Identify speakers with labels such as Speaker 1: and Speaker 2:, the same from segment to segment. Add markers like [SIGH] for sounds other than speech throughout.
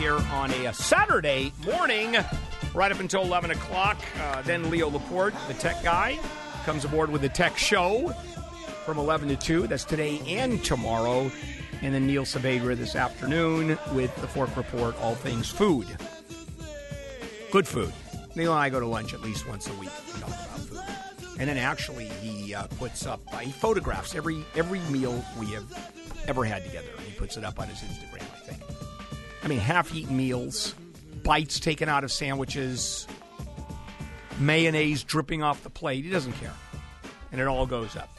Speaker 1: here on a, Saturday morning, right up until 11 o'clock. Uh, then Leo Laporte, the tech guy, comes aboard with the tech show from 11 to 2. That's today and tomorrow. And then Neil Saavedra this afternoon with the Fork Report, all things food. Good food. Neil and I go to lunch at least once a week to talk about food. And then actually, he uh, puts up, uh, he photographs every every meal we have ever had together. He puts it up on his Instagram, I mean, half-eaten meals, bites taken out of sandwiches, mayonnaise dripping off the plate. He doesn't care, and it all goes up.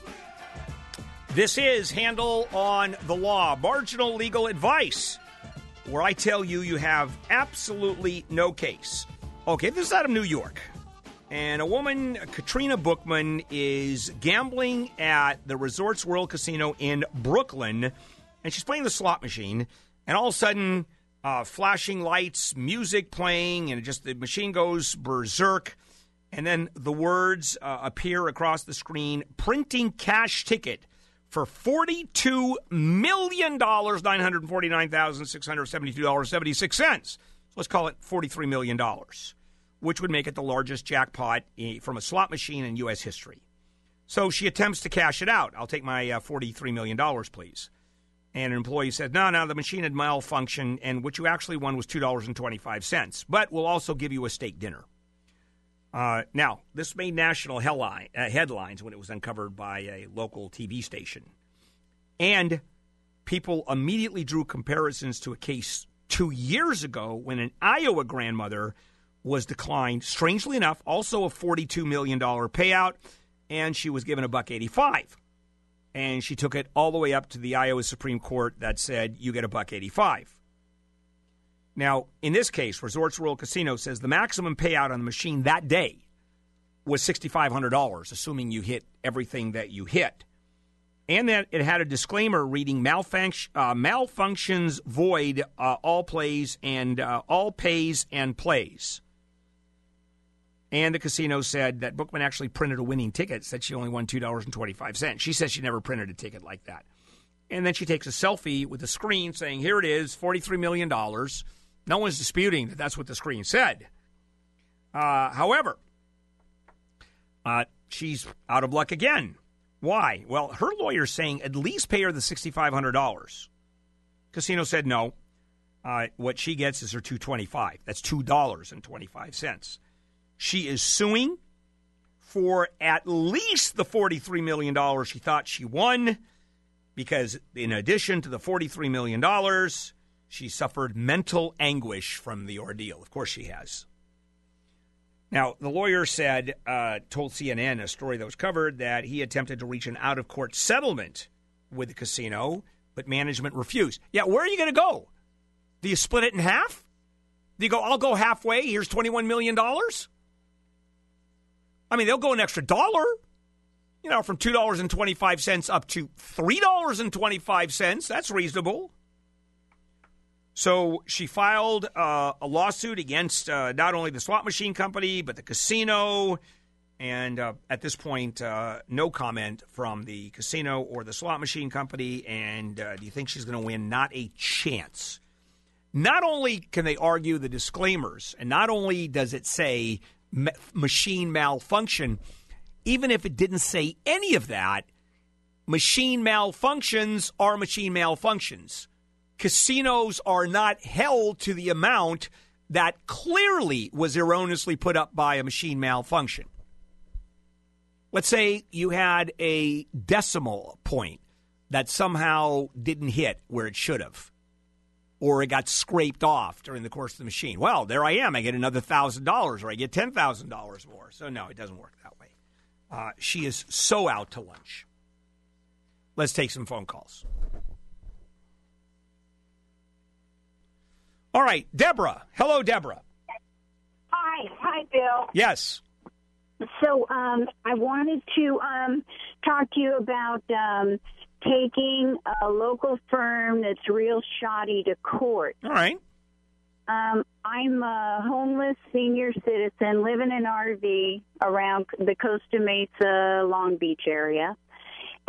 Speaker 1: This is Handel on the Law, marginal legal advice, where I tell you you have absolutely no case. Okay, this is out of New York. And a woman, Katrina Bookman, is gambling at the Resorts World Casino in Brooklyn, and she's playing the slot machine. And all of a sudden, uh, flashing lights, music playing, and just the machine goes berserk. And then the words uh, appear across the screen: "Printing cash ticket for forty-two million dollars, nine hundred forty-nine thousand six hundred seventy-two dollars seventy-six cents." So let's call it forty-three million dollars which would make it the largest jackpot from a slot machine in U.S. history. So she attempts to cash it out. I'll take my uh, $43 million, please. And an employee said, no, no, the machine had malfunctioned, and what you actually won was $2.25. But we'll also give you a steak dinner. Uh, now, this made national uh, headlines when it was uncovered by a local TV station. And people immediately drew comparisons to a case two years ago when an Iowa grandmother – was declined. Strangely enough, also a $42 million payout, and she was given a buck 85. And she took it all the way up to the Iowa Supreme Court that said you get a buck 85. Now, in this case, Resorts World Casino says the maximum payout on the machine that day was $6,500, assuming you hit everything that you hit. And that it had a disclaimer reading malfunct- uh, malfunctions void uh, all plays and uh, all pays and plays. And the casino said that Bookman actually printed a winning ticket, said she only won $2.25. She says she never printed a ticket like that. And then she takes a selfie with the screen saying, Here it is, $43 million. No one's disputing that that's what the screen said. Uh, however, uh, she's out of luck again. Why? Well, her lawyer's saying at least pay her the $6,500. Casino said no. Uh, what she gets is her 225 That's $2.25. She is suing for at least the $43 million she thought she won because, in addition to the $43 million, she suffered mental anguish from the ordeal. Of course, she has. Now, the lawyer said, uh, told CNN a story that was covered that he attempted to reach an out of court settlement with the casino, but management refused. Yeah, where are you going to go? Do you split it in half? Do you go, I'll go halfway, here's $21 million? I mean, they'll go an extra dollar, you know, from $2.25 up to $3.25. That's reasonable. So she filed uh, a lawsuit against uh, not only the slot machine company, but the casino. And uh, at this point, uh, no comment from the casino or the slot machine company. And uh, do you think she's going to win? Not a chance. Not only can they argue the disclaimers, and not only does it say ma- machine malfunction. Even if it didn't say any of that, machine malfunctions are machine malfunctions. Casinos are not held to the amount that clearly was erroneously put up by a machine malfunction. Let's say you had a decimal point that somehow didn't hit where it should have or it got scraped off during the course of the machine. Well, there I am. I get another $1,000 or I get $10,000 more. So, no, it doesn't work that way. Uh, she is so out to lunch. Let's take some phone calls. All right, Deborah. Hello, Deborah.
Speaker 2: Hi. Hi, Bill.
Speaker 1: Yes.
Speaker 2: So um, I wanted to um, talk to you about um, taking a local firm that's real shoddy to court.
Speaker 1: All right.
Speaker 2: Um, I'm a homeless senior citizen living in an RV around the Costa Mesa, Long Beach area.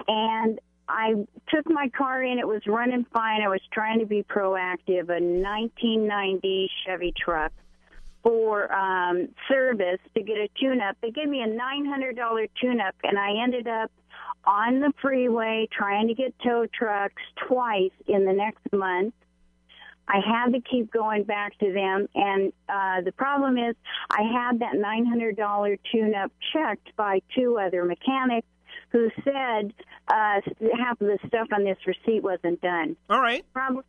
Speaker 2: And I took my car in. It was running fine. I was trying to be proactive. A 1990 Chevy truck for um, service to get a tune-up. They gave me a $900 tune-up, and I ended up on the freeway trying to get tow trucks twice in the next month. I had to keep going back to them, and uh, the problem is I had that $900 tune-up checked by two other mechanics who said uh, half of the stuff on this receipt wasn't done.
Speaker 1: All right.
Speaker 2: Problem,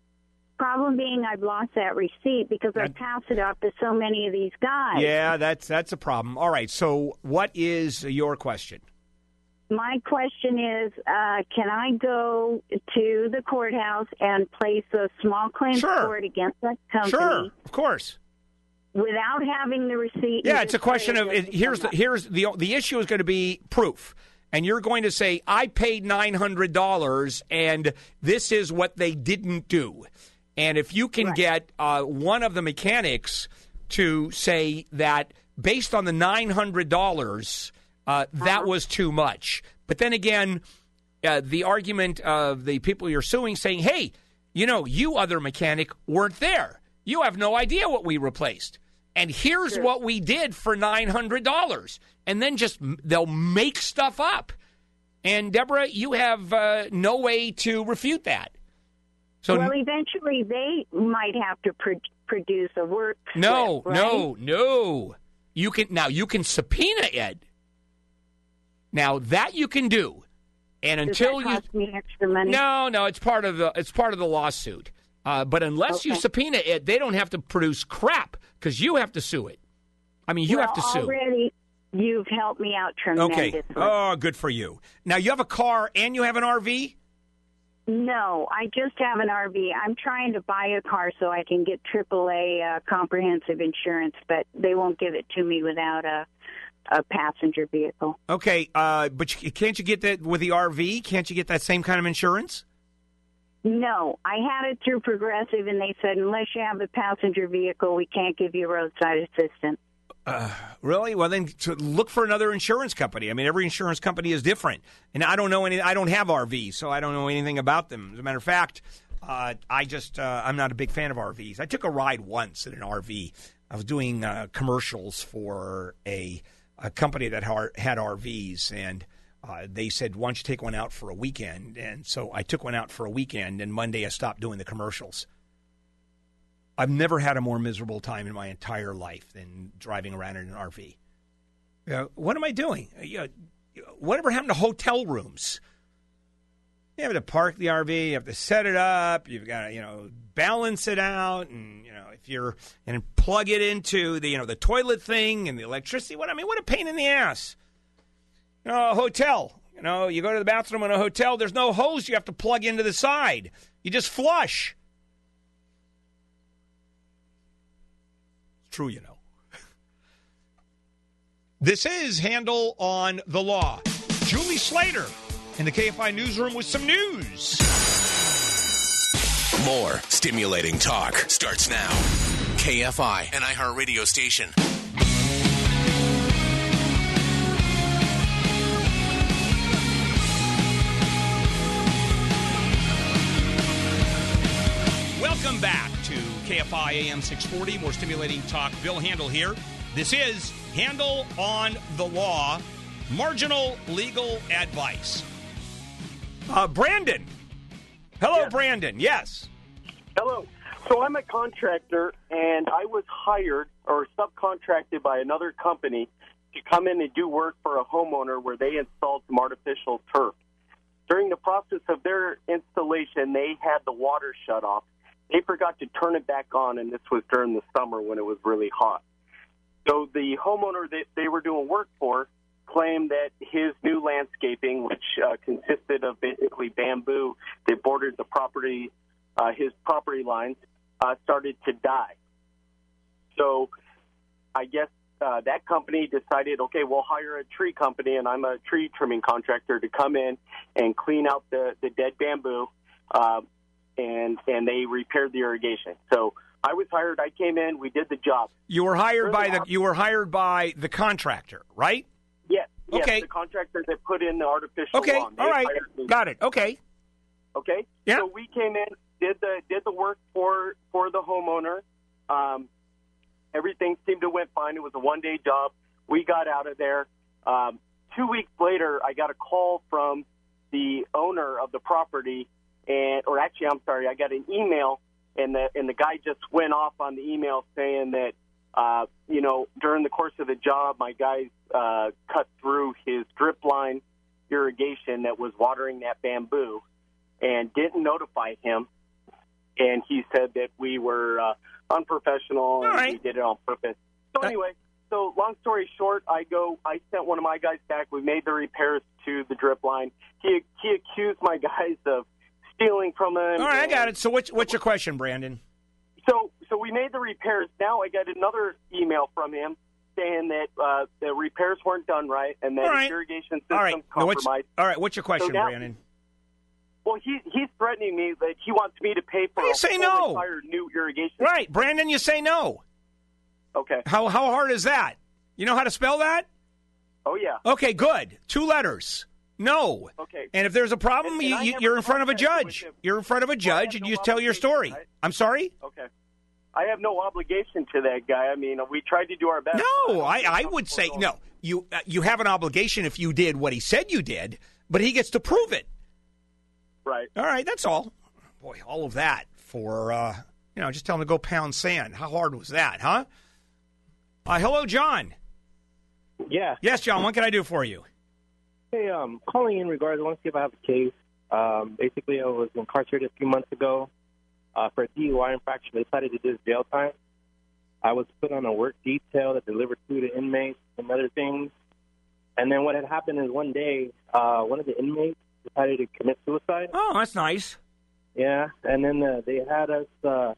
Speaker 2: problem being, I've lost that receipt because I passed it off to so many of these guys.
Speaker 1: Yeah, that's that's a problem. All right. So, what is your question?
Speaker 2: My question is, uh, can I go to the courthouse and place a small claim
Speaker 1: Sure.
Speaker 2: court against that company
Speaker 1: Sure, of course.
Speaker 2: without having the receipt?
Speaker 1: Yeah, it's a question of
Speaker 2: it
Speaker 1: here's the here's the the issue is going to be proof. And you're going to say I paid $900 and this is what they didn't do. And if you can
Speaker 2: Right.
Speaker 1: get uh, one of the mechanics to say that based on the $900 uh, that was too much. But then again, uh, the argument of the people you're suing saying, hey, you know, you other mechanic weren't there. You have no idea what we replaced. And here's what we did for $900. And then just they'll make stuff up. And Deborah, you have uh, no way to refute that. So
Speaker 2: well, eventually they might have to pro- produce a work.
Speaker 1: no,
Speaker 2: slip, right?
Speaker 1: no, no. You can now you can subpoena it. Now that you can do. And
Speaker 2: Does
Speaker 1: until you
Speaker 2: me extra money?
Speaker 1: No, no, it's part of the it's part of the lawsuit. Uh, but unless you subpoena it, they don't have to produce crap because you have to sue it. I mean, you
Speaker 2: well,
Speaker 1: have to sue.
Speaker 2: Already, you've helped me out tremendously.
Speaker 1: Okay. Oh, good for you. Now you have a car and you have an RV.
Speaker 2: No, I just have an RV. I'm trying to buy a car so I can get AAA uh, comprehensive insurance, but they won't give it to me without a a passenger vehicle.
Speaker 1: Okay, uh, but you, can't you get that with the RV? Can't you get that same kind of insurance?
Speaker 2: No, I had it through Progressive, and they said unless you have a passenger vehicle, we can't give you roadside assistance.
Speaker 1: Really? Well, then look for another insurance company. I mean, every insurance company is different, and I don't know any. I don't have RVs, so I don't know anything about them. As a matter of fact, uh, I just uh, I'm not a big fan of RVs. I took a ride once in an RV. I was doing uh, commercials for a a company that had RVs, and uh, they said, "Why don't you take one out for a weekend?" And so I took one out for a weekend, and Monday I stopped doing the commercials. I've never had a more miserable time in my entire life than driving around in an RV. You know, what am I doing? Uh, you know, whatever happened to hotel rooms? You have to park the RV, you have to set it up, you've got to, you know, balance it out, and you know, if you're and plug it into the, you know, the toilet thing and the electricity. What I mean, what a pain in the ass. You know, a hotel. You know, you go to the bathroom in a hotel. There's no hose you have to plug into the side. You just flush. True, you know. [LAUGHS] This is Handel on the Law. Julie Slater in the KFI newsroom with some news.
Speaker 3: More stimulating talk starts now. KFI, an iHeartRadio station.
Speaker 1: KFI AM 640, more stimulating talk. Bill Handel here. This is Handel on the Law, marginal legal advice. Uh, Brandon. Hello,
Speaker 4: Yes.
Speaker 1: Brandon. Yes.
Speaker 4: Hello. So I'm a contractor, and I was hired or subcontracted by another company to come in and do work for a homeowner where they installed some artificial turf. During the process of their installation, they had the water shut off. They forgot to turn it back on, and this was during the summer when it was really hot. So the homeowner that they were doing work for claimed that his new landscaping, which uh, consisted of basically bamboo that bordered the property, uh, his property lines, uh, started to die. So I guess uh, that company decided, okay, we'll hire a tree company, and I'm a tree trimming contractor to come in and clean out the, the dead bamboo, uh, and and they repaired the irrigation. So I was hired. I came in. We did the job.
Speaker 1: You were hired by the you were hired by the contractor, right?
Speaker 4: Yes. yes,
Speaker 1: Okay.
Speaker 4: The contractor that put in the artificial
Speaker 1: Okay.
Speaker 4: lawn.
Speaker 1: All right. Got it. Okay.
Speaker 4: Okay.
Speaker 1: Yeah.
Speaker 4: So we came in, did the did the work for for the homeowner. Um, everything seemed to went fine. It was a one day job. We got out of there. Um, two weeks later, I got a call from the owner of the property, and or actually, I'm sorry, I got an email, and the and the guy just went off on the email saying that. Uh, you know, during the course of the job, my guys uh, cut through his drip line irrigation that was watering that bamboo and didn't notify him. And he said that we were uh, unprofessional and
Speaker 1: right.
Speaker 4: we did it on purpose. So anyway, so long story short, I go. I sent one of my guys back. We made the repairs to the drip line. He he accused my guys of stealing from him.
Speaker 1: All right, I got it. So what's what's your question, Brandon?
Speaker 4: so so we made the repairs. Now I got another email from him saying that uh, the repairs weren't done right and that
Speaker 1: All right.
Speaker 4: irrigation
Speaker 1: All right.
Speaker 4: system
Speaker 1: Now, what's,
Speaker 4: compromised.
Speaker 1: all right. What's your question,
Speaker 4: now-
Speaker 1: Brandon?
Speaker 4: Well, he he's threatening me that he wants me to pay for
Speaker 1: You
Speaker 4: a
Speaker 1: say no.
Speaker 4: entire new irrigation.
Speaker 1: Right, Brandon. You say no.
Speaker 4: Okay.
Speaker 1: How how hard is that? You know how to spell that?
Speaker 4: Oh yeah.
Speaker 1: Okay, good. Two letters. No.
Speaker 4: Okay.
Speaker 1: And if there's a problem,
Speaker 4: And- and
Speaker 1: you,
Speaker 4: I
Speaker 1: you,
Speaker 4: never
Speaker 1: you're in front of a judge. You're in front of a judge, and
Speaker 4: no
Speaker 1: you tell your story.
Speaker 4: right?
Speaker 1: I'm sorry.
Speaker 4: Okay. I have no obligation to that guy. I mean, we tried to do our best.
Speaker 1: No,
Speaker 4: but
Speaker 1: I, I would say no. You uh, you have an obligation if you did what he said you did, but he gets to prove it.
Speaker 4: Right.
Speaker 1: All right, that's all. Boy, all of that for uh, you know, just tell him to go pound sand. How hard was that, huh? Uh, hello, John.
Speaker 5: Yeah.
Speaker 1: Yes, John. What can I do for you?
Speaker 5: Hey, um, calling in regards, I want to see if I have a case. Um, basically, I was incarcerated a few months ago uh, for a DUI infraction. They decided to do this jail time. I was put on a work detail that delivered food to inmates and other things. And then what had happened is one day, uh, one of the inmates decided to commit suicide.
Speaker 1: Oh, that's nice.
Speaker 5: Yeah, and then uh, they had us uh,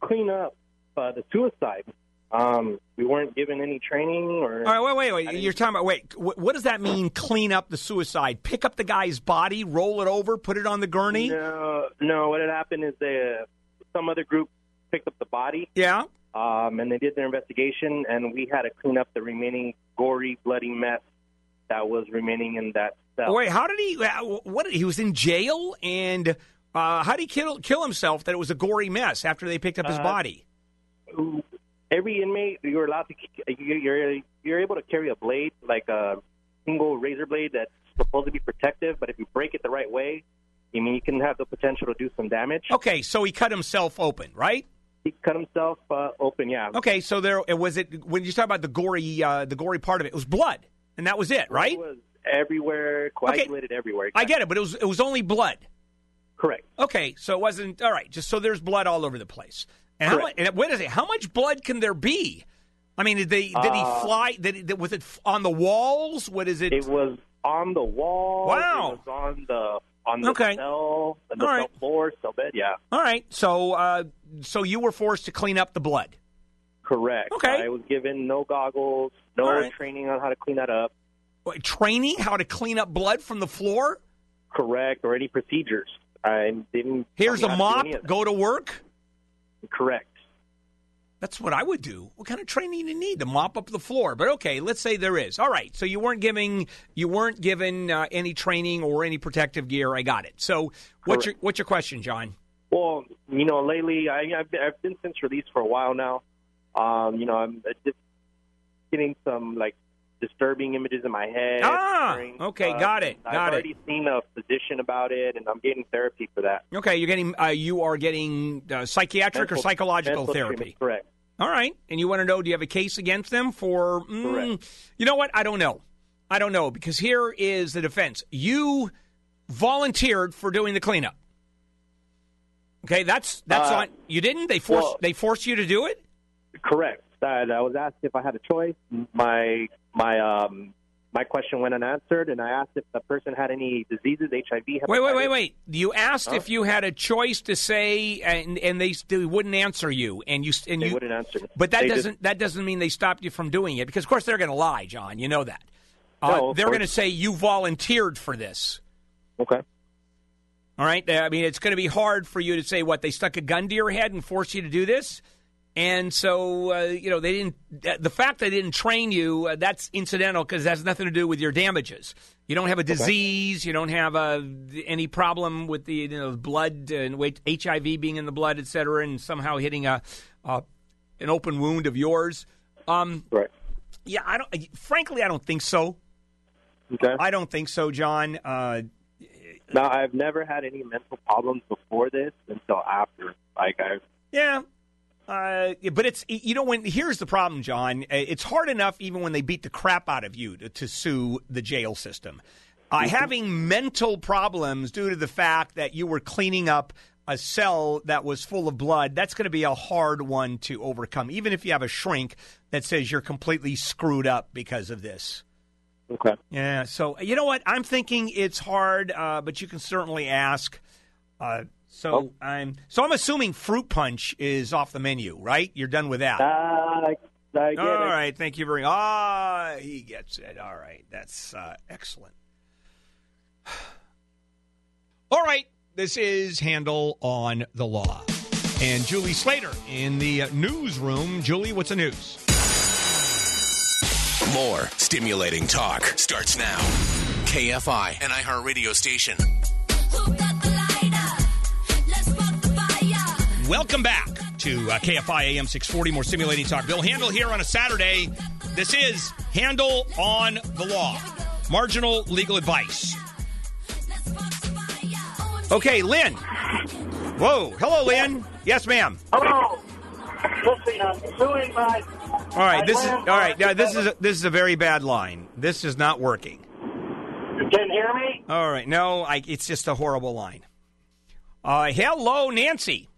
Speaker 5: clean up uh, the suicide. Um, we weren't given any training or.
Speaker 1: All right, wait, wait, wait. You're talking about wait. What, what does that mean? Clean up the suicide? Pick up the guy's body, roll it over, put it on the gurney?
Speaker 5: No, no. What had happened is they, uh, some other group picked up the body,
Speaker 1: Yeah.
Speaker 5: um, and they did their investigation, and we had to clean up the remaining gory, bloody mess that was remaining in that cell.
Speaker 1: Wait, how did he? uh, What? He was in jail, and uh, how did he kill kill himself? That it was a gory mess after they picked up his
Speaker 5: Uh,
Speaker 1: body.
Speaker 5: Every inmate, you're allowed to, you're you're able to carry a blade, like a single razor blade that's supposed to be protective, but if you break it the right way, I mean, you can have the potential to do some damage.
Speaker 1: Okay, so he cut himself open, right?
Speaker 5: He cut himself uh, open, yeah.
Speaker 1: Okay, so there was. It when you talk about the gory, uh, the gory part of it, it was blood, and that was it, right?
Speaker 5: It was everywhere, coagulated everywhere.
Speaker 1: I get it, but it was it was only blood.
Speaker 5: Correct.
Speaker 1: Okay, so it wasn't all right. Just so there's blood all over the place. And how. And what is it? How much blood can there be? I mean, did they did he
Speaker 5: Uh,
Speaker 1: fly? Did, he- was it on the walls? What is it?
Speaker 5: It was on the wall.
Speaker 1: Wow.
Speaker 5: It was on the on the
Speaker 1: Okay.
Speaker 5: cell, the
Speaker 1: All right.
Speaker 5: floor, cell bed. Yeah,
Speaker 1: all right. So uh, so you were forced to clean up the blood.
Speaker 5: correct.
Speaker 1: Okay.
Speaker 5: I was given no goggles, no
Speaker 1: right.
Speaker 5: training on how to clean that up.
Speaker 1: What, Training how to clean up blood from the floor.
Speaker 5: Correct, or any procedures. I didn't.
Speaker 1: Here's a
Speaker 5: to
Speaker 1: mop.
Speaker 5: that.
Speaker 1: Go to work.
Speaker 5: Correct.
Speaker 1: That's what I would do. What kind of training do you need to mop up the floor? But okay, let's say there is. All right, so you weren't giving you weren't given uh, any training or any protective gear. I got it. So what's your what's your question, John?
Speaker 5: Well, you know, lately I, I've, been, I've been since released for a while now. Um, you know, I'm uh, just getting some like disturbing images in my head.
Speaker 1: Ah,
Speaker 5: during,
Speaker 1: okay,
Speaker 5: uh,
Speaker 1: got it,
Speaker 5: I've
Speaker 1: it.
Speaker 5: already seen a physician about it, and I'm getting therapy for that.
Speaker 1: Okay, you're getting uh, you are getting uh, psychiatric or psychological therapy.
Speaker 5: Correct.
Speaker 1: All right, and you want to know? Do you have a case against them for? mm,
Speaker 5: Correct.
Speaker 1: You know what? I don't know. I don't know because here is the defense. You volunteered for doing the cleanup. Okay, that's that's
Speaker 5: Uh,
Speaker 1: on. You didn't. They forced
Speaker 5: well-
Speaker 1: they forced you to do it.
Speaker 5: Correct. That I was asked if I had a choice. My my um my question went unanswered, and I asked if the person had any diseases, HIV.
Speaker 1: Wait, wait, wait, wait. You asked if you had a choice to say, and and they, they wouldn't answer you, and you and
Speaker 5: They
Speaker 1: you.
Speaker 5: wouldn't answer.
Speaker 1: But that
Speaker 5: They
Speaker 1: doesn't that doesn't mean they stopped you from doing it because of course they're going to lie, John. You know that. Uh,
Speaker 5: No,
Speaker 1: they're going to say you volunteered for this.
Speaker 5: okay.
Speaker 1: All right. I mean, it's going to be hard for you to say what they stuck a gun to your head and forced you to do this. And so, uh, you know, they didn't. uh, The fact they didn't train you, uh, that's incidental because it has nothing to do with your damages. You don't have a disease. You don't have uh, any problem with the you know, blood and wait- HIV being in the blood, et cetera, and somehow hitting a uh, an open wound of yours. Um,
Speaker 5: Right.
Speaker 1: yeah, I don't. Frankly, I don't think so.
Speaker 5: Okay.
Speaker 1: I don't think so, John. Uh,
Speaker 5: Now, I've never had any mental problems before this until after. Like, I
Speaker 1: Yeah. Uh, but it's you know when here's the problem, John. Uh, It's hard enough even when they beat the crap out of you to, to sue the jail system. Uh, having mental problems due to the fact that you were cleaning up a cell that was full of blood, that's going to be a hard one to overcome. Even if you have a shrink that says you're completely screwed up because of this.
Speaker 5: okay.
Speaker 1: Yeah. So you know what? I'm thinking it's hard, uh, but you can certainly ask. Uh, so
Speaker 5: Oh.
Speaker 1: I'm so I'm assuming fruit punch is off the menu, right? You're done with that.
Speaker 5: Uh, I get
Speaker 1: All
Speaker 5: it.
Speaker 1: right. Thank you very much. Ah, he gets it. All right. That's uh, excellent. [SIGHS] All right. This is Handel on the Law. And Julie Slater in the uh, newsroom. Julie, what's the news?
Speaker 3: More stimulating talk starts now. KFI and iHeartRadio station.
Speaker 1: Welcome back to uh, KFI AM 640, more simulating talk. Bill Handel here on a Saturday. This is Handel on the Law, marginal legal advice.
Speaker 6: Let's spark the fire.
Speaker 1: Okay, Lynn. Whoa. Hello, Lynn. Yes, ma'am.
Speaker 7: Hello. Listen, I'm suing my.
Speaker 1: All right. This is all right. Now, this is a, this is a very bad line. This is not working.
Speaker 7: You can hear me?
Speaker 1: All right. No, I, it's just a horrible line. Uh, hello, Nancy.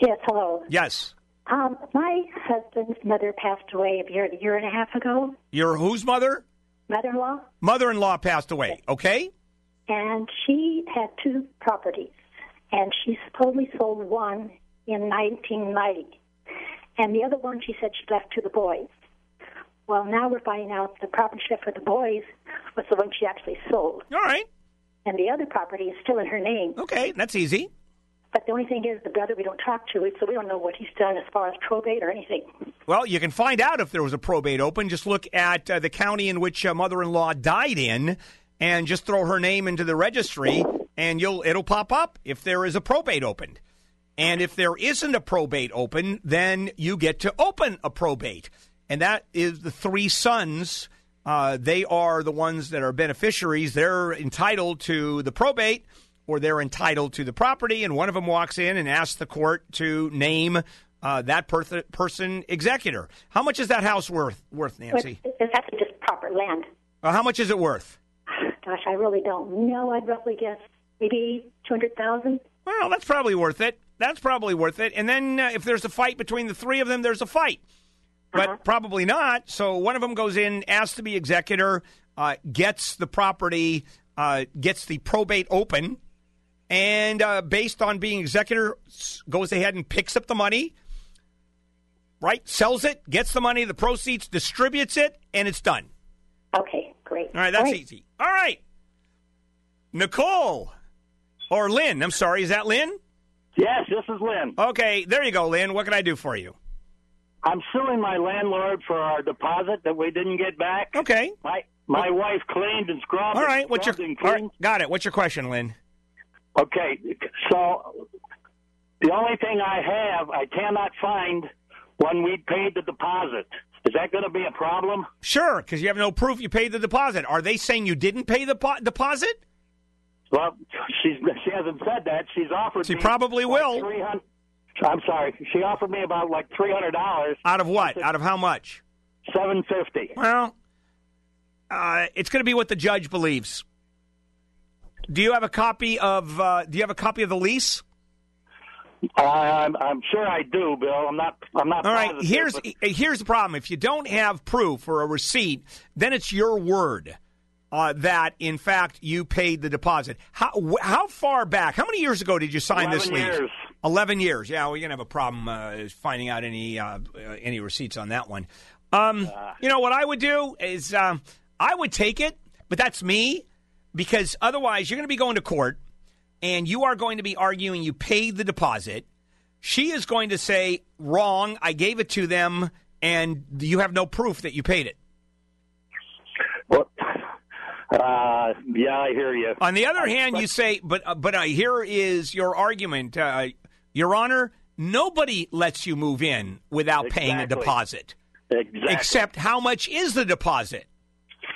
Speaker 8: Yes, hello.
Speaker 1: Yes.
Speaker 8: Um, my husband's mother passed away a year, a year and a half ago,
Speaker 1: Your whose mother?
Speaker 8: mother-in-law,
Speaker 1: Mother-in-law passed away. Okay.
Speaker 8: and she had two properties, and she supposedly sold one in 1990, and the other one she said she left to the boys. Well, now we're finding out the property she left for the boys was the one she actually sold,
Speaker 1: All right.
Speaker 8: and the other property is still in her name.
Speaker 1: Okay. That's easy.
Speaker 8: But the only thing is, the brother we don't talk to, so we don't know what he's done as far as probate or anything.
Speaker 1: Well, you can find out if there was a probate open. Just look at uh, the county in which uh, mother-in-law died in, and just throw her name into the registry, and you'll it'll pop up if there is a probate opened. And if there isn't a probate open, then you get to open a probate, and that is the three sons. Uh, they are the ones that are beneficiaries. They're entitled to the probate, or they're entitled to the property. And one of them walks in and asks the court to name uh, that per- person executor. How much is that house worth? Worth, Nancy?
Speaker 8: it's actually just proper land.
Speaker 1: Uh, how much is it worth? [SIGHS]
Speaker 8: Gosh, I really don't know. I'd roughly guess maybe two hundred thousand.
Speaker 1: Well, that's probably worth it. That's probably worth it. And then uh, if there's a fight between the three of them, there's a fight. But probably not. So one of them goes in, asks to be executor, uh, gets the property, uh, gets the probate open, and uh, based on being executor, goes ahead and picks up the money, right? Sells it, gets the money, the proceeds, distributes it, and it's done.
Speaker 8: Okay, great.
Speaker 1: All right, that's
Speaker 8: Great.
Speaker 1: easy. All right. Nicole. Or Lynn. I'm sorry. Is that Lynn?
Speaker 7: Yes, this is Lynn.
Speaker 1: Okay, there you go, Lynn. What can I do for you?
Speaker 7: I'm suing my landlord for our deposit that we didn't get back.
Speaker 1: Okay.
Speaker 7: My my wife cleaned and scrubbed.
Speaker 1: All right. What's your
Speaker 7: scrubbed and
Speaker 1: all right,
Speaker 7: cleaned.
Speaker 1: got it? What's your question, Lynn?
Speaker 7: Okay, so the only thing I have, I cannot find when we paid the deposit. Is that going to be a problem?
Speaker 1: Sure, because you have no proof you paid the deposit. Are they saying you didn't pay the po- deposit?
Speaker 7: Well, she's she hasn't said that. She's offered.
Speaker 1: She
Speaker 7: me
Speaker 1: probably
Speaker 7: like
Speaker 1: will.
Speaker 7: I'm sorry. She offered me about like three hundred dollars,
Speaker 1: Out of what? Out of how much?
Speaker 7: seven fifty.
Speaker 1: Well, uh, it's going to be what the judge believes. Do you have a copy of? Uh, do you have a copy of the lease?
Speaker 7: I'm, I'm sure I do, Bill. I'm not. I'm not.
Speaker 1: All right. Here's
Speaker 7: but-
Speaker 1: here's the problem. If you don't have proof or a receipt, then it's your word uh, that in fact you paid the deposit. How how far back? How many years ago did you sign this lease?
Speaker 7: years.
Speaker 1: Eleven years. Yeah, we're gonna have a problem uh, finding out any uh, uh, any receipts on that one. Um, you know what I would do is um, I would take it, but that's me because otherwise you're going to be going to court and you are going to be arguing you paid the deposit. she is going to say, wrong, I gave it to them, and you have no proof that you paid it.
Speaker 7: Well, uh, yeah, I hear you.
Speaker 1: On the other hand, you say, but uh, but uh, here is your argument, uh, Your Honor. Nobody lets you move in without paying a deposit.
Speaker 7: Exactly.
Speaker 1: Except how much is the deposit?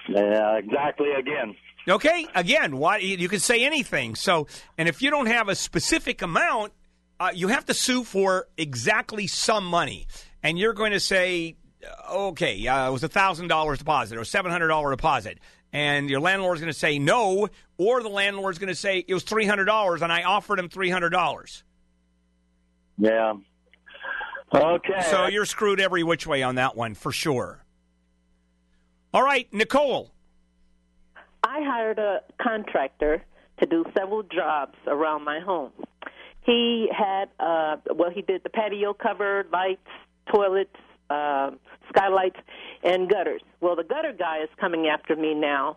Speaker 7: Exactly. Again.
Speaker 1: Okay, again, why you can say anything. So, and if you don't have a specific amount, uh, you have to sue for exactly some money, and you're going to say, uh, okay, uh, it was a thousand dollars deposit or seven hundred dollar deposit, and your landlord's going to say no, or the landlord's going to say it was three hundred dollars, and I offered him three hundred dollars.
Speaker 7: Yeah. Okay.
Speaker 1: So you're screwed every which way on that one for sure. All right, Nicole.
Speaker 9: I hired a contractor to do several jobs around my home. He had, uh, well, he did the patio cover, lights, toilets, uh, skylights, and gutters. Well, the gutter guy is coming after me now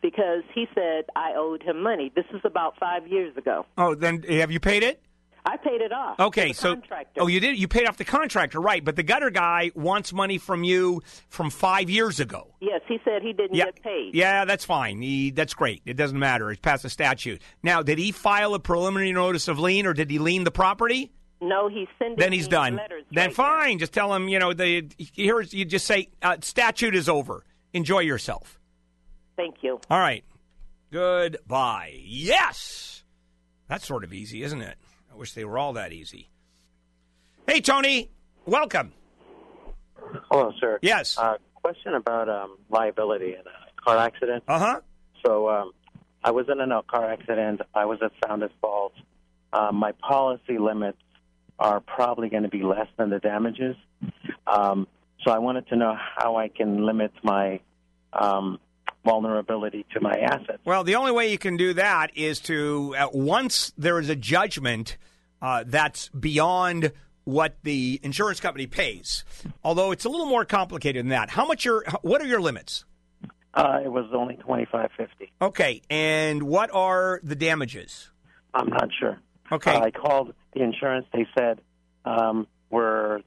Speaker 9: because he said I owed him money. This is about five years ago.
Speaker 1: Oh, then have you paid it?
Speaker 9: I paid it off.
Speaker 1: Okay, so
Speaker 9: contractor.
Speaker 1: oh, you did. You paid off the contractor, right? But the gutter guy wants money from you from five years ago.
Speaker 9: yes, he said he didn't
Speaker 1: Yeah,
Speaker 9: get paid.
Speaker 1: yeah, that's fine. He, that's great. It doesn't matter. It's past the statute. Now, did he file a preliminary notice of lien, or did he lien the property?
Speaker 9: No, he's sending.
Speaker 1: Then he's done.
Speaker 9: Letters
Speaker 1: Then
Speaker 9: right now.
Speaker 1: fine. Just tell him. You know, the here's you just say uh, statute is over. Enjoy yourself.
Speaker 9: Thank you.
Speaker 1: All right. Goodbye. Yes. That's sort of easy, isn't it? I wish they were all that easy. Hey, Tony. Welcome.
Speaker 5: Hello, sir.
Speaker 1: Yes.
Speaker 5: Uh, question about um, liability in a car accident.
Speaker 1: Uh huh.
Speaker 5: So um, I was in a car accident. I was at sound at fault. Um, my policy limits are probably going to be less than the damages. Um, so I wanted to know how I can limit my um, vulnerability to my assets.
Speaker 1: Well, the only way you can do that is to uh, once there is a judgment uh, that's beyond what the insurance company pays. Although it's a little more complicated than that. How much your what are your limits?
Speaker 5: Uh, it was only twenty five fifty.
Speaker 1: Okay, and what are the damages?
Speaker 5: I'm not sure.
Speaker 1: Okay.
Speaker 5: Uh, I called the insurance. They said um, we're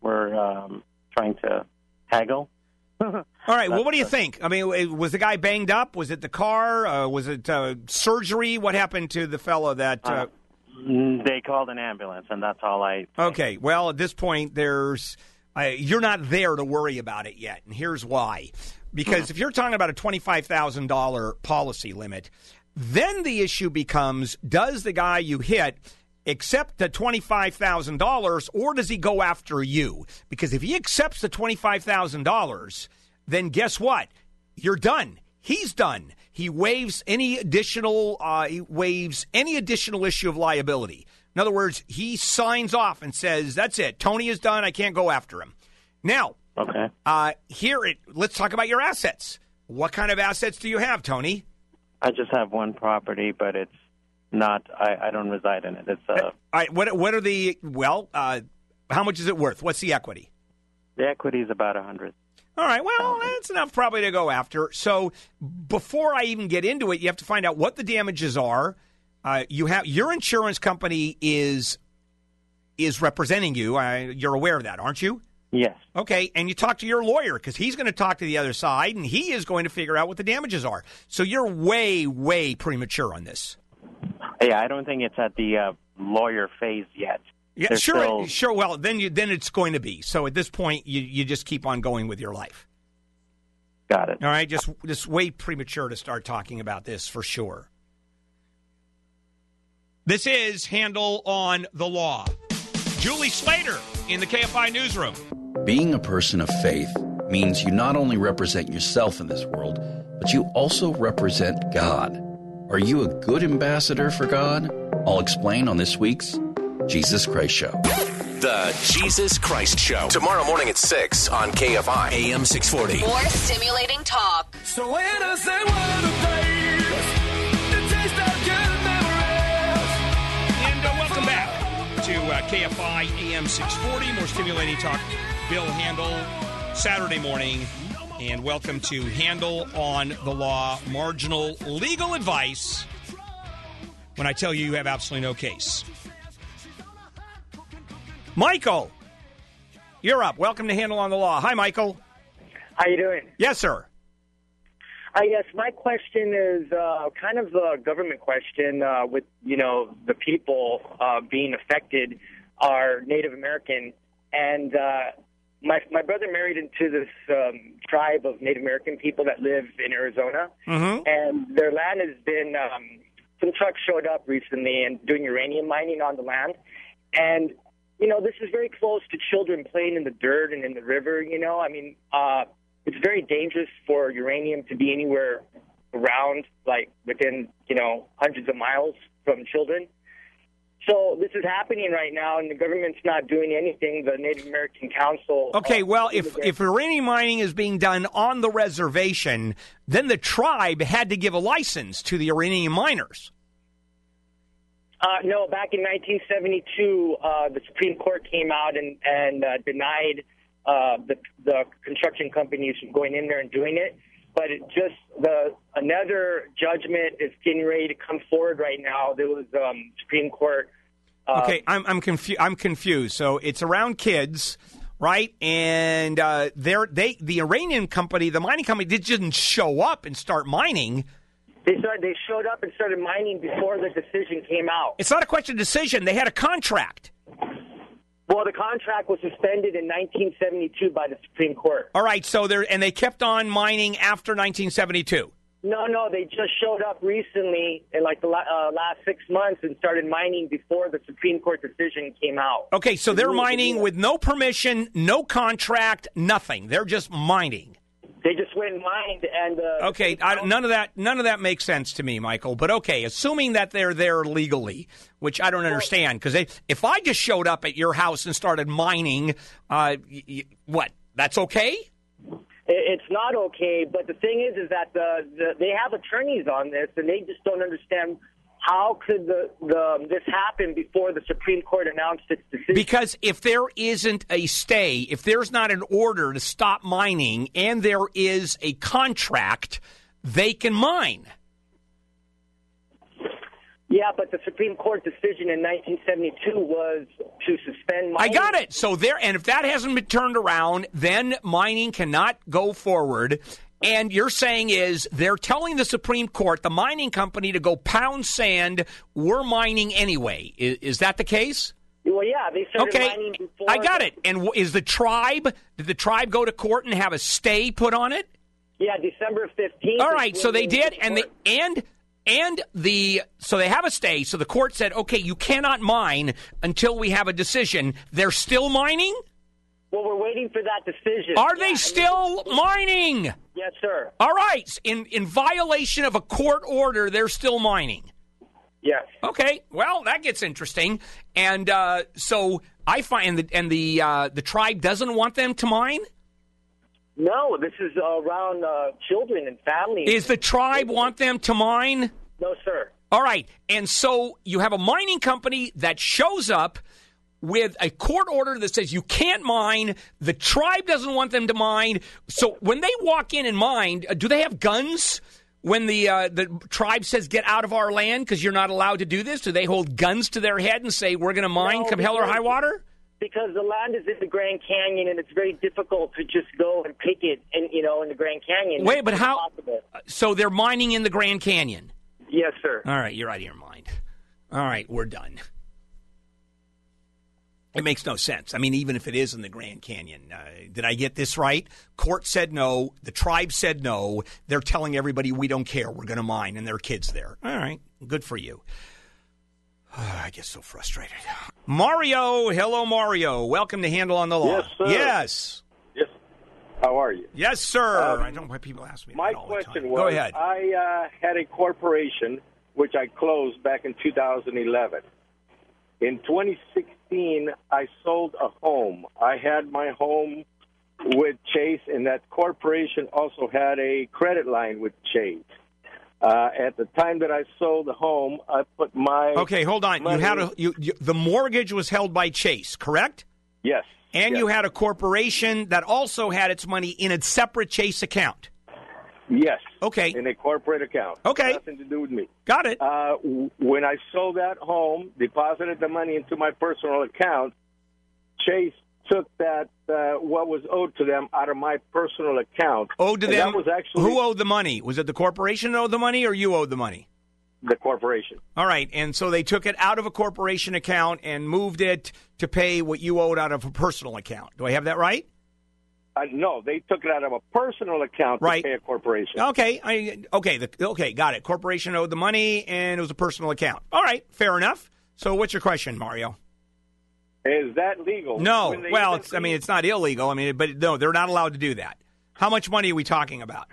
Speaker 5: we're um, trying to haggle. [LAUGHS]
Speaker 1: All right. Well, what do you think? I mean, was the guy banged up? Was it the car? Uh, was it uh, surgery? What happened to the fellow that?
Speaker 5: They called an ambulance, and that's all I.
Speaker 1: Okay. Well, at this point, there's uh, you're not there to worry about it yet, and here's why. Because if you're talking about a twenty-five thousand dollar policy limit, then the issue becomes: Does the guy you hit accept the twenty-five thousand dollars, or does he go after you? Because if he accepts the twenty-five thousand dollars, then guess what? You're done. He's done. He waives any additional. Uh, he waives any additional issue of liability. In other words, he signs off and says, "That's it. Tony is done. I can't go after him." Now,
Speaker 5: Okay.
Speaker 1: uh, here it. Let's talk about your assets. What kind of assets do you have, Tony?
Speaker 5: I just have one property, but it's not. I, I don't reside in it. It's uh,
Speaker 1: All right. What What are the well? Uh, how much is it worth? What's the equity?
Speaker 5: the equity is about a hundred.
Speaker 1: All right. Well, that's enough probably to go after. So before I even get into it, you have to find out what the damages are. Uh, you have your insurance company is is representing you. Uh, you're aware of that, aren't you?
Speaker 5: Yes.
Speaker 1: Okay, and you talk to your lawyer because he's going to talk to the other side, and he is going to figure out what the damages are. So you're way, way premature on this.
Speaker 5: Yeah, I don't think it's at the uh, lawyer phase yet.
Speaker 1: Yeah,
Speaker 5: They're
Speaker 1: sure,
Speaker 5: still-
Speaker 1: sure. Well, then you then it's going to be. So at this point, you you just keep on going with your life.
Speaker 5: Got it.
Speaker 1: All right, just just way premature to start talking about this for sure. This is Handel on the Law. Julie Slater in the KFI newsroom.
Speaker 10: Being a person of faith means you not only represent yourself in this world, but you also represent God. Are you a good ambassador for God? I'll explain on this week's Jesus Christ Show.
Speaker 3: The Jesus Christ Show. Tomorrow morning at 6 on KFI AM 640.
Speaker 6: More stimulating talk.
Speaker 11: So when I say what a place, the taste of good memories.
Speaker 1: And uh, welcome back to uh, KFI AM 640. More stimulating talk. Bill Handel, Saturday morning. And welcome to Handel on the Law, marginal legal advice when I tell you you have absolutely no case. Michael, you're up. Welcome to Handel on the Law. Hi, Michael.
Speaker 12: How you doing?
Speaker 1: Yes, sir.
Speaker 12: Uh, yes, my question is uh, kind of a government question. Uh, with you know the people uh, being affected are Native American, and uh, my my brother married into this um, tribe of Native American people that live in Arizona,
Speaker 1: Mm-hmm.
Speaker 12: and their land has been. Um, some trucks showed up recently and doing uranium mining on the land, and you know this is very close to children playing in the dirt and in the river. You know, I mean. uh it's very dangerous for uranium to be anywhere around, like within, you know, hundreds of miles from children. So this is happening right now, and the government's not doing anything. The Native American Council.
Speaker 1: Okay,
Speaker 12: uh,
Speaker 1: well, if if uranium mining is being done on the reservation, then the tribe had to give a license to the uranium miners.
Speaker 12: Uh, no, back in 1972, uh, the Supreme Court came out and and uh, denied uh, the the construction companies from going in there and doing it. But it just the another judgment is getting ready to come forward right now. There was um, Supreme Court. Uh,
Speaker 1: Okay, I'm I'm confused. I'm confused. So it's around kids, right? And uh, they're they the Iranian company, the mining company, did- didn't show up and start mining.
Speaker 12: They started. They showed up and started mining before the decision came out.
Speaker 1: It's not a question of decision. They had a contract.
Speaker 12: Well, the contract was suspended in 1972 by the Supreme Court.
Speaker 1: All right, so they're and they kept on mining after 1972.
Speaker 12: No, no, they just showed up recently in like the uh, last six months and started mining before the Supreme Court decision came out.
Speaker 1: Okay, so they're mining with no permission, no contract, nothing. They're just mining.
Speaker 12: They just went and mined, and uh,
Speaker 1: Okay, I, none of that none of that makes sense to me, Michael. But okay, assuming that they're there legally, which I don't understand, because if I just showed up at your house and started mining, uh, y- y- what? That's okay.
Speaker 12: it's not okay. But the thing is, is that the, the they have attorneys on this, and they just don't understand how could the, the this happen before the Supreme Court announced its decision.
Speaker 1: Because if there isn't a stay, if there's not an order to stop mining, and there is a contract, they can mine.
Speaker 12: Yeah, but the Supreme Court decision in 1972 was to suspend mining.
Speaker 1: I got it. So there, and if that hasn't been turned around, then mining cannot go forward. And you're saying is they're telling the Supreme Court, the mining company, to go pound sand. We're mining anyway. Is, is that the case?
Speaker 12: Well, yeah, they started
Speaker 1: Okay,
Speaker 12: mining before.
Speaker 1: I got it. And is the tribe? Did the tribe go to court and have a stay put on it?
Speaker 12: Yeah, December 15th.
Speaker 1: All right, so they did, and the and and the so they have a stay. So the court said, okay, you cannot mine until we have a decision. They're still mining.
Speaker 12: Well, we're waiting for that decision.
Speaker 1: Are
Speaker 12: Yeah,
Speaker 1: they still mining?
Speaker 12: Yes, sir.
Speaker 1: All right, in in violation of a court order, they're still mining.
Speaker 12: Yes.
Speaker 1: Okay, well that gets interesting, and uh, so I find that and the uh, the tribe doesn't want them to mine.
Speaker 12: No, this is around uh, children and families.
Speaker 1: Is the tribe want them to mine?
Speaker 12: No, sir.
Speaker 1: All right. And so you have a mining company that shows up with a court order that says you can't mine. The tribe doesn't want them to mine. So when they walk in and mine, uh, do they have guns? When the uh, the tribe says get out of our land because you're not allowed to do this, do they hold guns to their head and say we're going to mine
Speaker 12: No,
Speaker 1: come hell or high water?
Speaker 12: Because the land is in the Grand Canyon, and it's very difficult to just go and pick it, and you know, in the Grand Canyon.
Speaker 1: Wait, but how?
Speaker 12: impossible.
Speaker 1: So they're mining in the Grand Canyon.
Speaker 12: Yes, sir.
Speaker 1: All right, you're out of your mind. All right, we're done. It makes no sense. I mean, even if it is in the Grand Canyon, uh, did I get this right? Court said no. The tribe said no. They're telling everybody we don't care. We're going to mine, and their kids there. All right, good for you. [SIGHS] I get so frustrated. Mario, hello, Mario. Welcome to Handel on the Law.
Speaker 13: Yes, sir.
Speaker 1: Yes,
Speaker 13: Yes. How are you?
Speaker 1: yes, sir.
Speaker 13: Um,
Speaker 1: I don't know why people ask me.
Speaker 13: My
Speaker 1: that all the
Speaker 13: question
Speaker 1: time.
Speaker 13: was
Speaker 1: Go ahead.
Speaker 13: I uh, had a corporation which I closed back in 2011. In 2016, I sold a home. I had my home with Chase, and that corporation also had a credit line with Chase. Uh, at the time that I sold the home, I put my
Speaker 1: Okay, hold on. You had a you, you, the mortgage was held by Chase, correct?
Speaker 13: yes,
Speaker 1: And
Speaker 13: yes.
Speaker 1: you had a corporation that also had its money in a separate Chase account.
Speaker 13: Yes,
Speaker 1: Okay,
Speaker 13: in a corporate account.
Speaker 1: Okay.
Speaker 13: nothing to do with me.
Speaker 1: got it.
Speaker 13: Uh, w- when I sold that home, deposited the money into my personal account, Chase took that uh, what was owed to them out of my personal account.
Speaker 1: Owed to
Speaker 13: And
Speaker 1: them.
Speaker 13: That was actually
Speaker 1: who owed the money? Was it the corporation that owed the money, or you owed the money?
Speaker 13: the corporation.
Speaker 1: All right, and so they took it out of a corporation account and moved it to pay what you owed out of a personal account. Do I have that right?
Speaker 13: Uh, no, they took it out of a personal account
Speaker 1: Right.
Speaker 13: to pay a corporation.
Speaker 1: Okay, I okay, the, okay, got it. Corporation owed the money, and it was a personal account. All right, fair enough. So, what's your question, Mario?
Speaker 13: Is that legal?
Speaker 1: No, well, it's, I mean, it's not illegal. I mean, but no, they're not allowed to do that. How much money are we talking about?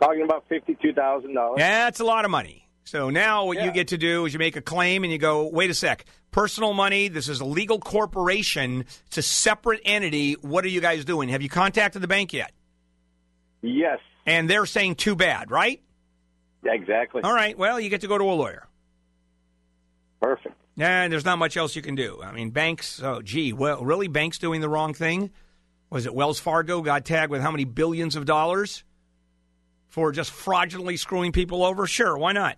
Speaker 13: talking about fifty-two thousand dollars.
Speaker 1: Yeah, that's a lot of money. So now what you get to do is you make a claim and you go, wait a sec, personal money. This is a legal corporation. It's a separate entity. What are you guys doing? Have you contacted the bank yet?
Speaker 13: Yes,
Speaker 1: And they're saying too bad, right?
Speaker 13: exactly.
Speaker 1: All right. Well, you get to go to a lawyer.
Speaker 13: Perfect.
Speaker 1: And there's not much else you can do. I mean, banks. Oh, gee, well, really, banks doing the wrong thing? Was it Wells Fargo got tagged with how many billions of dollars for just fraudulently screwing people over? Sure, why not?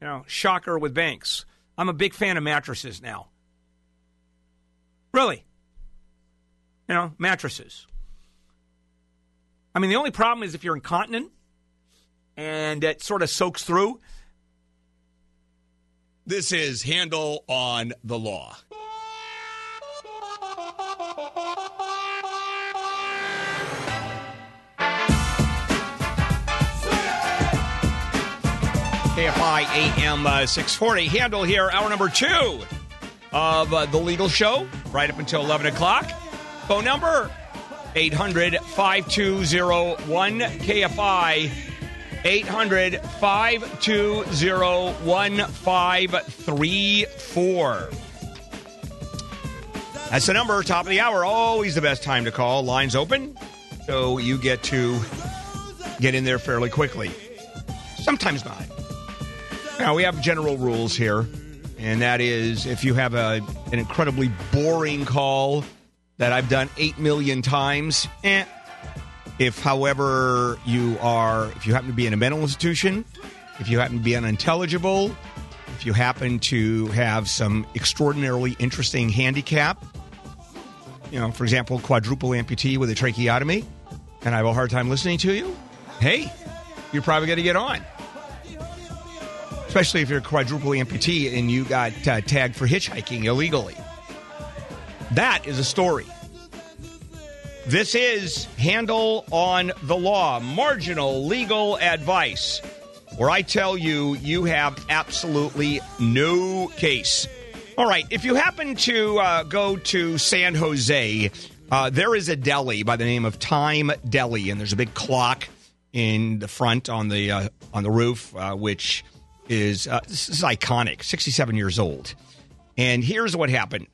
Speaker 1: You know, shocker with banks. I'm a big fan of mattresses now. Really? You know, mattresses. I mean, the only problem is if you're incontinent and it sort of soaks through.
Speaker 14: This is Handel on the Law.
Speaker 1: KFI AM uh, 640. Handel here, hour number two of uh, The Legal Show, right up until 11 o'clock. Phone number 800 5201 KFI 800 520 1534. That's the number, top of the hour. Always the best time to call. Lines open, so you get to get in there fairly quickly. Sometimes not. Now, we have general rules here, and that is if you have a, an incredibly boring call that I've done 8 million times, eh. If, however, you are, if you happen to be in a mental institution, if you happen to be unintelligible, if you happen to have some extraordinarily interesting handicap, you know, for example, quadruple amputee with a tracheotomy, and I have a hard time listening to you, hey, you're probably going to get on especially if you're a quadruple amputee and you got uh, tagged for hitchhiking illegally. That is a story. This is Handel on the Law, marginal legal advice, where I tell you you have absolutely no case. All right, if you happen to uh, go to San Jose, uh, there is a deli by the name of Time Deli, and there's a big clock in the front on the uh, on the roof, uh, which is uh, this is iconic. 67 years old, and here's what happened.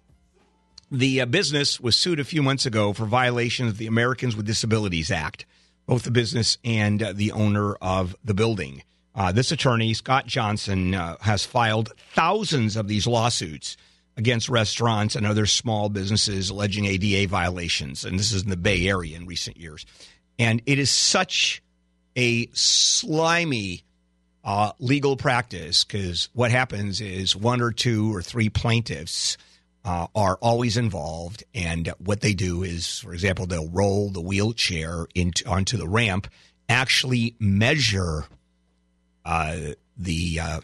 Speaker 1: The uh, business was sued a few months ago for violation of the Americans with Disabilities Act, both the business and uh, the owner of the building. Uh, this attorney, Scott Johnson, uh, has filed thousands of these lawsuits against restaurants and other small businesses alleging ADA violations. And this is in the Bay Area in recent years. And it is such a slimy uh, legal practice because what happens is one or two or three plaintiffs uh, are always involved, and what they do is, for example, they'll roll the wheelchair into onto the ramp, actually measure uh, the uh,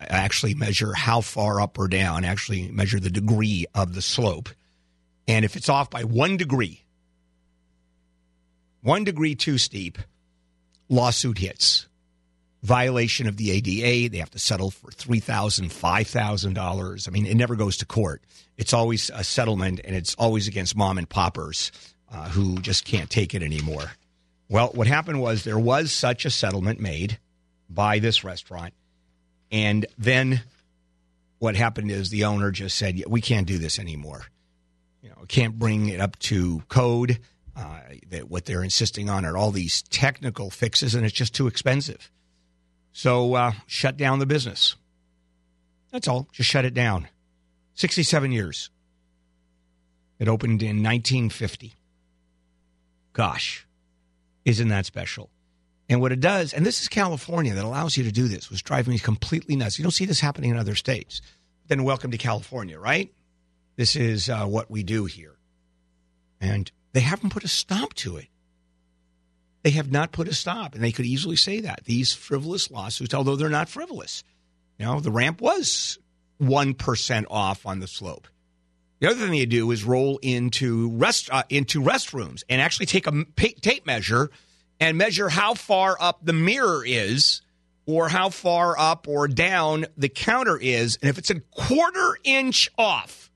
Speaker 1: actually measure how far up or down, actually measure the degree of the slope, and if it's off by one degree, one degree too steep, lawsuit hits violation of the ADA. They have to settle for $3,000, $5,000. I mean, it never goes to court. It's always a settlement, and it's always against mom and poppers uh, who just can't take it anymore. Well, what happened was there was such a settlement made by this restaurant. And then what happened is the owner just said, yeah, we can't do this anymore. You know, can't bring it up to code. Uh, that what they're insisting on are all these technical fixes, and it's just too expensive. So uh, shut down the business. That's all. Just shut it down. 67 years. It opened in 1950. Gosh, isn't that special? And what it does, and this is California that allows you to do this, was driving me completely nuts. You don't see this happening in other states. Then welcome to California, right? This is uh, what we do here. And they haven't put a stop to it. They have not put a stop. And they could easily say that. These frivolous lawsuits, although they're not frivolous, you know, the ramp was 1% off on the slope. The other thing they do is roll into rest uh, into restrooms and actually take a tape measure and measure how far up the mirror is or how far up or down the counter is. And if it's a quarter inch off,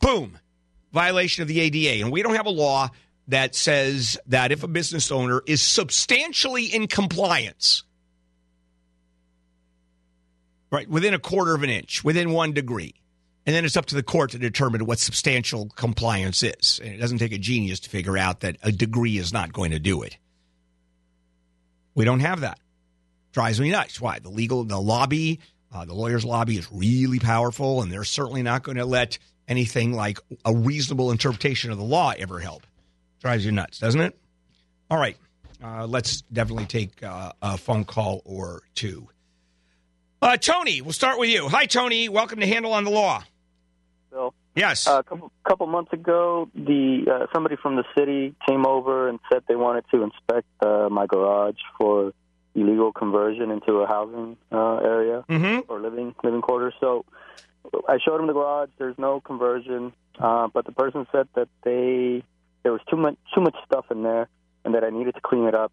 Speaker 1: boom, violation of the ADA. And we don't have a law that says that if a business owner is substantially in compliance, right, within a quarter of an inch, within one degree, and then it's up to the court to determine what substantial compliance is. And it doesn't take a genius to figure out that a degree is not going to do it. We don't have that. Drives me nuts. Why? The legal, the lobby, uh, the lawyers' lobby is really powerful, and they're certainly not going to let anything like a reasonable interpretation of the law ever help. Drives you nuts, doesn't it? All right. Uh, let's definitely take uh, a phone call or two. Uh, Tony, we'll start with you. Hi, Tony. Welcome to Handel on the Law.
Speaker 15: Bill.
Speaker 1: Yes.
Speaker 15: Uh, a couple, couple months ago, the uh, somebody from the city came over and said they wanted to inspect uh, my garage for illegal conversion into a housing uh, area
Speaker 1: Mm-hmm.
Speaker 15: or living living quarters. So I showed them the garage. There's no conversion, uh, but the person said that they there was too much too much stuff in there, and that I needed to clean it up,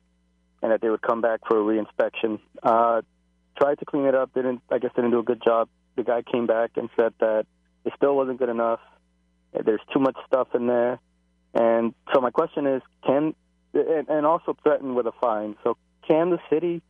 Speaker 15: and that they would come back for a reinspection. Uh, tried to clean it up. Didn't I guess didn't do a good job. The guy came back and said that it still wasn't good enough. There's too much stuff in there, and so my question is, can and, and also threatened with a fine. So can the city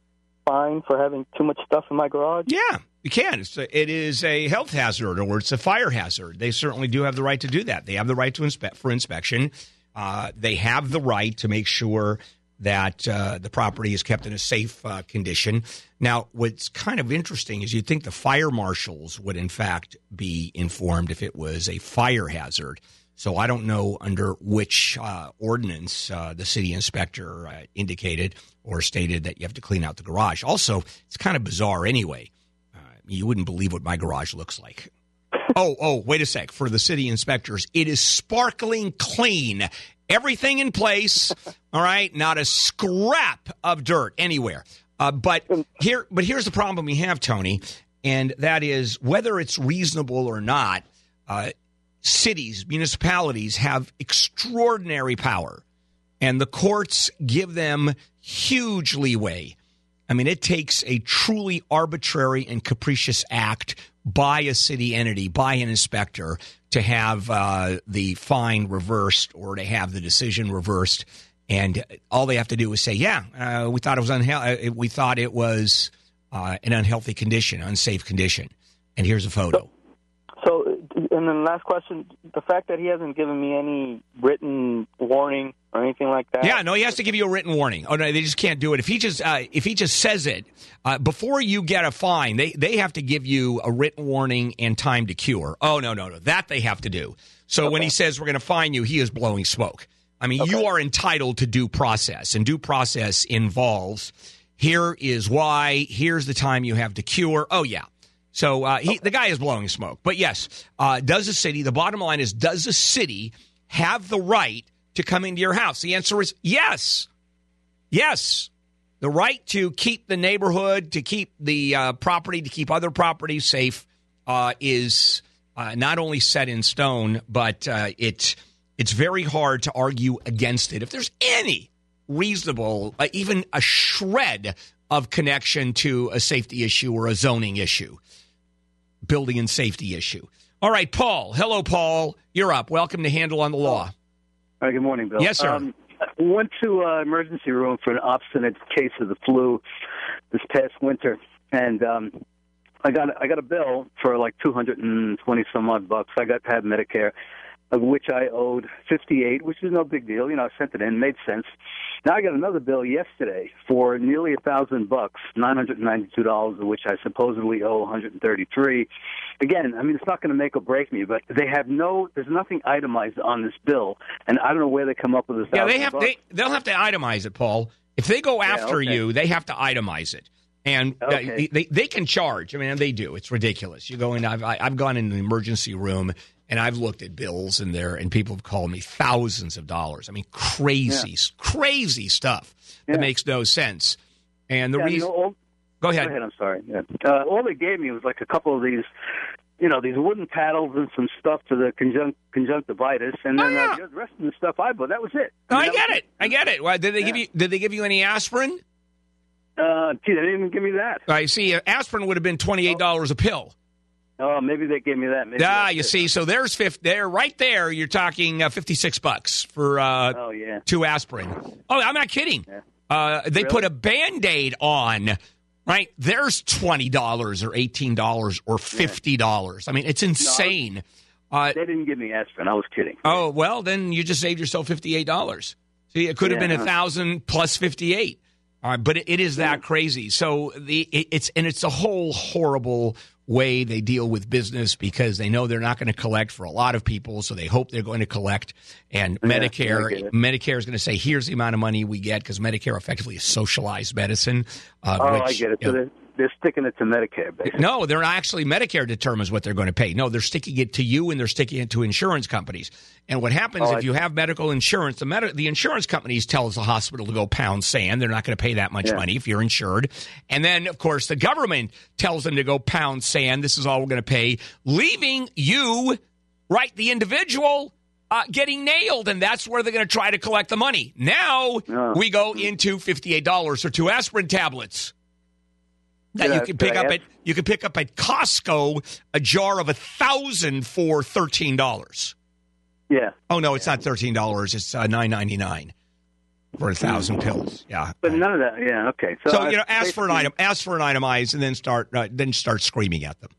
Speaker 15: fine for having too much stuff in my garage?
Speaker 1: Yeah, you can. It's a, it is a health hazard or it's a fire hazard. They certainly do have the right to do that. They have the right to inspect for inspection. Uh, they have the right to make sure that uh, the property is kept in a safe uh, condition. Now, what's kind of interesting is you'd think the fire marshals would, in fact, be informed if it was a fire hazard. So I don't know under which uh, ordinance uh, the city inspector uh, indicated or stated that you have to clean out the garage. Also, it's kind of bizarre anyway. Uh, you wouldn't believe what my garage looks like. Oh, oh, wait a sec. For the city inspectors, it is sparkling clean. Everything in place. All right, not a scrap of dirt anywhere. Uh, but here, but here's the problem we have, Tony, and that is whether it's reasonable or not. Uh, cities, municipalities have extraordinary power, and the courts give them huge leeway. I mean, it takes a truly arbitrary and capricious act by a city entity, by an inspector, to have uh, the fine reversed or to have the decision reversed. And all they have to do is say, "Yeah, uh, we thought it was unhealthy. We thought it was uh, an unhealthy condition, unsafe condition." And here's a photo.
Speaker 15: And then last question: the fact that he hasn't given me any written warning or anything like that.
Speaker 1: Yeah, no, he has to give you a written warning. Oh no, they just can't do it. If he just uh, if he just says it uh, before you get a fine, they they have to give you a written warning and time to cure. Oh no, no, no, that they have to do. So when he says we're going to fine you, he is blowing smoke. I mean, you are entitled to due process, and due process involves here is why, here's the time you have to cure. Oh yeah. So uh, he, the guy is blowing smoke. But yes, uh, does the city? The bottom line is, does the city have the right to come into your house? The answer is yes. Yes. The right to keep the neighborhood, to keep the uh, property, to keep other properties safe uh, is uh, not only set in stone, but uh, it, it's very hard to argue against it. If there's any reasonable, even a shred of connection to a safety issue or a zoning issue, building and safety issue. All right, Paul. Hello, Paul. You're up. Welcome to Handel on the Law.
Speaker 16: Hi, good morning, Bill.
Speaker 1: Yes, sir.
Speaker 16: Um, went to uh, emergency room for an obstinate case of the flu this past winter, and um, I got I got a bill for like two hundred and twenty some odd bucks. I got had Medicare, of which I owed fifty eight, which is no big deal. You know, I sent it in, made sense. Now I got another bill yesterday for nearly a thousand bucks, nine hundred and ninety two dollars, of which I supposedly owe one hundred and thirty three. Again, I mean, it's not going to make or break me, but they have no, there's nothing itemized on this bill, and I don't know where they come up with this.
Speaker 1: Yeah, they have they they'll have to itemize it, Paul. If they go after
Speaker 16: okay.
Speaker 1: you, they have to itemize it. And uh,
Speaker 16: Okay.
Speaker 1: they, they can charge. I mean, they do. It's ridiculous. You go in. I've I've gone in the emergency room and I've looked at bills in there, and people have called me thousands of dollars. I mean, crazy, crazy stuff that makes no sense. And the
Speaker 16: Yeah, you
Speaker 1: reason.
Speaker 16: know, all-
Speaker 1: go ahead.
Speaker 16: Go ahead. I'm sorry. Yeah. Uh, all they gave me was like a couple of these, you know, these wooden paddles and some stuff for the conjunct conjunctivitis, and then uh, the rest of the stuff I bought. That was it.
Speaker 1: No, I get it. I get it. Why, did they give you? Did they give you any aspirin?
Speaker 16: Uh, gee, they didn't even give me that.
Speaker 1: I see. uh, Aspirin would have been twenty eight dollars a pill.
Speaker 16: Oh, maybe they gave me that. Maybe
Speaker 1: Ah, you see. So there's fifth. There, right there. You're talking uh, fifty six bucks for uh,
Speaker 16: Oh yeah.
Speaker 1: two aspirin. Oh, I'm not kidding. Uh, they
Speaker 16: Really?
Speaker 1: put a band aid on. Right there's twenty dollars or eighteen dollars or fifty dollars. I mean, it's insane. uh,
Speaker 16: They didn't give me aspirin. I was kidding.
Speaker 1: oh well, then you just saved yourself fifty eight dollars. See, it could have been a
Speaker 16: Yeah.
Speaker 1: thousand plus fifty eight. All right, but it, it is that crazy. So the it, it's and it's a whole horrible way they deal with business because they know they're not going to collect for a lot of people, so they hope they're going to collect. And
Speaker 16: Yeah,
Speaker 1: Medicare. Medicare is going to say, "Here's the amount of money we get," because Medicare effectively is socialized medicine. Uh,
Speaker 16: oh,
Speaker 1: which,
Speaker 16: I get it.
Speaker 1: you know,
Speaker 16: they're, sticking it to Medicare, basically.
Speaker 1: no, they're actually Medicare determines what they're going to pay. No, they're sticking it to you and they're sticking it to insurance companies. And what happens
Speaker 16: Oh,
Speaker 1: if you have medical insurance, the med- the insurance companies tells the hospital to go pound sand. They're not going to pay that much
Speaker 16: Yeah.
Speaker 1: money if you're insured. And then of course the government tells them to go pound sand. This is all we're going to pay, leaving you, right, the individual uh, getting nailed, and that's where they're going to try to collect the money. Now we go into fifty-eight dollars for two aspirin tablets that you can pick up at you can pick up at Costco a jar of a thousand for thirteen dollars.
Speaker 16: Yeah.
Speaker 1: Oh no, it's not thirteen dollars. It's uh, nine ninety nine for a thousand pills. Yeah.
Speaker 16: But none of that. Yeah. Okay. So,
Speaker 1: So you know, ask for an item, ask for an itemized, and then start uh, then start screaming at them.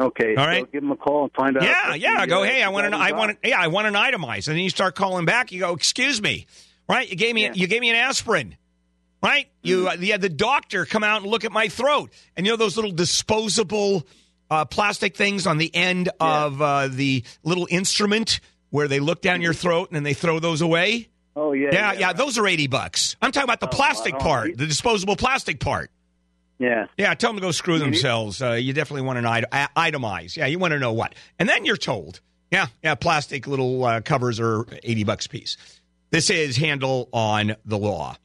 Speaker 16: Okay.
Speaker 1: All right.
Speaker 16: so give them a call and find out.
Speaker 1: Yeah, yeah. Go,
Speaker 16: uh,
Speaker 1: hey, I want an, I want, an, yeah, I want an itemized, and then you start calling back. You go, excuse me, right? You gave me, you gave me an aspirin, right? You,
Speaker 16: Mm-hmm.
Speaker 1: uh, you had the doctor come out and look at my throat, and you know those little disposable uh, plastic things on the end of uh, the little instrument where they look down your throat and then they throw those away.
Speaker 16: Oh yeah.
Speaker 1: Yeah, yeah, those are eighty bucks. I'm talking about the
Speaker 16: Oh,
Speaker 1: plastic part, the disposable plastic part.
Speaker 16: Yeah.
Speaker 1: Yeah, tell them to go screw themselves. Uh, you definitely want a- itemize. Yeah, you want to know what, and then you're told. Yeah, yeah, plastic little uh, covers are eighty bucks a piece. This is Handel on the law.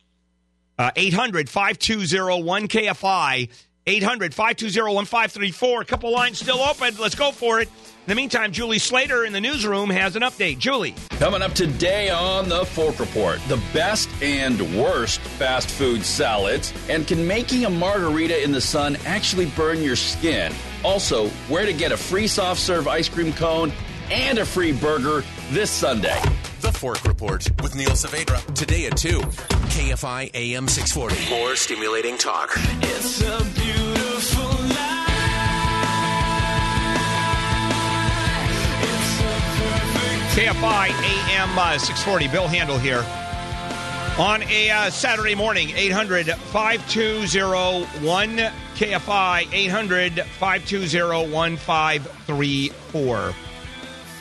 Speaker 1: Uh, 800 5201 KFI. 800 520 1534. A couple lines still open. Let's go for it. In the meantime, Julie Slater in the newsroom has an update. Julie.
Speaker 10: Coming up today on the Fork Report, the best and worst fast food salads, and can making a margarita in the sun actually burn your skin? Also, where to get a free soft serve ice cream cone and a free burger this Sunday.
Speaker 3: The Fork Report with Neil Saavedra. Today at 2. KFI AM 640. More stimulating talk.
Speaker 11: It's a beautiful life.
Speaker 1: KFI AM uh, 640. Bill Handel here. On a uh, Saturday morning, 800 5201 KFI, 800 520 1534.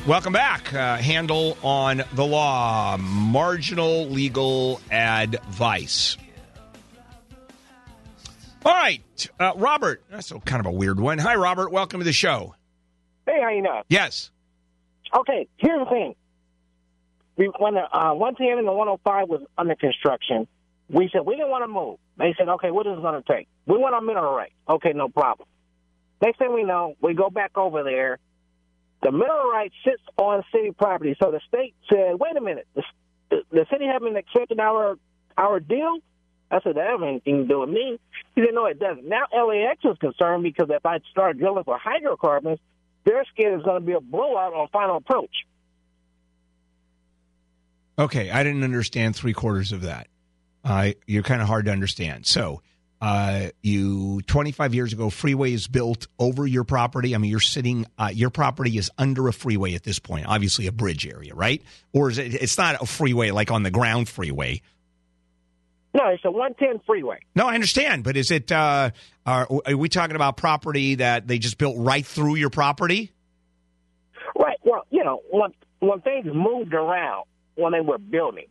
Speaker 1: Welcome back. Uh, Handel on the law, marginal legal advice. All right, uh, Robert. That's a, kind of a weird one. Hi, Robert. Welcome to the show.
Speaker 17: Hey, how you know?
Speaker 1: Yes.
Speaker 17: Okay, here's the thing. We, when the uh, 110 and the 105 was under construction, we said we didn't want to move. They said, okay, what is it going to take? We want our mineral right. Okay, no problem. Next thing we know, we go back over there. The right sits on city property. So the state said, wait a minute, the, the city haven't accepted our our deal. I said, that have anything to do with me. He said, no, it doesn't. Now LAX is concerned because if I start drilling for hydrocarbons, they're scared it's going to be a blowout on final approach.
Speaker 1: Okay, I didn't understand three quarters of that. Uh, you're kind of hard to understand. So, uh, you 25 years ago, freeway is built over your property. I mean, you're sitting, uh, your property is under a freeway at this point, obviously a bridge area, right? Or is it? It's not a freeway like on the ground freeway.
Speaker 17: No, it's a 110 freeway.
Speaker 1: No, I understand, but is it? Uh, are, are we talking about property that they just built right through your property?
Speaker 17: Right. Well, you know, when when things moved around when they were building,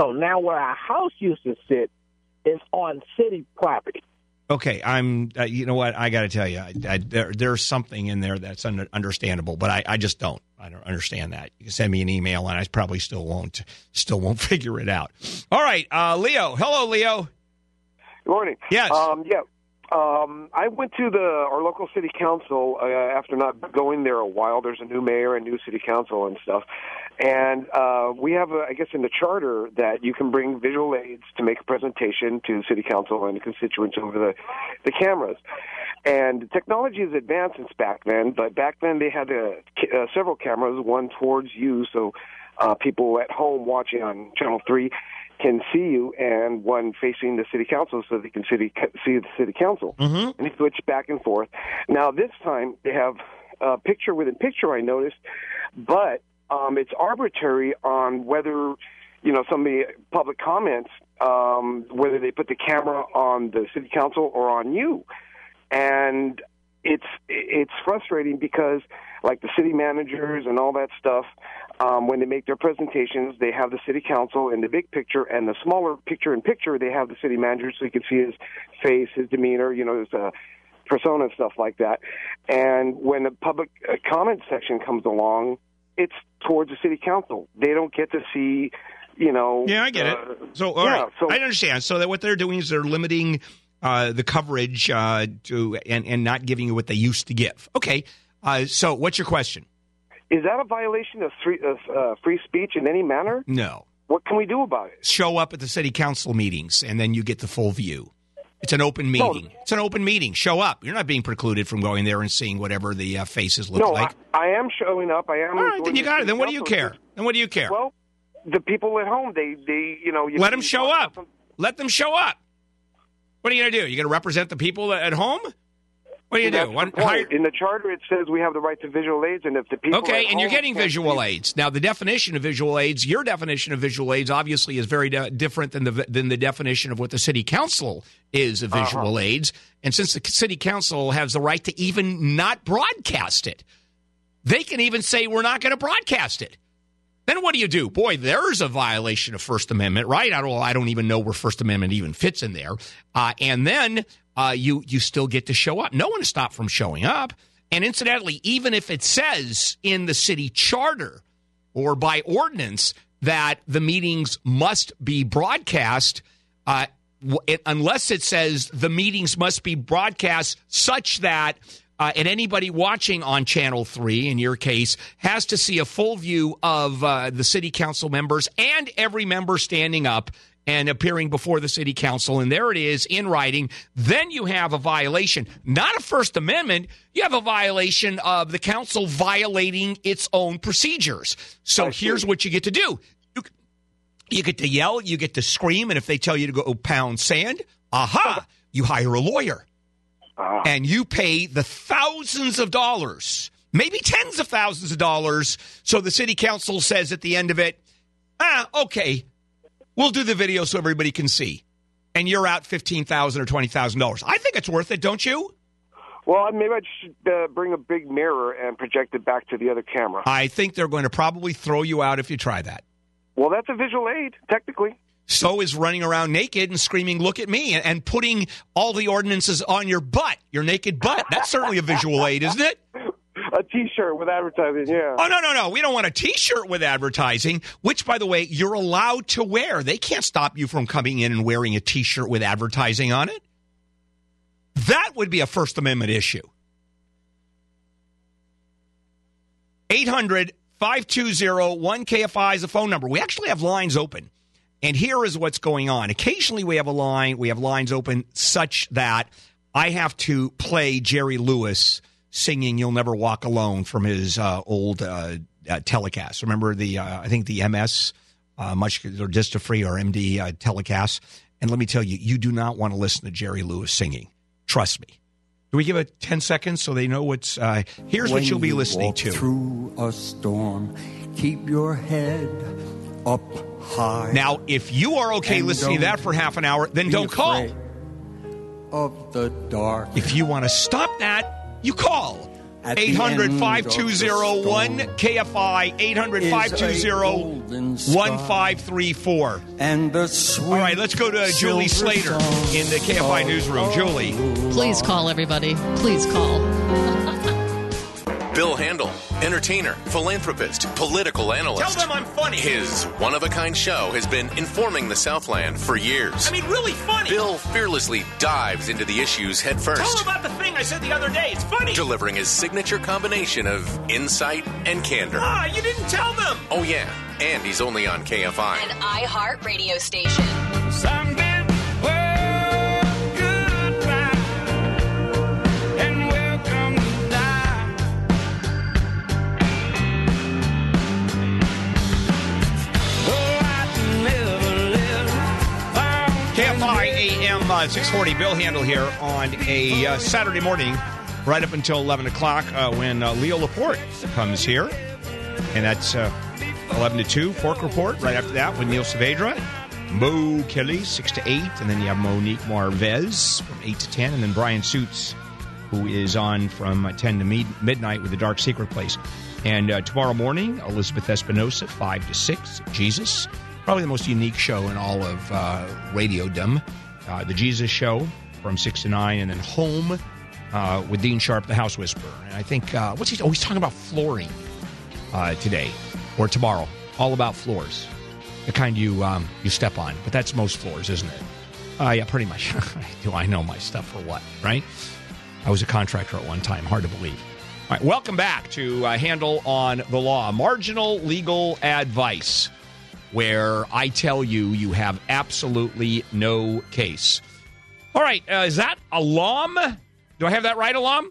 Speaker 17: so now where our house used to sit is on city property.
Speaker 1: Okay, I'm. Uh, you know what? I got to tell you, I, I, there, there's something in there that's under, understandable, but I, I just don't. I don't understand that. You can send me an email, and I probably still won't. Still won't [LAUGHS] figure it out. All right, uh, Leo. Hello, Leo.
Speaker 18: Good morning.
Speaker 1: Yes.
Speaker 18: Um, yeah. Um, I went to the our local city council uh, after not going there a while. There's a new mayor and new city council and stuff, and uh, we have, a, I guess, in the charter that you can bring visual aids to make a presentation to the city council and the constituents over the the cameras. And technology has advanced since back then, but back then they had uh, uh, several cameras, one towards you, so uh, people at home watching on Channel Three can see you, and one facing the city council, so they can city, see the city council.
Speaker 1: Mm-hmm.
Speaker 18: And they switch back and forth. Now this time they have uh, picture within picture. I noticed, but um, it's arbitrary on whether you know some of the public comments, um, whether they put the camera on the city council or on you, and it's it's frustrating because like the city managers and all that stuff um, when they make their presentations they have the city council in the big picture and the smaller picture in picture they have the city manager so you can see his face his demeanor you know his uh, persona and stuff like that and when the public uh, comment section comes along it's towards the city council they don't get to see you know
Speaker 1: Yeah, I get
Speaker 18: uh,
Speaker 1: it. So, all
Speaker 18: yeah,
Speaker 1: right,
Speaker 18: so
Speaker 1: I understand. So that what they're doing is they're limiting uh, the coverage uh, to and and not giving you what they used to give. Okay. Uh, so, what's your question?
Speaker 18: is that a violation of free, of, uh, free speech in any manner
Speaker 1: No.
Speaker 18: what can we do about it
Speaker 1: Show up at the city council meetings, and then you get the full view. It's an open meeting. It's an open meeting. Show up. You're not being precluded from going there and seeing whatever the uh, faces look
Speaker 18: no,
Speaker 1: like.
Speaker 18: I, I am showing up. I am.
Speaker 1: All right, then you got it. Then what do you care? Then what do you care?
Speaker 18: Well, the people at home, they, they, you know, you
Speaker 1: Let them show up. Let them show up. What are you going to do? You going to represent the people at home? What do you do? One, hire-
Speaker 18: In the charter, it says we have the right to visual aids, and if the people
Speaker 1: Okay, and you're getting visual
Speaker 18: see-
Speaker 1: aids. Now, the definition of visual aids, your definition of visual aids, obviously is very de- different than the than the definition of what the city council is of
Speaker 18: Uh-huh.
Speaker 1: visual aids. And since the city council has the right to even not broadcast it, they can even say we're not going to broadcast it. Then what do you do? Boy, there's a violation of First Amendment, right? I don't, I don't even know where First Amendment even fits in there. Uh, and then uh, you you still get to show up. No one stopped from showing up. And incidentally, even if it says in the city charter or by ordinance that the meetings must be broadcast, uh, it, unless it says the meetings must be broadcast such that uh, and anybody watching on Channel 3, in your case, has to see a full view of uh, the city council members and every member standing up and appearing before the city council. And there it is in writing. Then you have a violation, not a First Amendment. You have a violation of the council violating its own procedures. So here's what you get to do. You, you get to yell, you get to scream, and if they tell you to go pound sand, aha, you hire a lawyer and you pay the thousands of dollars, maybe tens of thousands of dollars. So the city council says at the end of it, ah, okay, we'll do the video so everybody can see. And you're out fifteen thousand or twenty thousand dollars. I think it's worth it, don't you?
Speaker 18: Well, maybe I should uh, bring a big mirror and project it back to the other camera.
Speaker 1: I think they're going to probably throw you out if you try that.
Speaker 18: Well, that's a visual aid, technically.
Speaker 1: So is running around naked and screaming, "Look at me!" and putting all the ordinances on your butt, your naked butt. That's certainly a visual aid, isn't it? [LAUGHS]
Speaker 18: A T-shirt with advertising, yeah.
Speaker 1: Oh no, no, no. We don't want a T-shirt with advertising. Which, by the way, you're allowed to wear. They can't stop you from coming in and wearing a T-shirt with advertising on it. That would be a First Amendment issue. 800 520 1KFI is the phone number. We actually have lines open. And here is what's going on. Occasionally we have a line, we have lines open such that I have to play Jerry Lewis singing You'll Never Walk Alone from his uh, old uh, uh, telecast. Remember the, uh, I think the MS, uh, muscular dystrophy or MD uh, telecast. And let me tell you, you do not want to listen to Jerry Lewis singing. Trust me. Do we give it 10 seconds so they know what's. Uh, here's what you'll be
Speaker 19: you
Speaker 1: listening
Speaker 19: walk
Speaker 1: to.
Speaker 19: Through a storm, keep your head up high.
Speaker 1: Now, if you are okay listening to that for half an hour, then don't call.
Speaker 19: Of the dark.
Speaker 1: If you want to stop that, you call.
Speaker 19: At
Speaker 1: 800
Speaker 19: end of
Speaker 1: 5201 KFI 800 520 1534.
Speaker 19: And the
Speaker 1: All right, let's go to Julie Slater in the KFI newsroom. Julie.
Speaker 20: Please call everybody. Please call. [LAUGHS]
Speaker 3: Bill Handel, entertainer, philanthropist, political analyst.
Speaker 1: Tell them I'm funny.
Speaker 3: His one of a kind show has been informing the Southland for years.
Speaker 1: I mean, really funny.
Speaker 3: Bill fearlessly dives into the issues head first.
Speaker 1: Tell them about the thing I said the other day. It's funny.
Speaker 3: delivering his signature combination of insight and candor.
Speaker 1: Ah, you didn't tell them.
Speaker 3: Oh, yeah, and he's only on KFI.
Speaker 21: An iHeart radio station.
Speaker 1: AM uh, 640, Bill Handel here on a uh, Saturday morning, right up until 11 o'clock uh, when uh, Leo Laporte comes here. And that's uh, 11 to 2, Fork Report. Right after that with Neil Saavedra, Mo Kelly, 6 to 8. And then you have Monique Marvez from 8 to 10. And then Brian Suits, who is on from 10 to mid- midnight with the Dark Secret Place. And uh, tomorrow morning, Elizabeth Espinosa, 5 to 6, Jesus. Probably the most unique show in all of uh, radiodom. Uh, the Jesus Show from 6 to 9, and then Home uh, with Dean Sharp, the House Whisperer. And I think, uh, what's he? Oh, he's talking about flooring uh, today or tomorrow. All about floors, the kind you um, you step on. But that's most floors, isn't it? Uh, yeah, pretty much. [LAUGHS] Do I know my stuff for what? Right? I was a contractor at one time. Hard to believe. All right, welcome back to uh, Handel on the Law. Marginal legal advice, where I tell you you have absolutely no case. All right, uh, is that Alam? Do I have that right, Alam?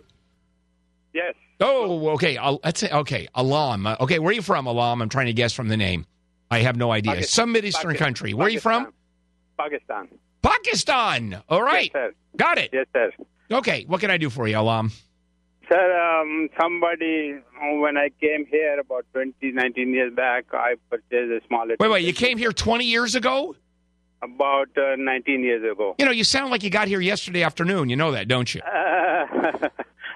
Speaker 22: Yes.
Speaker 1: Oh, okay. Say okay, Alam. Uh, Okay, where are you from, Alam? I'm trying to guess from the name. I have no idea.
Speaker 22: Pakistan.
Speaker 1: Some Mid Eastern
Speaker 22: Pakistan.
Speaker 1: country. Where are you from?
Speaker 22: Pakistan.
Speaker 1: Pakistan. All right.
Speaker 22: Yes.
Speaker 1: Got it.
Speaker 22: Yes, sir.
Speaker 1: Okay, what can I do for you, Alam?
Speaker 22: Sir, um, somebody, uh, when I came here about 20, 19 years back, I purchased a small...
Speaker 1: Wait, wait. You came here 20 years ago?
Speaker 22: About uh, 19 years ago.
Speaker 1: You know, you sound like you got here yesterday afternoon. You know that, don't you?
Speaker 22: Uh, [LAUGHS]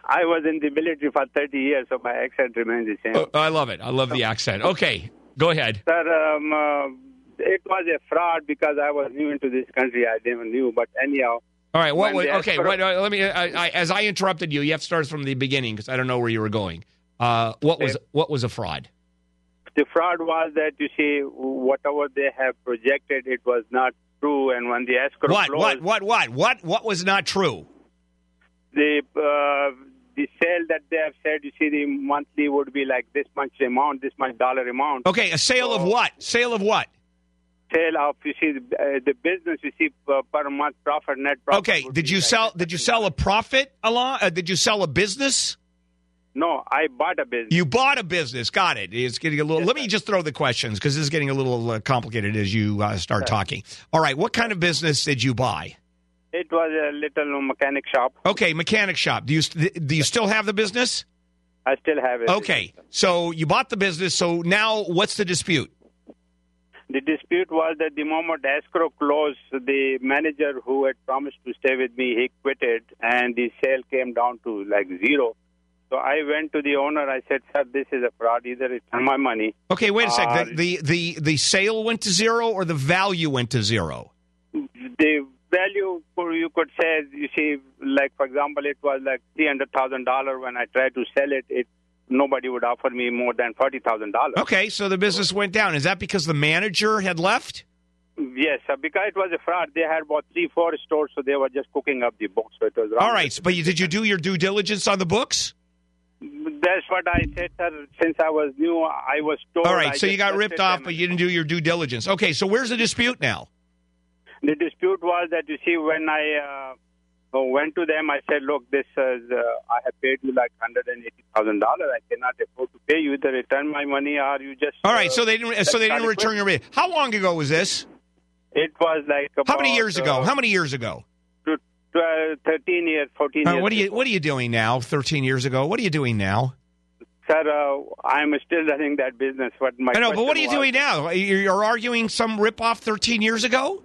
Speaker 22: I was in the military for 30 years, so my accent remains the same.
Speaker 1: Oh, I love it. I love the accent. Okay, go ahead.
Speaker 22: Sir, um, uh, it was a fraud because I was new into this country. I didn't knew, but anyhow...
Speaker 1: All right. What? was okay. What, uh, let me. I, I, as I interrupted you, you have to start from the beginning because I don't know where you were going. Uh, what was what was a fraud?
Speaker 22: The fraud was that, you see, whatever they have projected, it was not true, and when the escrow
Speaker 1: What?
Speaker 22: closed,
Speaker 1: What? What? What? What? What was not true?
Speaker 22: the uh, the sale that they have said, you see, the monthly would be like this much amount, this much dollar amount.
Speaker 1: Okay, a sale of what? Sale of what?
Speaker 22: Sale of you see the, uh, the business, you see uh, per month profit, net profit.
Speaker 1: Okay. Did you sell? Did you sell a profit? Along? Uh, did you sell a business?
Speaker 22: No, I bought a business.
Speaker 1: You bought a business. Got it. It's getting a little. let me just throw the questions because this is getting a little uh, complicated as you uh, start talking. All right. What kind of business did you buy?
Speaker 22: It was a little mechanic shop.
Speaker 1: Okay, mechanic shop. Do you do you still have the business?
Speaker 22: I still have it.
Speaker 1: Okay. So you bought the business. So now what's the dispute?
Speaker 22: The dispute was that the moment escrow closed, the manager who had promised to stay with me, he quitted, and the sale came down to like zero. So I went to the owner. I said, "Sir, this is a fraud. Either return my money."
Speaker 1: Okay, wait a sec.
Speaker 22: Uh,
Speaker 1: The, the the the sale went to zero, or the value went to zero.
Speaker 22: the value for- you could say you see like for example it was like three hundred thousand dollar when i tried to sell it it nobody would offer me more than forty thousand dollars
Speaker 1: Okay, so the business went down. Is that because the manager had left?
Speaker 22: yes because it was a fraud they had about three four stores so they were just cooking up the books so it was wrong
Speaker 1: All right, but you, did you do your due diligence on the books?
Speaker 22: that's what i said sir since i was new i was told
Speaker 1: All right,
Speaker 22: I
Speaker 1: so you got ripped off, but you didn't do your due diligence. Okay, so where's the dispute now?
Speaker 22: The dispute was that you see when I uh, went to them, I said, "Look, this is uh, I have paid you like hundred and eighty thousand dollars. I cannot afford to pay you. Either return my money or you just."
Speaker 1: All right,
Speaker 22: uh,
Speaker 1: so they didn't. So they didn't return your. money. How long ago was this?
Speaker 22: It was like
Speaker 1: How many years ago?
Speaker 22: uh,
Speaker 1: How many years ago?
Speaker 22: tw- 12, 13 years, fourteen
Speaker 1: All right,
Speaker 22: years.
Speaker 1: what are you What are you doing now? Thirteen years ago. What are you doing now?
Speaker 22: Sir, uh, I'm still running that business. What my
Speaker 1: I know, but what are you
Speaker 22: question
Speaker 1: doing now? You're arguing some rip off thirteen years ago.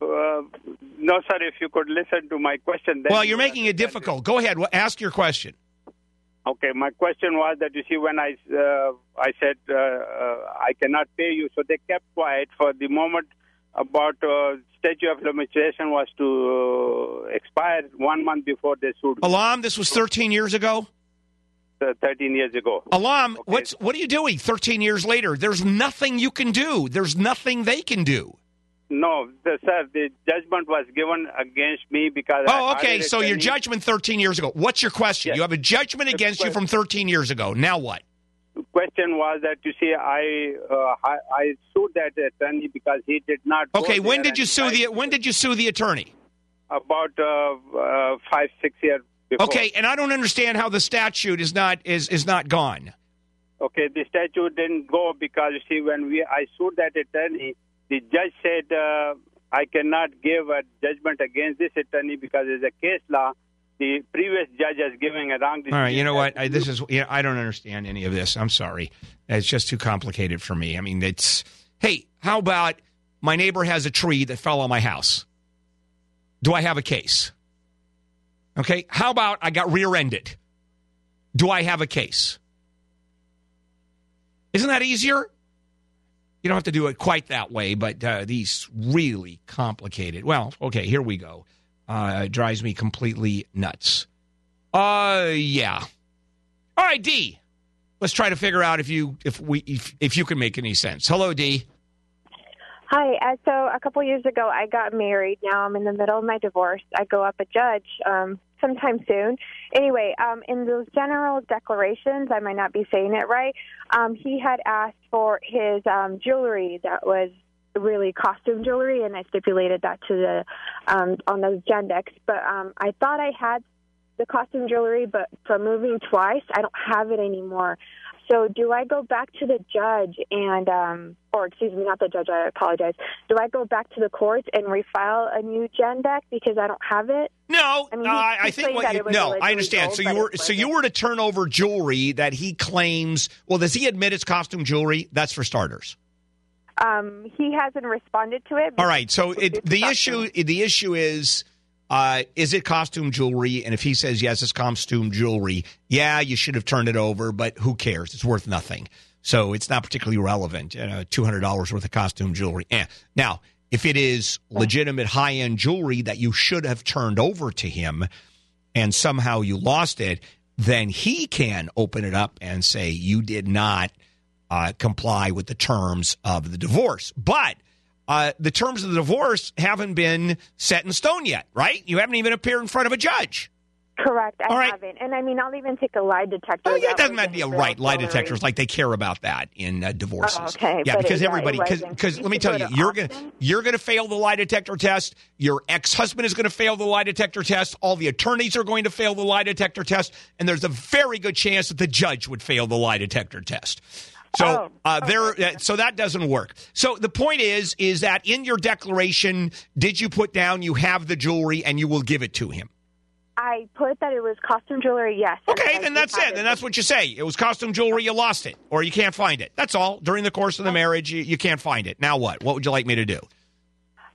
Speaker 22: Uh, no, sir. If you could listen to my question. Then
Speaker 1: Well, you're making it difficult. Go ahead. Well, Ask your question.
Speaker 22: Okay, my question was that you see when I uh, I said uh, uh, I cannot pay you, so they kept quiet for the moment about uh, statute of limitation was to uh, expire one month before they sued.
Speaker 1: Alam, this was 13 years ago.
Speaker 22: Uh, Thirteen years ago.
Speaker 1: Alam, what's what are you doing 13 years later? There's nothing you can do. There's nothing they can do.
Speaker 22: No, the, sir, the judgment was given against me because.
Speaker 1: Oh, okay. So your judgment 13 years ago. What's your question? You have a judgment against you from 13 years ago. Now what?
Speaker 22: question was that you see, I uh, I, I sued that attorney because he did not.
Speaker 1: Okay, when did you sue the when did you sue the attorney?
Speaker 22: About uh, uh, five six years before.
Speaker 1: Okay, and I don't understand how the statute is not is is not gone.
Speaker 22: Okay, the statute didn't go because you see, when we I sued that attorney, the judge said uh, I cannot give a judgment against this attorney because it's a case law. The previous judge has given a wrong decision.
Speaker 1: All right, you know what? I, this is you know, I don't understand any of this. I'm sorry. It's just too complicated for me. I mean, it's hey, how about my neighbor has a tree that fell on my house? Do I have a case? Okay, how about I got rear-ended? Do I have a case? Isn't that easier? You don't have to do it quite that way, but uh, these really complicated. Well, okay, here we go. Uh, it drives me completely nuts. Uh, yeah. All right, D. Let's try to figure out if you if we if, if you can make any sense. Hello, D.
Speaker 23: Hi. Uh, so a couple years ago, I got married. Now I'm in the middle of my divorce. I go up a judge um, sometime soon. Anyway, um, in those general declarations, I might not be saying it right. Um, he had asked for his um, jewelry that was really costume jewelry, and I stipulated that to the um, on those gendex. But um, I thought I had the costume jewelry, but from moving twice, I don't have it anymore. So do I go back to the judge and, um, or excuse me, not the judge, I apologize. Do I go back to the courts and refile a new gen deck because I don't have it?
Speaker 1: No,
Speaker 23: I mean,
Speaker 1: Uh,
Speaker 23: he-
Speaker 1: I think what you, no, I understand.
Speaker 23: gold,
Speaker 1: So you were so you were to turn over jewelry that he claims. Well, does he admit it's costume jewelry? That's for starters.
Speaker 23: Um, he hasn't responded to it.
Speaker 1: All right. So it, the issue the issue is uh, is it costume jewelry? And if he says yes, it's costume jewelry. Yeah, you should have turned it over, but who cares? It's worth nothing. So it's not particularly relevant. Uh, Two hundred dollars worth of costume jewelry. Eh. Now, if it is legitimate high end jewelry that you should have turned over to him, and somehow you lost it, then he can open it up and say you did not uh, comply with the terms of the divorce. But uh, the terms of the divorce haven't been set in stone yet, right? You haven't even appeared in front of a judge.
Speaker 23: Correct. I
Speaker 1: All right.
Speaker 23: haven't. And I mean, I'll even take a lie detector.
Speaker 1: Oh, yeah, it doesn't matter. Yeah, right. Lie detectors, like they care about that in uh, divorces.
Speaker 23: Oh, okay,
Speaker 1: Yeah,
Speaker 23: but
Speaker 1: because
Speaker 23: it-
Speaker 1: everybody, because
Speaker 23: wasn't.
Speaker 1: because
Speaker 23: You
Speaker 1: let me tell you,
Speaker 23: to
Speaker 1: you're gonna you're gonna fail the lie detector test. Your ex husband is going to fail the lie detector test. All the attorneys are going to fail the lie detector test, and there's a very good chance that the judge would fail the lie detector test. So uh, there, uh, so that doesn't work. So the point is, is that in your declaration, did you put down you have the jewelry and you will give it to him?
Speaker 23: I put that it was costume jewelry, yes.
Speaker 1: Okay, then that's it. Then that's what you say. It was costume jewelry. You lost it, or you can't find it. That's all. During the course of the marriage, you, you can't find it. Now what? What would you like me to do?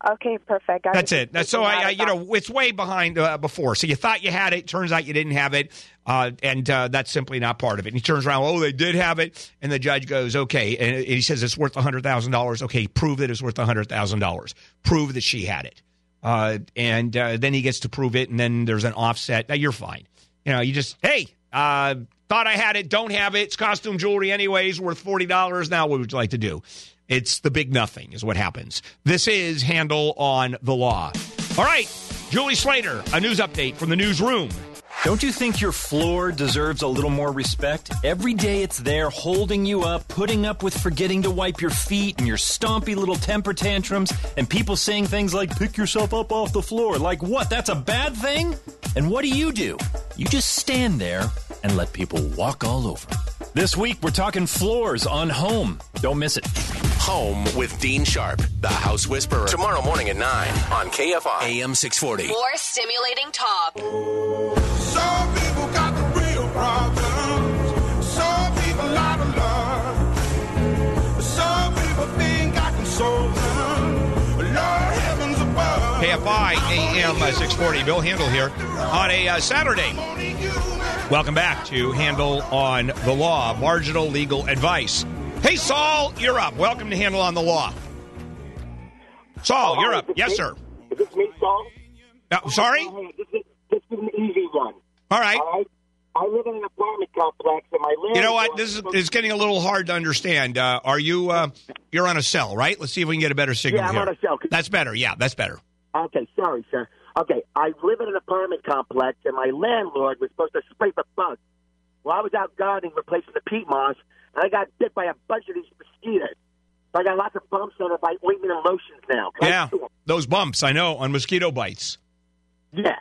Speaker 23: Okay, perfect. I
Speaker 1: That's it. So I, I you know, it's way behind uh, before. So you thought you had it. Turns out you didn't have it, uh, and uh, that's simply not part of it. And he turns around. Oh, they did have it, and the judge goes, okay, and he says it's worth hundred thousand dollars. Okay, prove that it's worth hundred thousand dollars. Prove that she had it, uh, and uh, then he gets to prove it, and then there's an offset. Now you're fine. You know, you just hey. Uh, thought I had it, don't have it. It's costume jewelry, anyways, worth forty dollars. Now, what would you like to do? It's the big nothing, is what happens. This is Handel on the Law. All right, Julie Slater, a news update from the newsroom.
Speaker 24: Don't you think your floor deserves a little more respect? Every day it's there holding you up, putting up with forgetting to wipe your feet and your stompy little temper tantrums, and people saying things like, pick yourself up off the floor. Like what? That's a bad thing? And what do you do? You just stand there and let people walk all over. This week we're talking floors on home. Don't miss it.
Speaker 3: Home with Dean Sharp, the House Whisperer. Tomorrow morning at 9 on KFI AM 640.
Speaker 21: More stimulating talk.
Speaker 11: Some people got the real problems. Some people out of love. Some people think I can solve them. Lord heavens above.
Speaker 1: KFI AM uh, 640. Bill Handel here on a uh, Saturday. Welcome back to Handel on the Law, marginal legal advice. Hey, Saul, you're up. Welcome to Handel on the Law. Saul,
Speaker 25: Oh,
Speaker 1: you're up. Yes,
Speaker 25: me?
Speaker 1: sir.
Speaker 25: Is this me, Saul?
Speaker 1: Uh, sorry?
Speaker 25: This is, this is an easy one.
Speaker 1: All right.
Speaker 25: All right? I live in an apartment complex, and my landlord...
Speaker 1: You know what? This is it's getting a little hard to understand. Uh, are you uh, you're on a cell, right? Let's see if we can get a better signal
Speaker 25: Yeah, I'm
Speaker 1: here.
Speaker 25: on a cell.
Speaker 1: That's better. Yeah, that's better.
Speaker 25: Okay, sorry, sir. Okay, I live in an apartment complex, and my landlord was supposed to spray for bugs. Well, I was out gardening, replacing the peat moss, and I got bit by a bunch of these mosquitoes. So I got lots of bumps on it by ointment and lotions now. Can
Speaker 1: Yeah, those bumps I know on mosquito bites.
Speaker 25: Yeah.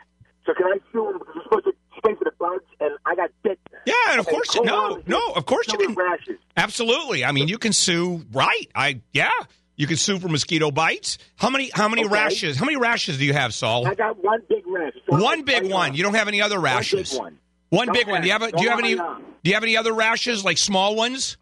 Speaker 25: So can I sue him because you're supposed to spray for the bugs, and I got bit.
Speaker 1: Yeah, and of course, no, no, of course you can.
Speaker 25: rashes.
Speaker 1: Absolutely. I mean, you can sue. Right? I yeah. You can sue for mosquito bites. How many? How many
Speaker 25: Okay.
Speaker 1: rashes? How many rashes do you have, Saul?
Speaker 25: I got one big rash.
Speaker 1: One big one. You don't have any other rashes.
Speaker 25: One big one.
Speaker 1: Big one. Do you have? A, do you have any? Do you have any other rashes like small ones?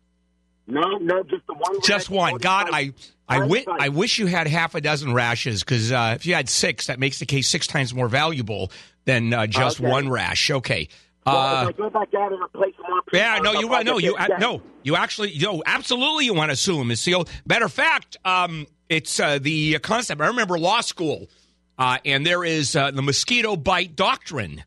Speaker 25: No, no, just the one.
Speaker 1: Just one. God, I I,
Speaker 25: One.
Speaker 1: I wish you had half a dozen rashes because uh, if you had six, that makes the case six times more valuable than uh, just
Speaker 25: Okay.
Speaker 1: one rash. Okay.
Speaker 25: Well,
Speaker 1: Uh,
Speaker 25: if I go back out and replace them
Speaker 1: yeah, no, you no, you no, you actually, no, absolutely, you want to sue him. Seal. Matter of fact, um, it's uh, the concept. I remember law school, uh, and there is uh, the mosquito bite doctrine,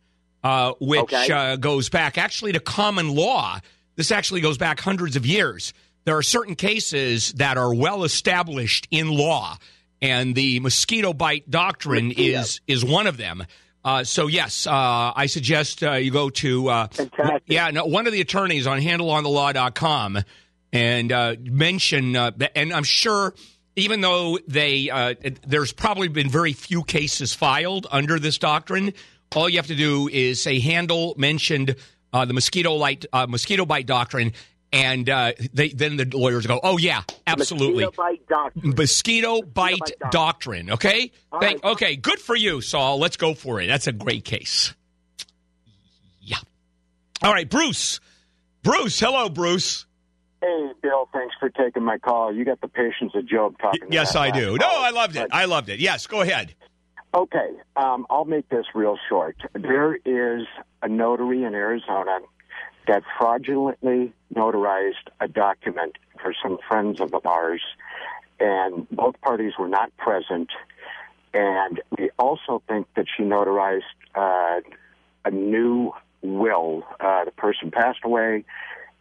Speaker 1: uh, which
Speaker 25: Okay.
Speaker 1: uh, goes back actually to common law. This actually goes back hundreds of years. There are certain cases that are well established in law, and the mosquito bite doctrine is is one of them. Uh, so yes, uh, I suggest uh, you go to uh, yeah, no, one of the attorneys on handelonthelaw.com and uh, mention, uh, and I'm sure even though they uh, there's probably been very few cases filed under this doctrine, all you have to do is say Handel mentioned uh, the mosquito light uh, mosquito bite doctrine. And uh, they, then the lawyers go, "Oh yeah, absolutely,
Speaker 25: Mosquito bite doctrine.
Speaker 1: mosquito bite
Speaker 25: bite
Speaker 1: doctrine." Okay, Thank,
Speaker 25: right.
Speaker 1: okay, good for you, Saul. Let's go for it. That's a great case. Yeah. All right, Bruce. Bruce, hello, Bruce.
Speaker 25: Hey, Bill, thanks for taking my call. You got the patience of Job talking. to
Speaker 1: Yes,
Speaker 25: that
Speaker 1: I do. No. I loved it. I loved it. Yes, go ahead.
Speaker 25: Okay, um, I'll make this real short. There is a notary in Arizona that fraudulently notarized a document for some friends of ours, and both parties were not present. And we also think that she notarized uh, a new will. Uh, the person passed away,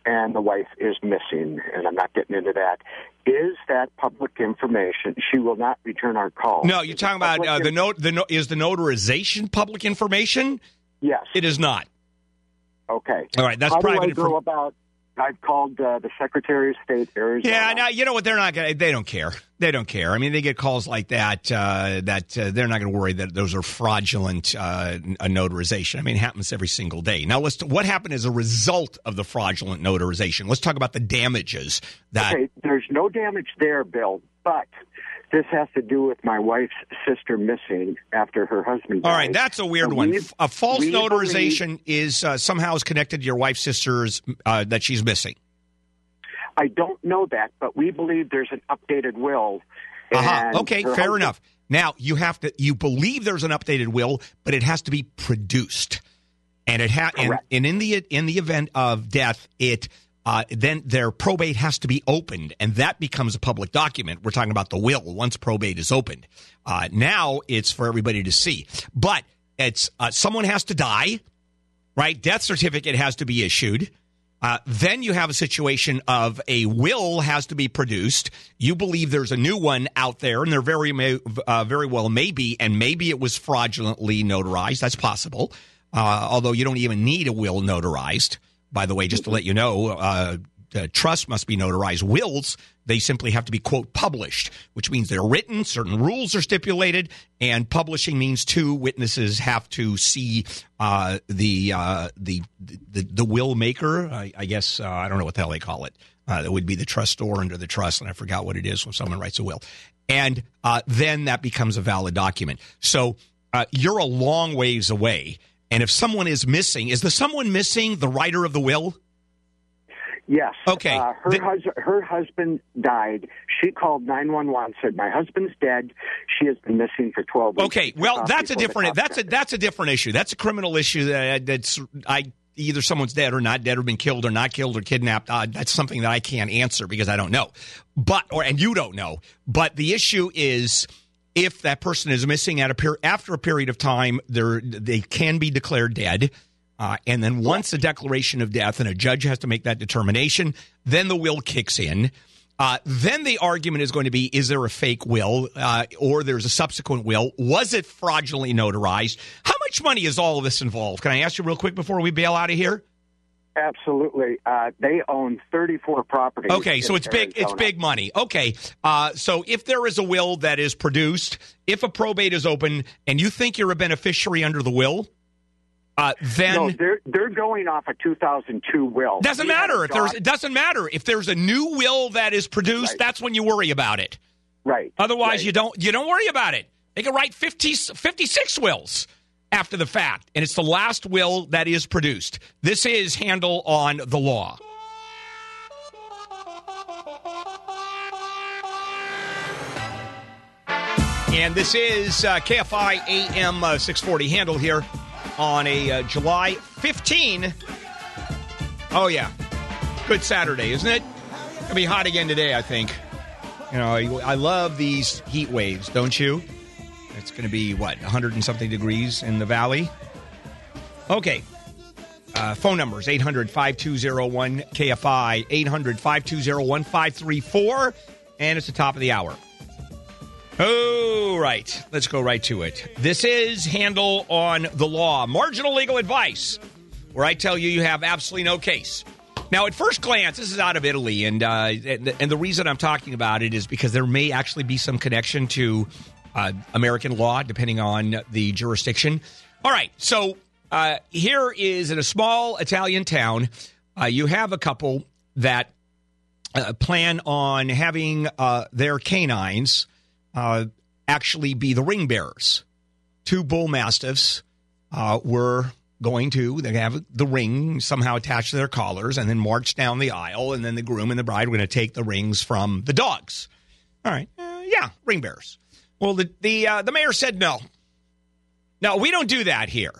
Speaker 25: and the wife is missing, and I'm not getting into that. Is that public information? She will not return our call.
Speaker 1: No, you're talking about uh, the note. The no, is the notarization public information?
Speaker 25: Yes.
Speaker 1: It is not.
Speaker 25: Okay.
Speaker 1: All right, that's
Speaker 25: How
Speaker 1: private
Speaker 25: do I go
Speaker 1: inform-
Speaker 25: about? I've called uh, the Secretary of State, Arizona.
Speaker 1: Yeah, now you know what? They're not going. to They don't care. They don't care. I mean, they get calls like that. Uh, that uh, they're not going to worry that those are fraudulent uh, notarization. I mean, it happens every single day. Now, let's. What happened as a result of the fraudulent notarization? Let's talk about the damages that.
Speaker 25: Okay, there's no damage there, Bill, but this has to do with my wife's sister missing after her husband died.
Speaker 1: All right, that's a weird
Speaker 25: So
Speaker 1: one. a false notarization is uh, somehow is connected to your wife's sister's uh, that she's missing.
Speaker 25: I don't know that, but we believe there's an updated will.
Speaker 1: Uh-huh. Okay, fair
Speaker 25: husband-
Speaker 1: enough. Now you have to you believe there's an updated will, but it has to be produced, and it ha- and, and in the in the event of death, it uh, then their probate has to be opened, and that becomes a public document. We're talking about the will once probate is opened. Uh, now it's for everybody to see, but it's uh, someone has to die, right? Death certificate has to be issued. Uh, then you have a situation of a will has to be produced. You believe there's a new one out there, and there very may, uh, very well may be, and maybe it was fraudulently notarized. That's possible. Uh, although you don't even need a will notarized. By the way, just to let you know, uh, trust must be notarized. Wills, they simply have to be, quote, published, which means they're written, certain rules are stipulated, and publishing means two witnesses have to see uh, the, uh, the, the the will maker. I, I guess, uh, I don't know what the hell they call it. Uh, that would be the trustor under the trust, and I forgot what it is when someone writes a will. And uh, then that becomes a valid document. So you're a long ways away. And if someone is missing, is the someone missing the writer of the will?
Speaker 25: Yes.
Speaker 1: Okay.
Speaker 25: Uh, her hus- her husband died. She called nine one one. Said my husband's dead. She has been missing for twelve weeks.
Speaker 1: Okay, well, that's a different that's a that's a different issue. That's a criminal issue that that's I either someone's dead or not dead or been killed or not killed or kidnapped. Uh, that's something that I can't answer because I don't know. But or and you don't know. But the issue is if that person is missing at a per- after a period of time, they they can be declared dead. Uh, and then once a declaration of death, and a judge has to make that determination, then the will kicks in. Uh, then the argument is going to be: Is there a fake will, uh, or there's a subsequent will? Was it fraudulently notarized? How much money is all of this involved? Can I ask you real quick before we bail out of here?
Speaker 25: Absolutely. Uh, they own thirty four properties.
Speaker 1: Okay, so it's big. It's big money. Okay, uh, so if there is a will that is produced, if a probate is open, and you think you're a beneficiary under the will, uh, then
Speaker 25: no, they're they're going off a 2002 will.
Speaker 1: Doesn't
Speaker 25: We
Speaker 1: matter if there's. It doesn't matter if there's a new will that is produced. That's when you worry about it.
Speaker 25: Right.
Speaker 1: Otherwise, you don't. You don't worry about it. They can write 50, 56 wills after the fact, and it's the last will that is produced. This is Handel on the law. And this is uh, KFI AM uh, 640 Handel here on a uh, July 15. Oh, yeah. Good Saturday, isn't it? It'll be hot again today, I think. You know, I, I love these heat waves, don't you? It's going to be, what, 100 and something degrees in the valley? Okay. Uh, phone numbers 800 5201 KFI, 800 5201 1534, and it's the top of the hour. Oh, right. Let's go right to it. This is Handel on the Law, marginal legal advice, where I tell you you have absolutely no case. Now, at first glance, this is out of Italy, and uh, and the reason I'm talking about it is because there may actually be some connection to uh, American law, depending on the jurisdiction. All right, so uh, here is in a small Italian town, uh, you have a couple that uh, plan on having uh, their canines uh, actually be the ring bearers. Two bull mastiffs were going to they have the ring somehow attached to their collars and then march down the aisle and then the groom and the bride were going to take the rings from the dogs all right uh, yeah ring bearers well the the uh, the mayor said no no we don't do that here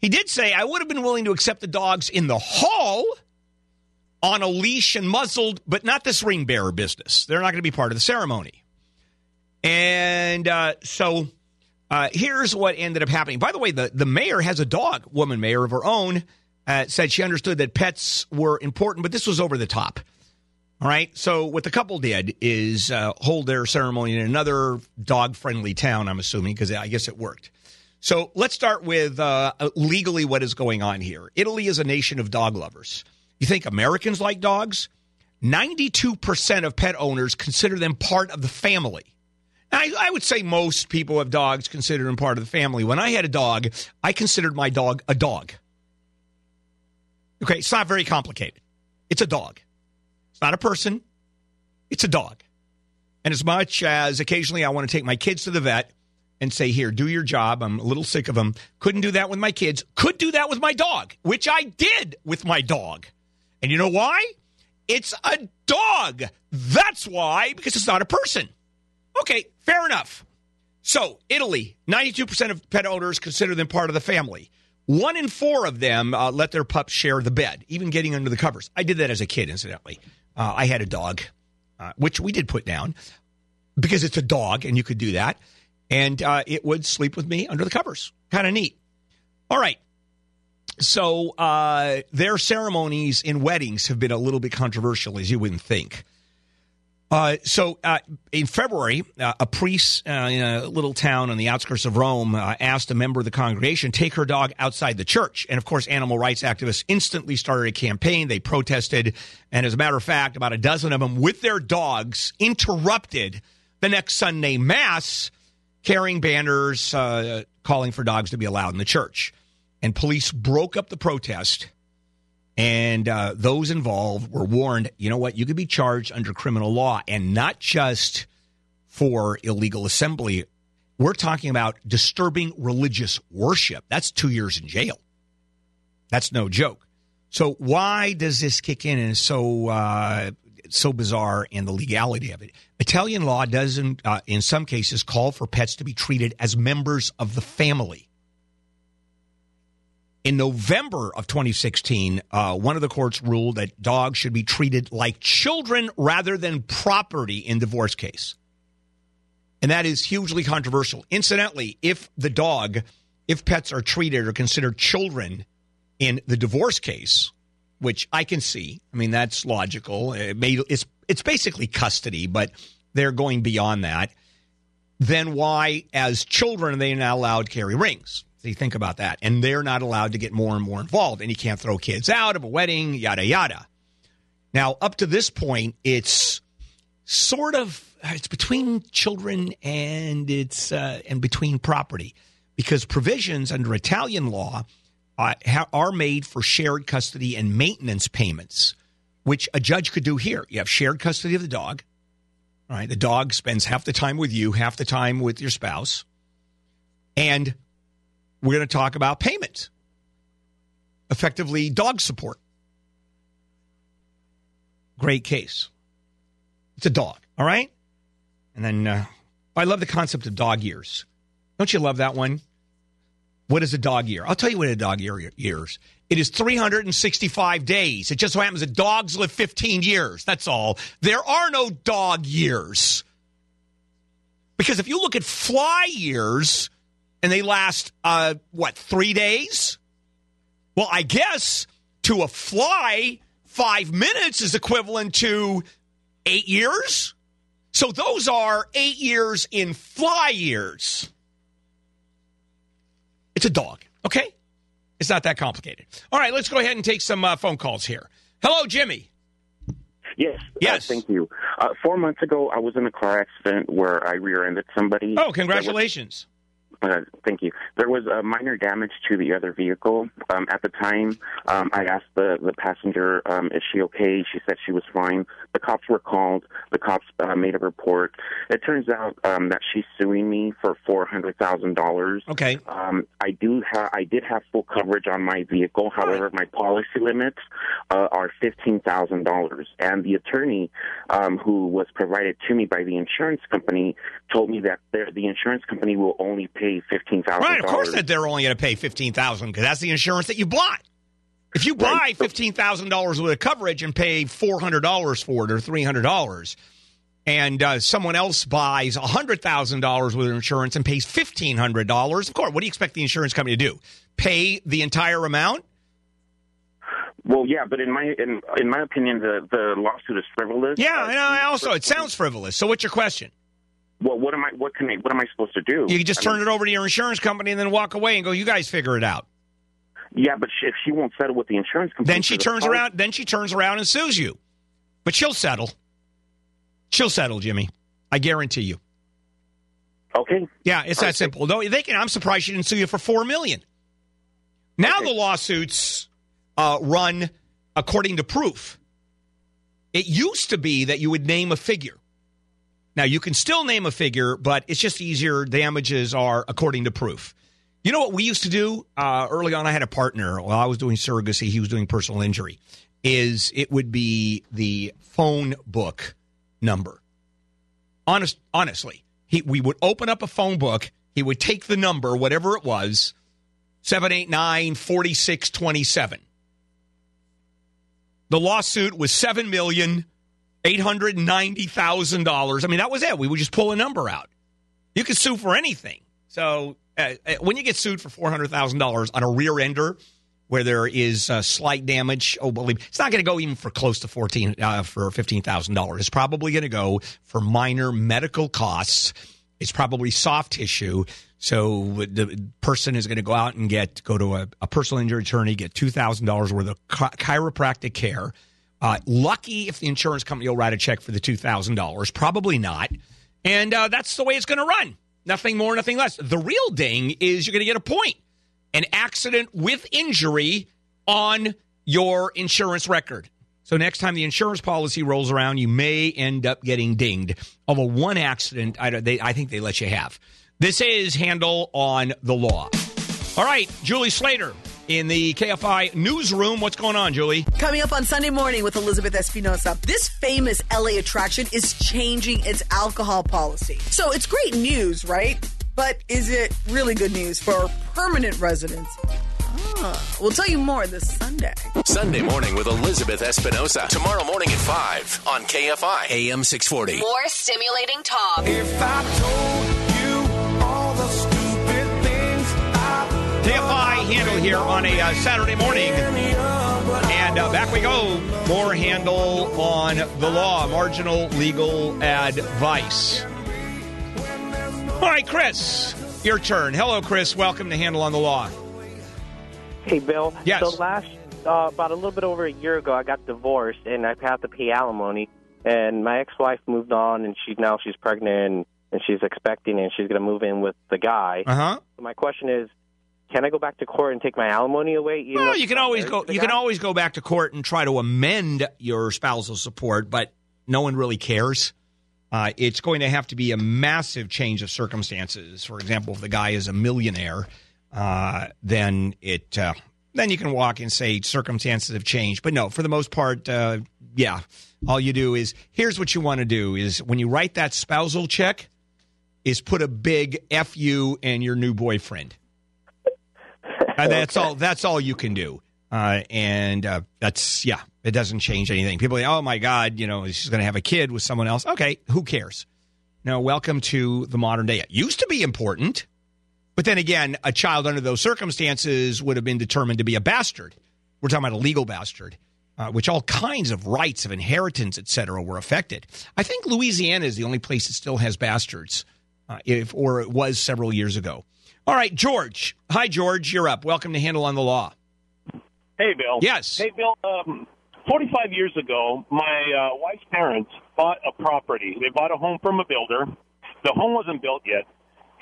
Speaker 1: he did say i would have been willing to accept the dogs in the hall on a leash and muzzled but not this ring bearer business they're not going to be part of the ceremony and uh, so uh, here's what ended up happening. By the way, the, the mayor has a dog, woman mayor of her own, uh, said she understood that pets were important, but this was over the top. All right. So what the couple did is uh, hold their ceremony in another dog friendly town, I'm assuming, because I guess it worked. So let's start with uh, legally what is going on here. Italy is a nation of dog lovers. You think Americans like dogs? 92% of pet owners consider them part of the family. I, I would say most people have dogs consider them part of the family. When I had a dog, I considered my dog a dog. Okay, it's not very complicated. It's a dog. Not a person. It's a dog. And as much as occasionally I want to take my kids to the vet and say, here, do your job. I'm a little sick of them. Couldn't do that with my kids. Could do that with my dog, which I did with my dog. And you know why? It's a dog. That's why, because it's not a person. Okay, fair enough. So, Italy, 92% of pet owners consider them part of the family. One in four of them uh, let their pups share the bed, even getting under the covers. I did that as a kid, incidentally. Uh, I had a dog, uh, which we did put down because it's a dog and you could do that. And uh, it would sleep with me under the covers. Kind of neat. All right. So, uh, their ceremonies in weddings have been a little bit controversial, as you wouldn't think. Uh, so uh, in February, uh, a priest uh, in a little town on the outskirts of Rome uh, asked a member of the congregation take her dog outside the church, and of course, animal rights activists instantly started a campaign. They protested, and as a matter of fact, about a dozen of them with their dogs interrupted the next Sunday mass, carrying banners uh, calling for dogs to be allowed in the church. And police broke up the protest and uh, those involved were warned you know what you could be charged under criminal law and not just for illegal assembly we're talking about disturbing religious worship that's two years in jail that's no joke So why does this kick in and so uh, so bizarre and the legality of it? Italian law doesn't, uh, in some cases, call for pets to be treated as members of the family. In November of 2016, uh, one of the courts ruled that dogs should be treated like children rather than property in divorce case. And that is hugely controversial. Incidentally, if the dog, if pets are treated or considered children in the divorce case, which I can see, I mean that's logical. It may, it's it's basically custody, but they're going beyond that. Then why, as children, are they not allowed to carry rings? So you think about that, and they're not allowed to get more and more involved, and you can't throw kids out of a wedding, yada yada. Now, up to this point, it's sort of it's between children and it's uh, and between property because provisions under Italian law uh, ha- are made for shared custody and maintenance payments, which a judge could do here. You have shared custody of the dog. Right, the dog spends half the time with you, half the time with your spouse, and we're going to talk about payment, effectively dog support. Great case. It's a dog, all right? And then uh, I love the concept of dog years. Don't you love that one? What is a dog year? I'll tell you what a dog year years. It is 365 days. It just so happens that dogs live 15 years. That's all. There are no dog years. Because if you look at fly years and they last, uh, what, three days? Well, I guess to a fly, five minutes is equivalent to eight years. So those are eight years in fly years. It's a dog, okay? It's not that complicated. All right, let's go ahead and take some uh, phone calls here. Hello, Jimmy.
Speaker 26: Yes.
Speaker 1: Yes.
Speaker 26: Uh, thank you. Uh, four months ago, I was in a car accident where I rear-ended somebody.
Speaker 1: Oh, congratulations.
Speaker 26: Uh, thank you. There was a minor damage to the other vehicle. Um, at the time, um, I asked the, the passenger, um, is she okay? She said she was fine. The cops were called. The cops uh, made a report. It turns out um, that she's suing me for four hundred thousand dollars.
Speaker 1: Okay.
Speaker 26: Um, I do have. I did have full coverage on my vehicle. However, my policy limits uh, are fifteen thousand dollars. And the attorney um, who was provided to me by the insurance company told me that the insurance company will only pay fifteen thousand
Speaker 1: Right, of course that they're only going to pay fifteen thousand because that's the insurance that you bought. If you buy fifteen thousand dollars worth of coverage and pay four hundred dollars for it or three hundred dollars, and uh, someone else buys hundred thousand dollars worth of insurance and pays fifteen hundred dollars, of course, what do you expect the insurance company to do? Pay the entire amount?
Speaker 26: Well, yeah, but in my in in my opinion, the the lawsuit is frivolous.
Speaker 1: Yeah, know. I Also, it sounds frivolous. So, what's your question?
Speaker 26: Well, what am I? What can I? What am I supposed to do?
Speaker 1: You can just
Speaker 26: I
Speaker 1: turn
Speaker 26: mean,
Speaker 1: it over to your insurance company and then walk away and go. You guys figure it out.
Speaker 26: Yeah, but she, if she won't settle with the insurance company,
Speaker 1: Then she
Speaker 26: the
Speaker 1: turns
Speaker 26: policy-
Speaker 1: around. Then she turns around and sues you. But she'll settle. She'll settle, Jimmy. I guarantee you.
Speaker 26: Okay.
Speaker 1: Yeah, it's that simple. No, they can. I'm surprised she didn't sue you for four million. Now the lawsuits uh, run according to proof. It used to be that you would name a figure. Now you can still name a figure, but it's just easier. Damages are according to proof. You know what we used to do uh, early on? I had a partner while I was doing surrogacy. He was doing personal injury. Is it would be the phone book number. Honest, honestly, he we would open up a phone book. He would take the number, whatever it was, 789 4627. The lawsuit was seven million eight hundred ninety thousand dollars. I mean, that was it. We would just pull a number out. You could sue for anything. So uh, uh, when you get sued for four hundred thousand dollars on a rear ender, where there is uh, slight damage, oh, believe it's not going to go even for close to fourteen uh, for fifteen thousand dollars. It's probably going to go for minor medical costs. It's probably soft tissue. So the person is going to go out and get go to a, a personal injury attorney, get two thousand dollars worth of chi- chiropractic care. Uh, lucky if the insurance company will write a check for the two thousand dollars. Probably not. And uh, that's the way it's going to run. Nothing more, nothing less. The real ding is you're going to get a point. An accident with injury on your insurance record. So next time the insurance policy rolls around, you may end up getting dinged. Of a one accident, I, they, I think they let you have. This is Handel on the Law. All right, Julie Slater, in the KFI newsroom. What's going on, Julie?
Speaker 27: Coming up on Sunday morning with Elizabeth Espinosa, this famous LA attraction is changing its alcohol policy. So it's great news, right? But is it really good news for permanent residents? Ah, we'll tell you more this Sunday.
Speaker 3: Sunday morning with Elizabeth Espinosa. Tomorrow morning at 5 on KFI AM 640.
Speaker 21: More stimulating talk.
Speaker 11: If I told you I
Speaker 1: KFI Handel here on a uh, Saturday morning. And uh, back we go. More Handel on the law, marginal legal advice. All right, Chris, your turn. Hello, Chris. Welcome to Handel on the Law.
Speaker 28: Hey, Bill.
Speaker 1: Yes.
Speaker 28: So last, uh, about a little bit over a year ago, I got divorced, and I had to pay alimony. And my ex-wife moved on, and she now she's pregnant, and, and she's expecting, and she's going to move in with the guy.
Speaker 1: Uh huh.
Speaker 28: So my question is, can I go back to court and take my alimony away?
Speaker 1: Well, you can always go. You can always go back to court and try to amend your spousal support, but no one really cares. Uh, it's going to have to be a massive change of circumstances. For example, if the guy is a millionaire, uh, then it uh, then you can walk and say circumstances have changed. But no, for the most part, uh, yeah. All you do is here's what you want to do is when you write that spousal check, is put a big F you and your new boyfriend. Uh, that's all. That's all you can do. Uh, and uh, that's yeah, it doesn't change anything. People, say, oh my God, you know, she's going to have a kid with someone else. Okay, who cares? Now, welcome to the modern day. It used to be important, but then again, a child under those circumstances would have been determined to be a bastard. We're talking about a legal bastard, uh, which all kinds of rights of inheritance, et cetera, were affected. I think Louisiana is the only place that still has bastards, uh, if or it was several years ago. All right, George. Hi, George. You're up. Welcome to Handel on the Law.
Speaker 29: Hey, Bill.
Speaker 1: Yes.
Speaker 29: Hey, Bill. Um, 45 years ago, my uh, wife's parents bought a property. They bought a home from a builder. The home wasn't built yet,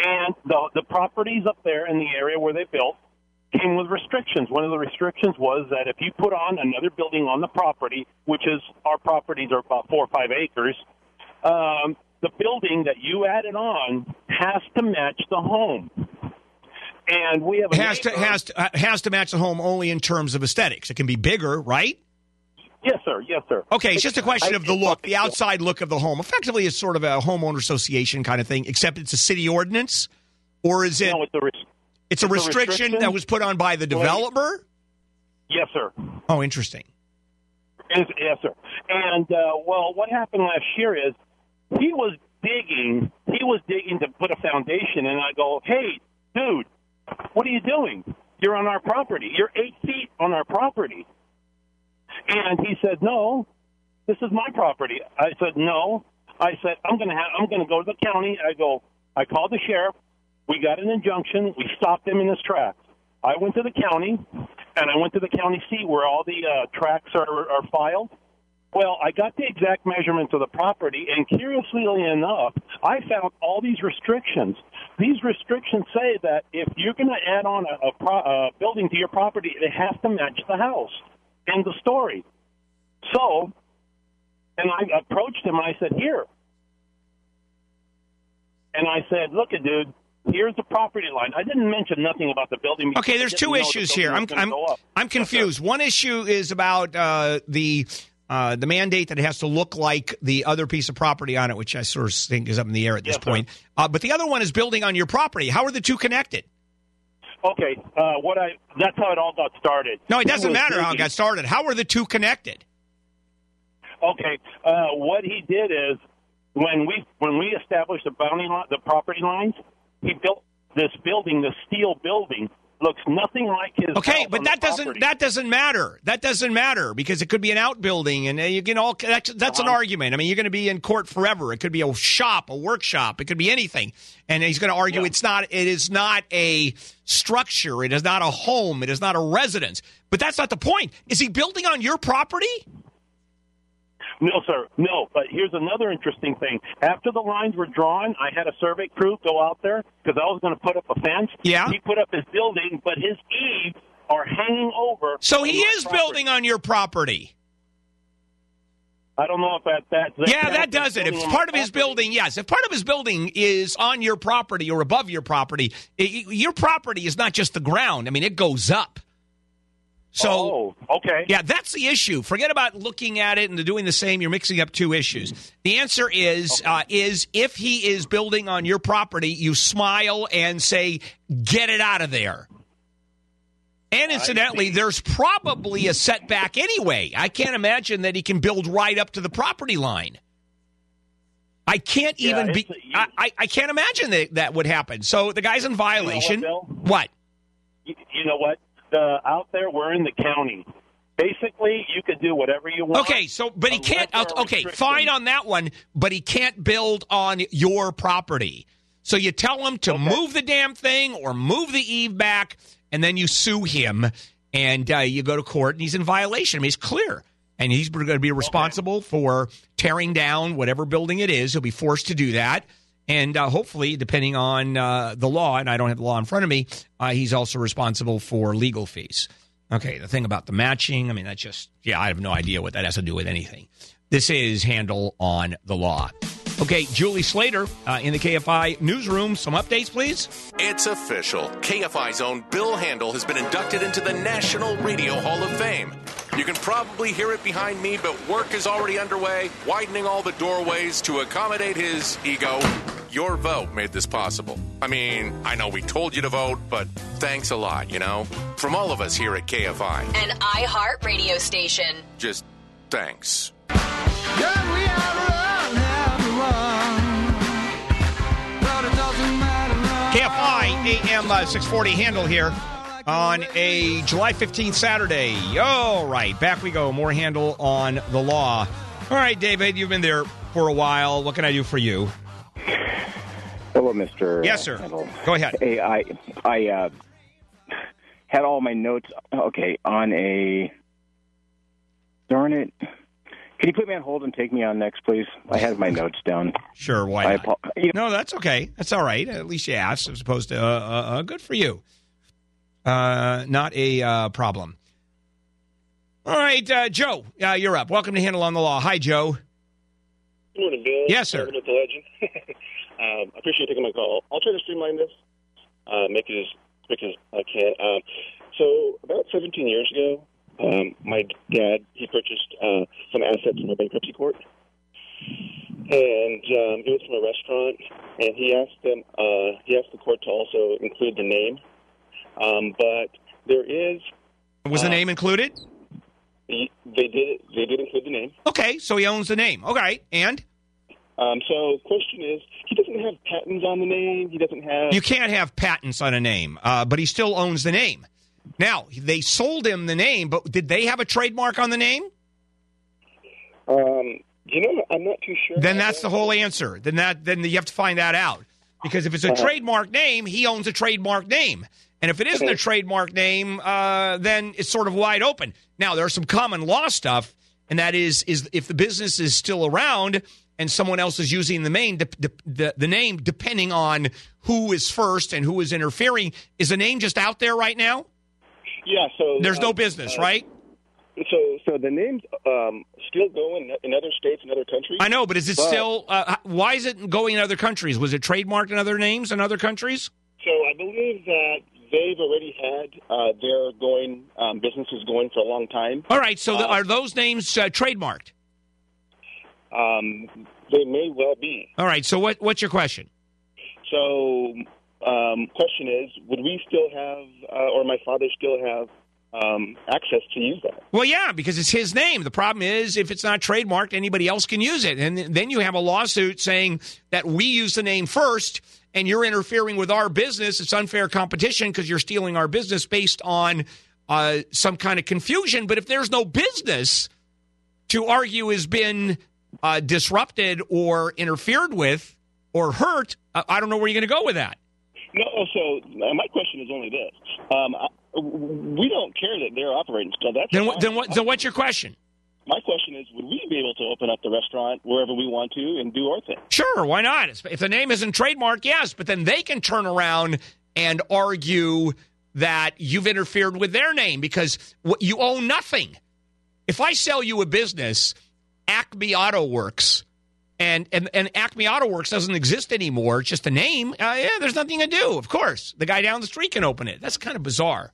Speaker 29: and the the properties up there in the area where they built came with restrictions. One of the restrictions was that if you put on another building on the property, which is our properties are about four or five acres, um, the building that you added on has to match the home. And we have a
Speaker 1: has to has to, uh, has to match the home only in terms of aesthetics. It can be bigger, right?
Speaker 29: Yes, sir. Yes, sir.
Speaker 1: Okay, it's just a question of the look, the outside look of the home. Effectively, it's sort of a homeowner association kind of thing, except it's a city ordinance, or is it?
Speaker 29: No, it's a, res-
Speaker 1: it's a
Speaker 29: it's a
Speaker 1: restriction,
Speaker 29: restriction.
Speaker 1: that was put on by the developer.
Speaker 29: Yes, sir.
Speaker 1: Oh, interesting.
Speaker 29: Yes, yes, sir. And uh, well, what happened last year is he was digging. He was digging to put a foundation, and I go, "Hey, dude, what are you doing? You're on our property. You're eight feet on our property." And he said, "No, this is my property." I said, "No." I said, "I'm to have. I'm to go to the county." I go. I called the sheriff. We got an injunction. We stopped him in his tracks. I went to the county, and I went to the county seat where all the uh, tracks are, are filed. Well, I got the exact measurements of the property, and curiously enough, I found all these restrictions. These restrictions say that if you're going to add on a, a, pro, a building to your property, it has to match the house. End of story. So, and I approached him and I said, "Here." And I said, "Look, dude, here's the property line." I didn't mention nothing about the building.
Speaker 1: Okay, there's two issues here. I'm I'm. I'm confused. One issue is about uh, the uh, the mandate that it has to look like the other piece of property on it, which I sort of think is up in the air at this point. Uh, but the other one is building on your property. How are the two connected?
Speaker 29: Okay, uh, what I that's how it all got started.
Speaker 1: No, it doesn't matter how it got started. How are the two connected?
Speaker 29: Okay, uh, what he did is when we when we established the boundary line, the property lines, he built this building, the steel building, looks nothing like his.
Speaker 1: Okay, but that doesn't
Speaker 29: property.
Speaker 1: that doesn't matter. That doesn't matter because it could be an outbuilding, and uh, you can all that's, that's
Speaker 29: Uh-huh.
Speaker 1: an argument. I mean, you're going to be in court forever. It could be a shop, a workshop. It could be anything, and he's going to argue it's not. It is not a structure. It is not a home. It is not a residence. But that's not the point. Is he building on your property?
Speaker 29: No, sir, no. But here's another interesting thing. After the lines were drawn, I had a survey crew go out there because I was going to put up a fence.
Speaker 1: Yeah.
Speaker 29: He put up his building, but his eaves are hanging over.
Speaker 1: So he is
Speaker 29: property.
Speaker 1: building on your property.
Speaker 29: I don't know if that that.
Speaker 1: Yeah, that does it. If
Speaker 29: on
Speaker 1: part of his building, yes. If part of his building is on your property or above your property, i your property is not just the ground. I mean, it goes up. So,
Speaker 29: oh, okay.
Speaker 1: yeah, that's the issue. Forget about looking at it and doing the same. You're mixing up two issues. The answer is uh, is if he is building on your property, you smile and say, "Get it out of there." And incidentally, there's probably a setback anyway. I can't imagine that he can build right up to the property line. I can't
Speaker 29: Yeah,
Speaker 1: even be.
Speaker 29: it's
Speaker 1: I, I, I can't imagine that that would happen. So the guy's in violation.
Speaker 29: Bill?
Speaker 1: what?
Speaker 29: You, you know what? The out there, we're in the county. Basically, you could do whatever you want.
Speaker 1: Okay, so but he can't. Okay, fine on that one, but he can't build on your property. So you tell him to move the damn thing or move the eve back, and then you sue him, and uh, you go to court, and he's in violation. I mean, it's clear, and he's going to be responsible for tearing down whatever building it is. He'll be forced to do that. And uh, hopefully, depending on uh, the law, and I don't have the law in front of me, uh, he's also responsible for legal fees. Okay, the thing about the matching, I mean, that's just, yeah, I have no idea what that has to do with anything. This is Handel on the Law. Okay, Julie Slater uh, in the KFI newsroom. Some updates, please.
Speaker 3: It's official. KFI's own Bill Handel has been inducted into the National Radio Hall of Fame. You can probably hear it behind me, but work is already underway, widening all the doorways to accommodate his ego. Your vote made this possible. I mean, I know we told you to vote, but thanks a lot, you know? From all of us here at KFI,
Speaker 21: An iHeart radio station.
Speaker 3: just thanks.
Speaker 1: KFI AM uh, 640 Handel here on a July 15th Saturday. All right, back we go. More Handel on the Law. All right, David, you've been there for a while. What can I do for you?
Speaker 30: Hello, Mister.
Speaker 1: Yes, sir. Go ahead.
Speaker 30: Hey, I I uh, had all my notes. Okay, on a darn it. Can you put me on hold and take me on next, please? I had my notes down.
Speaker 1: Sure, why
Speaker 30: I
Speaker 1: not?
Speaker 30: apo-
Speaker 1: No, that's okay. That's all right. At least you asked, as opposed to uh, uh, uh, good for you. Uh, not a uh, problem. All right, uh, Joe, uh, you're up. Welcome to Handel on the Law. Hi, Joe.
Speaker 31: Good morning, Bill.
Speaker 1: Yes, sir.
Speaker 31: Welcome the legend. [LAUGHS] um, I appreciate you taking my call. I'll try to streamline this, uh, make it as quick as I can. Um, so, about 17 years ago, um, my dad he purchased uh, some assets from a bankruptcy court, and um, it was from a restaurant. And he asked them, uh, he asked the court to also include the name, um, but there is
Speaker 1: Was the name included?
Speaker 31: they did they did include the name.
Speaker 1: Okay, so he owns the name. All right, and
Speaker 31: Um, so, question is, he doesn't have patents on the name. He doesn't have.
Speaker 1: you can't have patents on a name, uh, but he still owns the name. Now they sold him the name, but did they have a trademark on the name?
Speaker 31: Um, you know, I'm not too sure.
Speaker 1: Then that's the whole answer. Then that then you have to find that out because if it's a
Speaker 31: Uh-huh.
Speaker 1: trademark name, he owns a trademark name, and if it isn't a trademark name, uh, then it's sort of wide open. Now there's some common law stuff, and that is is if the business is still around and someone else is using the main the, the name, depending on who is first and who is interfering, is the name just out there right now?
Speaker 31: Yeah. So
Speaker 1: There's no
Speaker 31: um,
Speaker 1: business,
Speaker 31: uh,
Speaker 1: right?
Speaker 31: So, so the name's um, still going in other states and other countries.
Speaker 1: I know, but is it
Speaker 31: But-
Speaker 1: still? Uh, why is it going in other countries? Was it trademarked in other names in other countries?
Speaker 31: So I believe that they've already had uh, their going um, businesses going for a long time.
Speaker 1: All right, so
Speaker 31: Uh,
Speaker 1: are those names uh, trademarked?
Speaker 31: Um, they may well be.
Speaker 1: All right, so what what's your question?
Speaker 31: So, um, question is, would we still have, uh, or my father still have um, access to use that?
Speaker 1: Well, yeah, because it's his name. The problem is if it's not trademarked, anybody else can use it, and then you have a lawsuit saying that we use the name first, and you're interfering with our business. It's unfair competition because you're stealing our business based on uh, some kind of confusion. But if there's no business to argue has been uh, disrupted or interfered with or hurt, uh, I don't know where you're going to go with that.
Speaker 31: No, so uh, my question is only this: um, I- we don't care that they're operating still. That's
Speaker 1: Then, what, then what? So what's your question?
Speaker 31: My question is: Would we be able to open up the restaurant wherever we want to and do our thing?
Speaker 1: Sure, why not? If the name isn't trademarked, yes, but then they can turn around and argue that you've interfered with their name because you own nothing. If I sell you a business, Acme Auto Works, and, and, and Acme Auto Works doesn't exist anymore, it's just a name, uh, yeah, there's nothing to do, of course. The guy down the street can open it. That's kind of bizarre.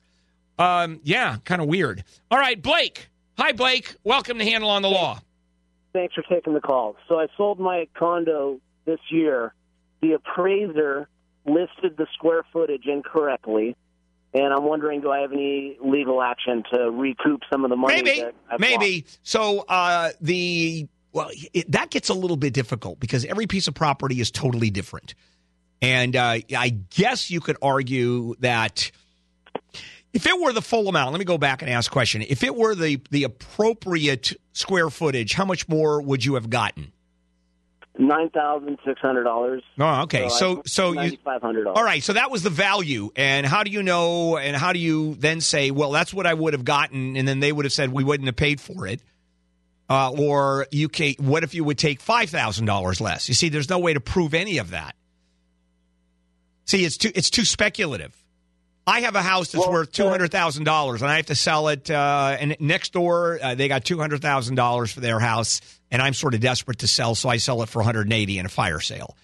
Speaker 1: Um, yeah, kind of weird. All right, Blake. Hi, Blake. Welcome to Handel on the Law.
Speaker 4: Thanks for taking the call. So I sold my condo this year. The appraiser listed the square footage incorrectly, and I'm wondering, do I have any legal action to recoup some of the money?
Speaker 1: Maybe, maybe. So uh, the well, it, that gets a little bit difficult because every piece of property is totally different, and uh, I guess you could argue that if it were the full amount, let me go back and ask a question. If it were the the appropriate square footage, how much more would you have gotten?
Speaker 4: Nine thousand six hundred dollars.
Speaker 1: Oh, okay. So, so you
Speaker 4: five hundred dollars.
Speaker 1: All right, so that was the value. And how do you know? And how do you then say, well, that's what I would have gotten? And then they would have said we wouldn't have paid for it. Uh, or you can, what if you would take five thousand dollars less? You see, there's no way to prove any of that. See, it's too it's too speculative. I have a house that's worth two hundred thousand dollars, and I have to sell it. Uh, and next door, uh, they got two hundred thousand dollars for their house, and I'm sort of desperate to sell, so I sell it for one hundred and eighty in a fire sale.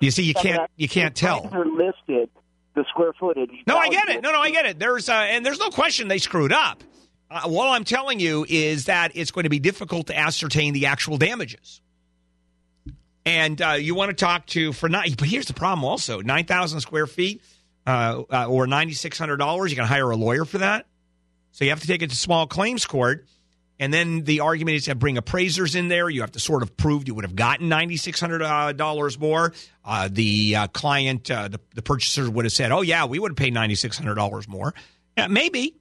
Speaker 1: You see, you can't you can't tell.
Speaker 4: Listed the square footage.
Speaker 1: No, I get it. No, no, I get it. There's uh, and there's no question they screwed up. Uh, what I'm telling you is that it's going to be difficult to ascertain the actual damages. And uh, you want to talk to for nine, but here's the problem: also nine thousand square feet uh, uh, or ninety six hundred dollars. You can hire a lawyer for that. So you have to take it to small claims court, and then the argument is to bring appraisers in there. You have to sort of prove you would have gotten ninety six hundred uh, dollars more. Uh, the uh, client, uh, the, the purchaser would have said, "Oh yeah, we would have paid ninety six hundred dollars more." Yeah, maybe,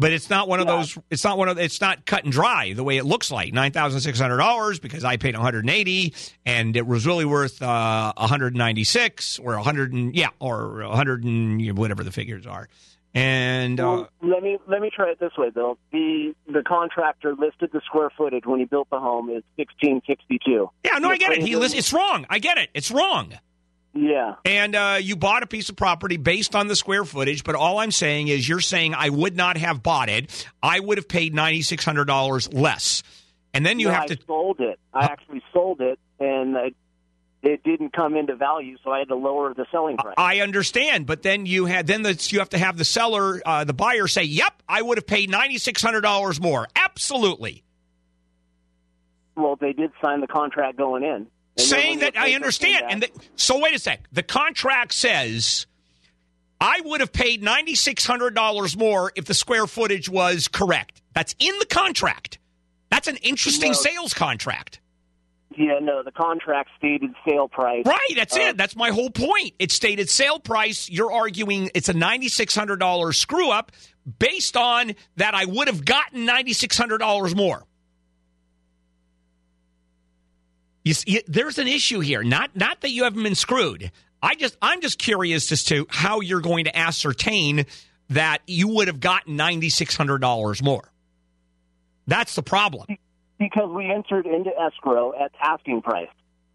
Speaker 1: but it's not one of those. It's not one of. It's not cut and dry the way it looks like nine thousand six hundred dollars because I paid one hundred and eighty, and it was really worth uh, one hundred ninety six or a hundred and yeah, or a hundred and you know, whatever the figures are. And uh,
Speaker 4: Well, let me let me try it this way, Bill. The the contractor listed the square footage when he built the home is sixteen sixty two.
Speaker 1: yeah, no, I get it. He list, it's wrong. I get it. It's wrong.
Speaker 4: Yeah.
Speaker 1: And uh, you bought a piece of property based on the square footage, but all I'm saying is you're saying I would not have bought it. I would have paid ninety six hundred dollars less, and then you
Speaker 4: No,
Speaker 1: have
Speaker 4: I
Speaker 1: to.
Speaker 4: sold it. I actually sold it, and it, it didn't come into value, so I had to lower the selling price.
Speaker 1: I understand, but then you had then the, you have to have the seller, uh, the buyer, say, "Yep, I would have paid ninety six hundred dollars more." Absolutely,
Speaker 4: well, they did sign the contract going in. And
Speaker 1: saying that I understand. And the, so, wait a sec. The contract says I would have paid ninety six hundred dollars more if the square footage was correct. That's in the contract. That's an interesting
Speaker 4: No.
Speaker 1: sales contract.
Speaker 4: yeah, no, the contract stated sale price.
Speaker 1: Right, that's
Speaker 4: Uh,
Speaker 1: it. That's my whole point. It stated sale price. You're arguing it's a $9,600 screw up based on that I would have gotten $9,600 more. You see, there's an issue here. Not not that you haven't been screwed. I just I'm just curious as to how you're going to ascertain that you would have gotten $9,600 more. That's the problem.
Speaker 4: because we entered into escrow at asking price.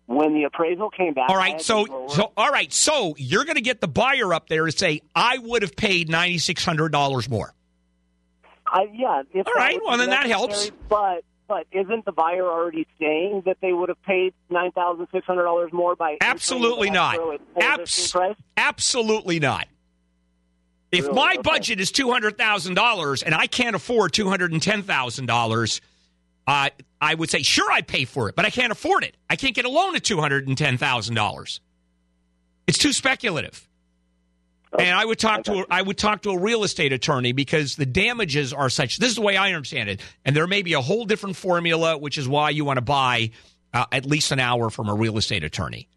Speaker 4: When the appraisal came back,
Speaker 1: All right, so so all right, so you're going to get the buyer up there and say, "I would have paid ninety six hundred dollars more."
Speaker 4: I, yeah, if
Speaker 1: All right, well, then that helps.
Speaker 4: But but isn't the buyer already saying that they would have paid nine thousand six hundred dollars more by
Speaker 1: Absolutely not.
Speaker 4: escrow at full
Speaker 1: Abs- absolutely not. If
Speaker 4: Really?
Speaker 1: my
Speaker 4: Okay.
Speaker 1: budget is two hundred thousand dollars and I can't afford two hundred and ten thousand dollars, uh, I would say sure I'd pay for it, but I can't afford it. I can't get a loan at two hundred and ten thousand dollars. It's too speculative. And I would talk to a, I would talk to a real estate attorney because the damages are such. This is the way I understand it, and there may be a whole different formula, which is why you want to buy uh, at least an hour from a real estate attorney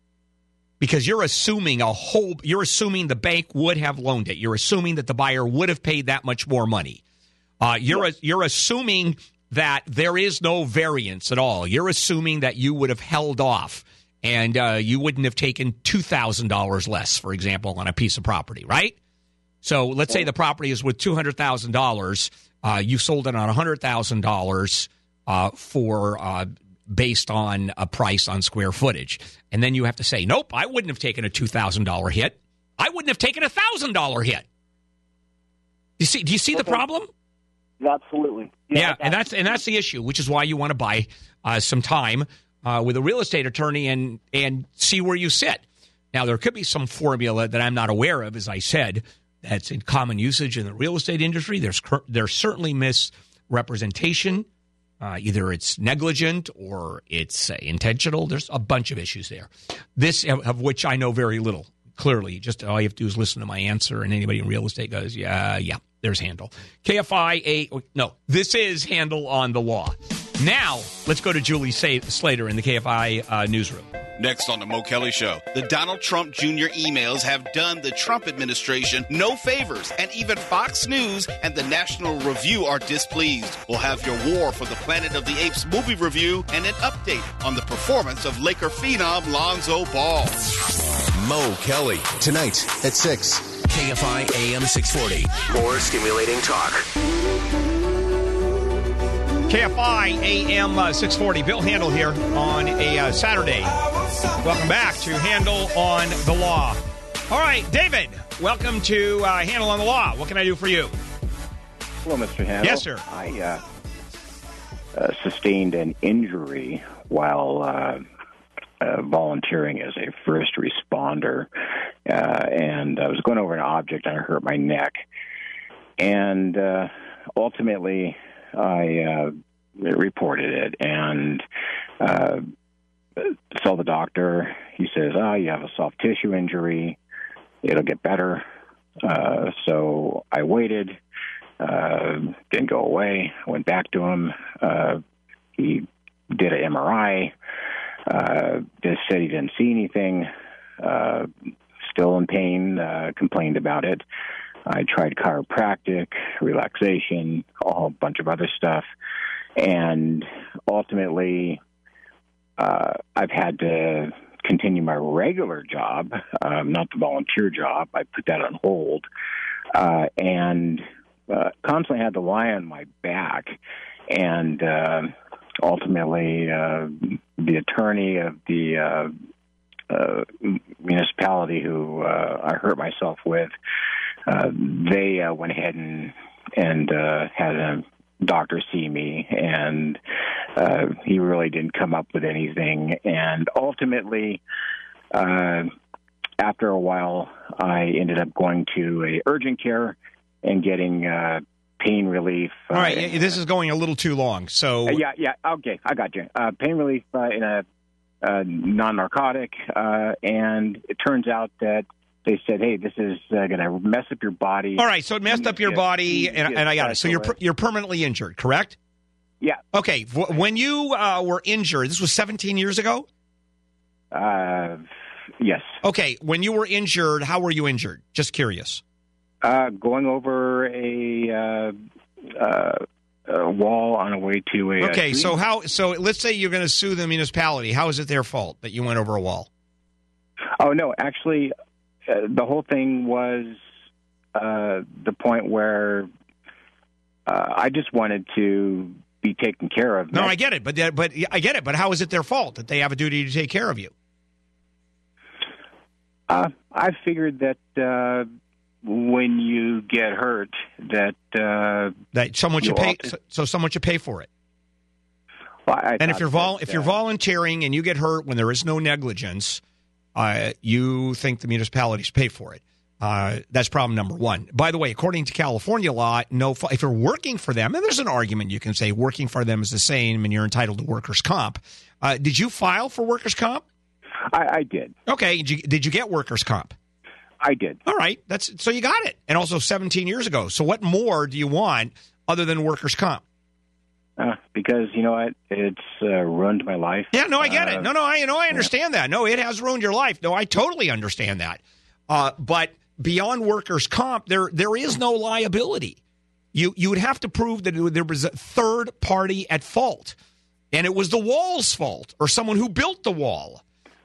Speaker 1: because you're assuming a whole. You're assuming the bank would have loaned it. You're assuming that the buyer would have paid that much more money. Uh, you're you're assuming that there is no variance at all. You're assuming that you would have held off and uh, you wouldn't have taken two thousand dollars less, for example, on a piece of property, right? So let's say the property is worth two hundred thousand dollars. Uh, you sold it on hundred thousand uh, dollars for uh, based on a price on square footage, and then you have to say, nope, I wouldn't have taken a two thousand dollar hit. I wouldn't have taken a thousand dollar hit. You see? Do you see the problem?
Speaker 4: Absolutely.
Speaker 1: Yeah, and that's and that's the issue, which is why you want to buy uh, some time uh, with a real estate attorney and and see where you sit. Now there could be some formula that I'm not aware of, as I said, that's in common usage in the real estate industry. There's there's certainly misrepresentation. Uh, either it's negligent or it's uh, intentional. There's a bunch of issues there. This of, which I know very little. Clearly, just all you have to do is listen to my answer, and anybody in real estate goes, "Yeah, yeah." There's Handel. KFI a no. This is Handel on the law. Now let's go to Julie Sa- Slater in the KFI uh, newsroom.
Speaker 32: Next on the Mo Kelly Show, the Donald Trump Jr. emails have done the Trump administration no favors, and even Fox News and the National Review are displeased. We'll have your War for the Planet of the Apes movie review and an update on the performance of Laker phenom Lonzo Ball.
Speaker 3: Mo Kelly, tonight at 6. KFI AM 640. More stimulating talk.
Speaker 1: KFI AM uh, 640. Bill Handel here on a uh, Saturday. Welcome back to Handel on the Law. All right, David, welcome to uh, Handel on the Law. What can I do for you?
Speaker 30: Hello, Mr. Handel.
Speaker 1: Yes, sir.
Speaker 30: I uh, uh, sustained an injury while uh, uh, volunteering as a first responder, uh, and I was going over an object and I hurt my neck. And uh, ultimately, I uh, reported it and uh, saw the doctor. He says, "Ah, you have a soft tissue injury. It'll get better." Uh, so I waited. Uh, didn't go away. Went back to him. Uh, he did an MRI. Uh, just said he didn't see anything. Uh, still in pain. Uh, complained about it. I tried chiropractic, relaxation, a whole bunch of other stuff, and ultimately, uh, I've had to continue my regular job, um, not the volunteer job. I put that on hold, uh, and uh, constantly had to lie on my back, and uh, ultimately, uh, the attorney of the uh, uh, municipality who uh, I hurt myself with, uh, they uh, went ahead and and uh, had a doctor see me, and uh, he really didn't come up with anything. And ultimately, uh, after a while, I ended up going to a urgent care and getting uh, pain relief.
Speaker 1: All right, this is going a little too long. So
Speaker 30: Uh, yeah, yeah. Okay, I got you. Uh, pain relief uh, in a uh, non-narcotic, uh, and it turns out that they said, "Hey, this is uh, going to mess up your body."
Speaker 1: All right, so it messed up your body, and, and I got it. So you're you're permanently injured, correct?
Speaker 30: Yeah.
Speaker 1: Okay. When you uh, were injured, this was 17 years ago.
Speaker 30: Uh, yes.
Speaker 1: Okay. When you were injured, how were you injured? Just curious.
Speaker 30: Uh, going over a, uh, uh, a wall on a way to a. uh,
Speaker 1: Okay. So how? So let's say you're going to sue the municipality. How is it their fault that you went over a wall?
Speaker 30: Oh no, actually, uh, the whole thing was uh, the point where uh, I just wanted to be taken care of.
Speaker 1: No, I get it, but that- but I get it. But how is it their fault that they have a duty to take care of you?
Speaker 30: Uh, I figured that uh, when you get hurt, that uh,
Speaker 1: That someone should pay.
Speaker 30: to-
Speaker 1: So, so someone should pay for it.
Speaker 30: Well,
Speaker 1: and if you're vol-
Speaker 30: that,
Speaker 1: if you're
Speaker 30: uh,
Speaker 1: volunteering and you get hurt when there is no negligence, uh, you think the municipalities pay for it. Uh, that's problem number one. By the way, according to California law, no, if you're working for them, and there's an argument you can say working for them is the same, and you're entitled to workers' comp. Uh, did you file for workers' comp?
Speaker 30: I, I did.
Speaker 1: Okay. Did you, did you get workers' comp?
Speaker 30: I did.
Speaker 1: All right. That's so you got it, and also 17 years ago. So what more do you want other than workers' comp?
Speaker 30: Uh, because you know what, it's uh, ruined my life.
Speaker 1: Yeah, no, I get
Speaker 30: Uh,
Speaker 1: it. No, no, I know, I understand that. No, it has ruined your life. No, I totally understand that. Uh, but beyond workers' comp, there there is no liability. You you would have to prove that there was a third party at fault, and it was the wall's fault, or someone who built the wall,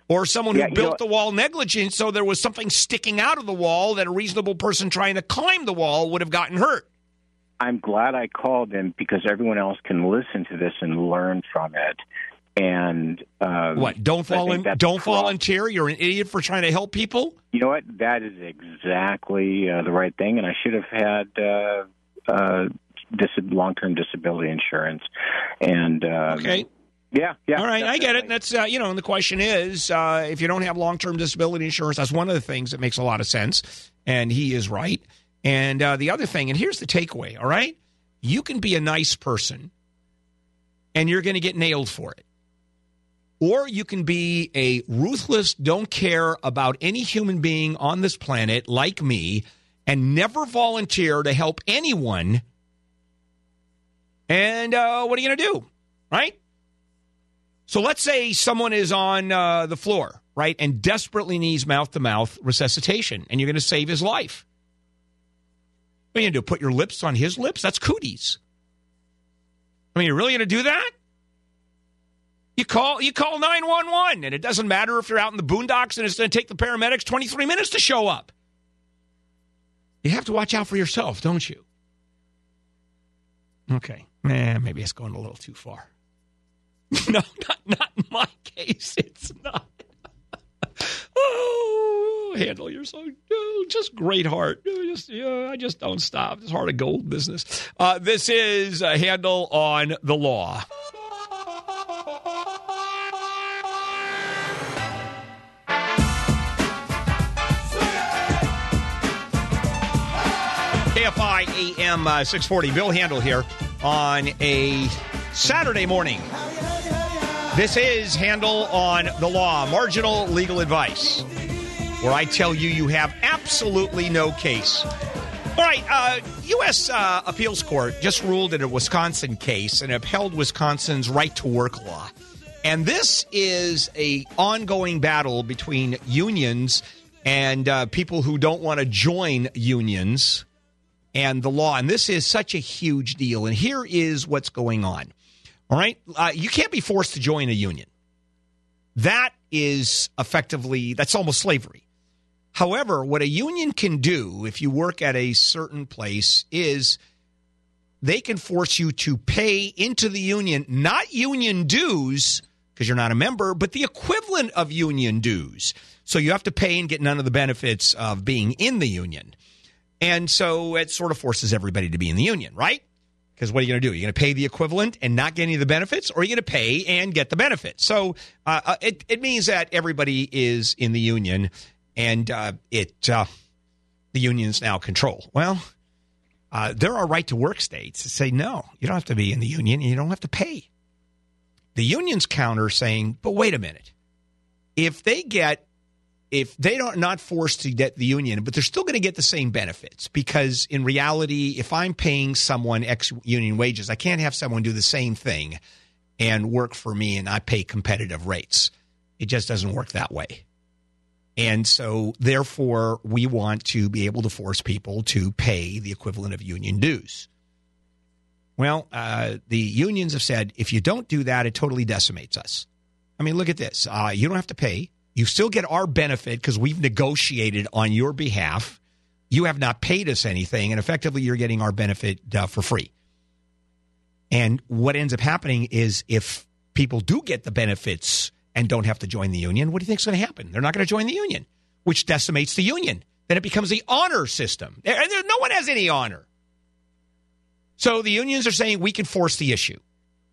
Speaker 1: or someone
Speaker 30: Yeah,
Speaker 1: who built
Speaker 30: know-
Speaker 1: the wall negligent, so there was something sticking out of the wall that a reasonable person trying to climb the wall would have gotten hurt.
Speaker 30: I'm glad I called in because everyone else can listen to this and learn from it. And um,
Speaker 1: What? Don't fall in, don't volunteer. You're an idiot for trying to help people.
Speaker 30: You know what? That is exactly uh, the right thing, and I should have had uh, uh, dis- long-term disability insurance. And um,
Speaker 1: Okay.
Speaker 30: yeah, yeah.
Speaker 1: All right, I get it. That's uh, you know, and the question is, uh, if you don't have long-term disability insurance, that's one of the things that makes a lot of sense. And he is right. And uh, the other thing, and here's the takeaway, all right? You can be a nice person and you're going to get nailed for it. Or you can be a ruthless, don't care about any human being on this planet like me and never volunteer to help anyone. And uh, what are you going to do? Right? So let's say someone is on uh, the floor, right, and desperately needs mouth to mouth resuscitation, and you're going to save his life. What are you going to do? Put your lips on his lips? That's cooties. I mean, you're really going to do that? You call you call 911 and it doesn't matter if you're out in the boondocks and it's going to take the paramedics 23 minutes to show up. You have to watch out for yourself, don't you? Okay. Eh, maybe it's going a little too far. [LAUGHS] no, not not in my case. It's not. [LAUGHS] oh, Handel you're so just great heart. Just yeah, I just don't stop. This heart of gold business. Uh, this is a Handel on the law. KFI AM uh, 640. Bill Handel here on a Saturday morning. This is Handel on the Law, marginal legal advice, where I tell you you have absolutely no case. All right, uh, U.S. Uh, Appeals Court just ruled in a Wisconsin case and upheld Wisconsin's right to work law. And this is a ongoing battle between unions and uh, people who don't want to join unions and the law. And this is such a huge deal. And here is what's going on. All right. Uh, you can't be forced to join a union. That is effectively, that's almost slavery. However, what a union can do if you work at a certain place is they can force you to pay into the union, not union dues, because you're not a member, but the equivalent of union dues. So you have to pay and get none of the benefits of being in the union. And so it sort of forces everybody to be in the union, right? Because what are you going to do? You're going to pay the equivalent and not get any of the benefits, or are you going to pay and get the benefits? So uh, uh, it, it means that everybody is in the union, and uh, it uh, the unions now control. Well, uh, there are right to work states that say no, you don't have to be in the union, and you don't have to pay. The unions counter saying, but wait a minute, if they get if they don't not forced to get the union, but they're still going to get the same benefits because in reality, if I'm paying someone ex union wages, I can't have someone do the same thing and work for me and I pay competitive rates. It just doesn't work that way. And so, therefore, we want to be able to force people to pay the equivalent of union dues. Well, uh, the unions have said if you don't do that, it totally decimates us. I mean, look at this. Uh, you don't have to pay. You still get our benefit because we've negotiated on your behalf. You have not paid us anything, and effectively, you're getting our benefit uh, for free. And what ends up happening is if people do get the benefits and don't have to join the union, what do you think is going to happen? They're not going to join the union, which decimates the union. Then it becomes the honor system. There, there- no one has any honor. So the unions are saying we can force the issue.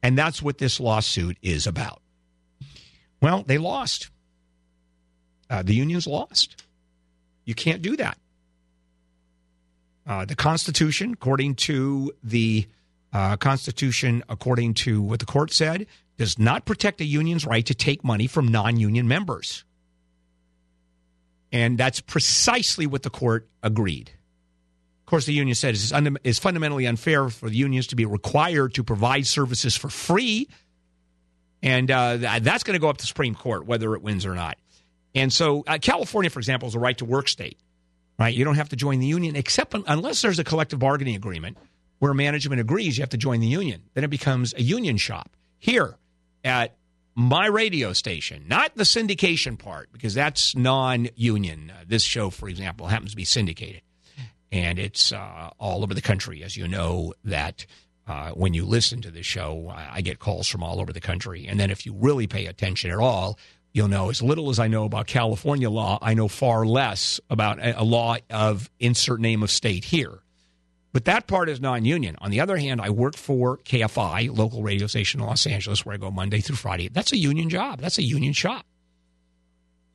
Speaker 1: And that's what this lawsuit is about. Well, they lost. Uh, the unions lost. You can't do that. Uh, the Constitution, according to the uh, Constitution, according to what the court said, does not protect a union's right to take money from non union members. And that's precisely what the court agreed. Of course, the union said it's un- it's fundamentally unfair for the unions to be required to provide services for free. And uh, th- that's going to go up to the Supreme Court, whether it wins or not. And so, uh, California, for example, is a right to work state, right? You don't have to join the union except un- unless there's a collective bargaining agreement where management agrees you have to join the union. Then it becomes a union shop. Here at my radio station, not the syndication part, because that's non union. Uh, this show, for example, happens to be syndicated. And it's uh, all over the country, as you know, that uh, when you listen to this show, I get calls from all over the country. And then if you really pay attention at all, you'll know as little as I know about California law, I know far less about a law of insert name of state here. But that part is non union. On the other hand, I work for KFI, local radio station in Los Angeles, where I go Monday through Friday. That's a union job, that's a union shop.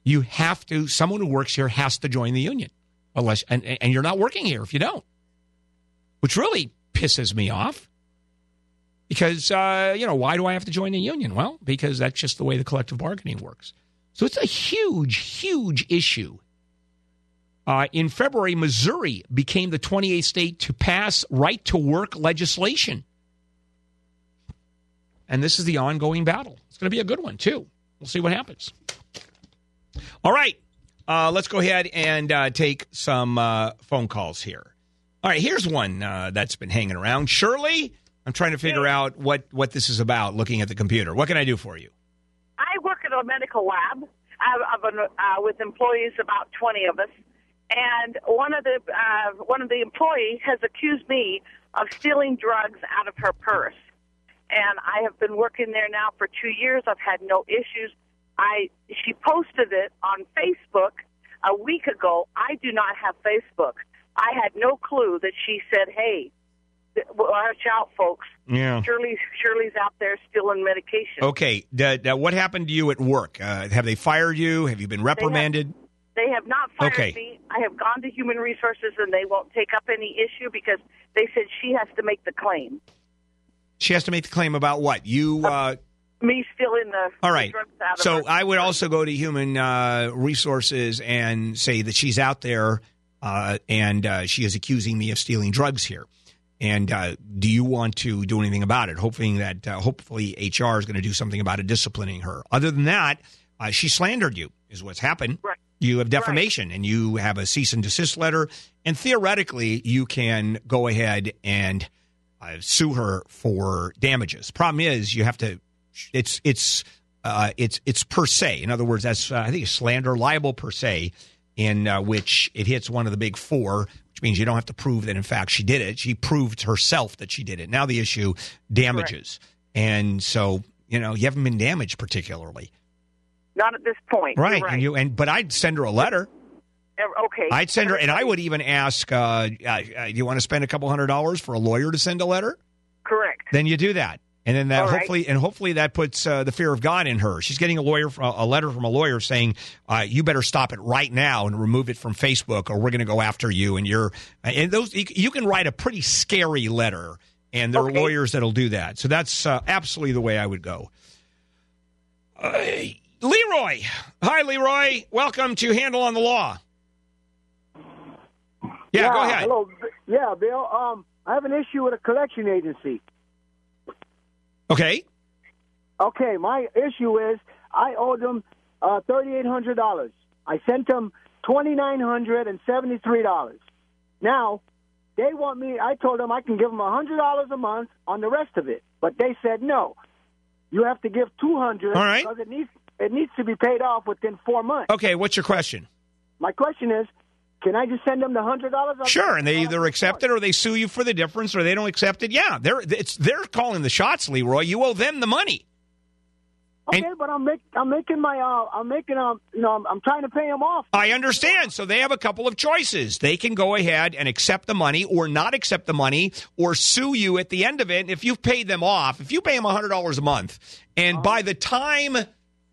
Speaker 1: You have to, someone who works here has to join the union. unless and, and you're not working here if you don't, which really pisses me off. Because uh, you know why do I have to join the union? Well, because that's just the way the collective bargaining works. So it's a huge, huge issue. Uh, in February, Missouri became the 28th state to pass right to work legislation. And this is the ongoing battle. It's going to be a good one, too. We'll see what happens. All right. Uh, let's go ahead and uh, take some uh, phone calls here. All right. Here's one uh, that's been hanging around. Shirley, I'm trying to figure out what, what this is about looking at the computer. What can I do for you?
Speaker 33: I work at a medical lab of an, uh, with employees, about 20 of us, and one of the uh, one of the employees has accused me of stealing drugs out of her purse. And I have been working there now for two years. I've had no issues. I she posted it on Facebook a week ago. I do not have Facebook. I had no clue that she said, "Hey, watch out, folks."
Speaker 1: Yeah.
Speaker 33: Shirley, Shirley's out there stealing medication.
Speaker 1: Okay. What happened to you at work? Uh, have they fired you? Have you been reprimanded?
Speaker 33: They have not fired
Speaker 1: Okay.
Speaker 33: me. I have gone to human resources and they won't take up any issue because they said she has to make the claim.
Speaker 1: She has to make the claim about what? You. Uh,
Speaker 33: Me stealing the,
Speaker 1: all
Speaker 33: the
Speaker 1: right.
Speaker 33: out
Speaker 1: So. I would also go to human uh, resources and say that she's out there uh, and uh, she is accusing me of stealing drugs here. And uh, do you want to do anything about it? Hoping that uh, hopefully HR is going to do something about it, disciplining her. Other than that, uh, she slandered you, is what's happened.
Speaker 33: Right.
Speaker 1: You have defamation and you have a cease and desist letter. And theoretically, you can go ahead and uh, sue her for damages. Problem is, you have to. It's it's uh, it's it's per se. In other words, that's uh, I think slander libel per se, in uh, which it hits one of the big four, which means you don't have to prove that in fact she did it. She proved herself that she did it. Now the issue damages, and so you know you haven't been damaged particularly,
Speaker 33: Not at this point.
Speaker 1: right?
Speaker 33: You're
Speaker 1: And you and but I'd send her a letter.
Speaker 33: Okay.
Speaker 1: I'd send her, and I would even ask, uh, uh, uh, "Do you want to spend a couple hundred dollars for a lawyer to send a letter?"
Speaker 33: Correct.
Speaker 1: Then you do that, and then that
Speaker 33: All right.
Speaker 1: hopefully, and hopefully that puts uh, the fear of God in her. She's getting a lawyer, a letter from a lawyer saying, uh, "You better stop it right now and remove it from Facebook, or we're going to go after you." And you're, and those you, can write a pretty scary letter, and there are lawyers that'll do that. So that's uh, absolutely the way I would go. Leroy, hi, Leroy. Welcome to Handel on the Law. Yeah, go ahead.
Speaker 34: Hello. Yeah, Bill. Um, I have an issue with a collection agency.
Speaker 1: Okay.
Speaker 34: Okay, my issue is I owe them uh, thirty eight hundred dollars. I sent them twenty nine hundred and seventy three dollars. Now they want me. I told them I can give them a hundred dollars a month on the rest of it, but they said no. You have to give two hundred
Speaker 1: All right.
Speaker 34: because it needs it needs to be paid off within four months.
Speaker 1: Okay, what's your question?
Speaker 34: My question is, can I just send them the hundred dollars?
Speaker 1: Sure, and they either accept it or they sue you for the difference, or they don't accept it. Yeah, they're it's they're calling the shots, Leroy. You owe them the money.
Speaker 34: Okay, but I'm make, I'm making my uh, I'm making um you know I'm, I'm trying to pay them off.
Speaker 1: I understand. So they have a couple of choices. They can go ahead and accept the money, or not accept the money, or sue you at the end of it. And if you've paid them off, if you pay them hundred dollars a month, and by the time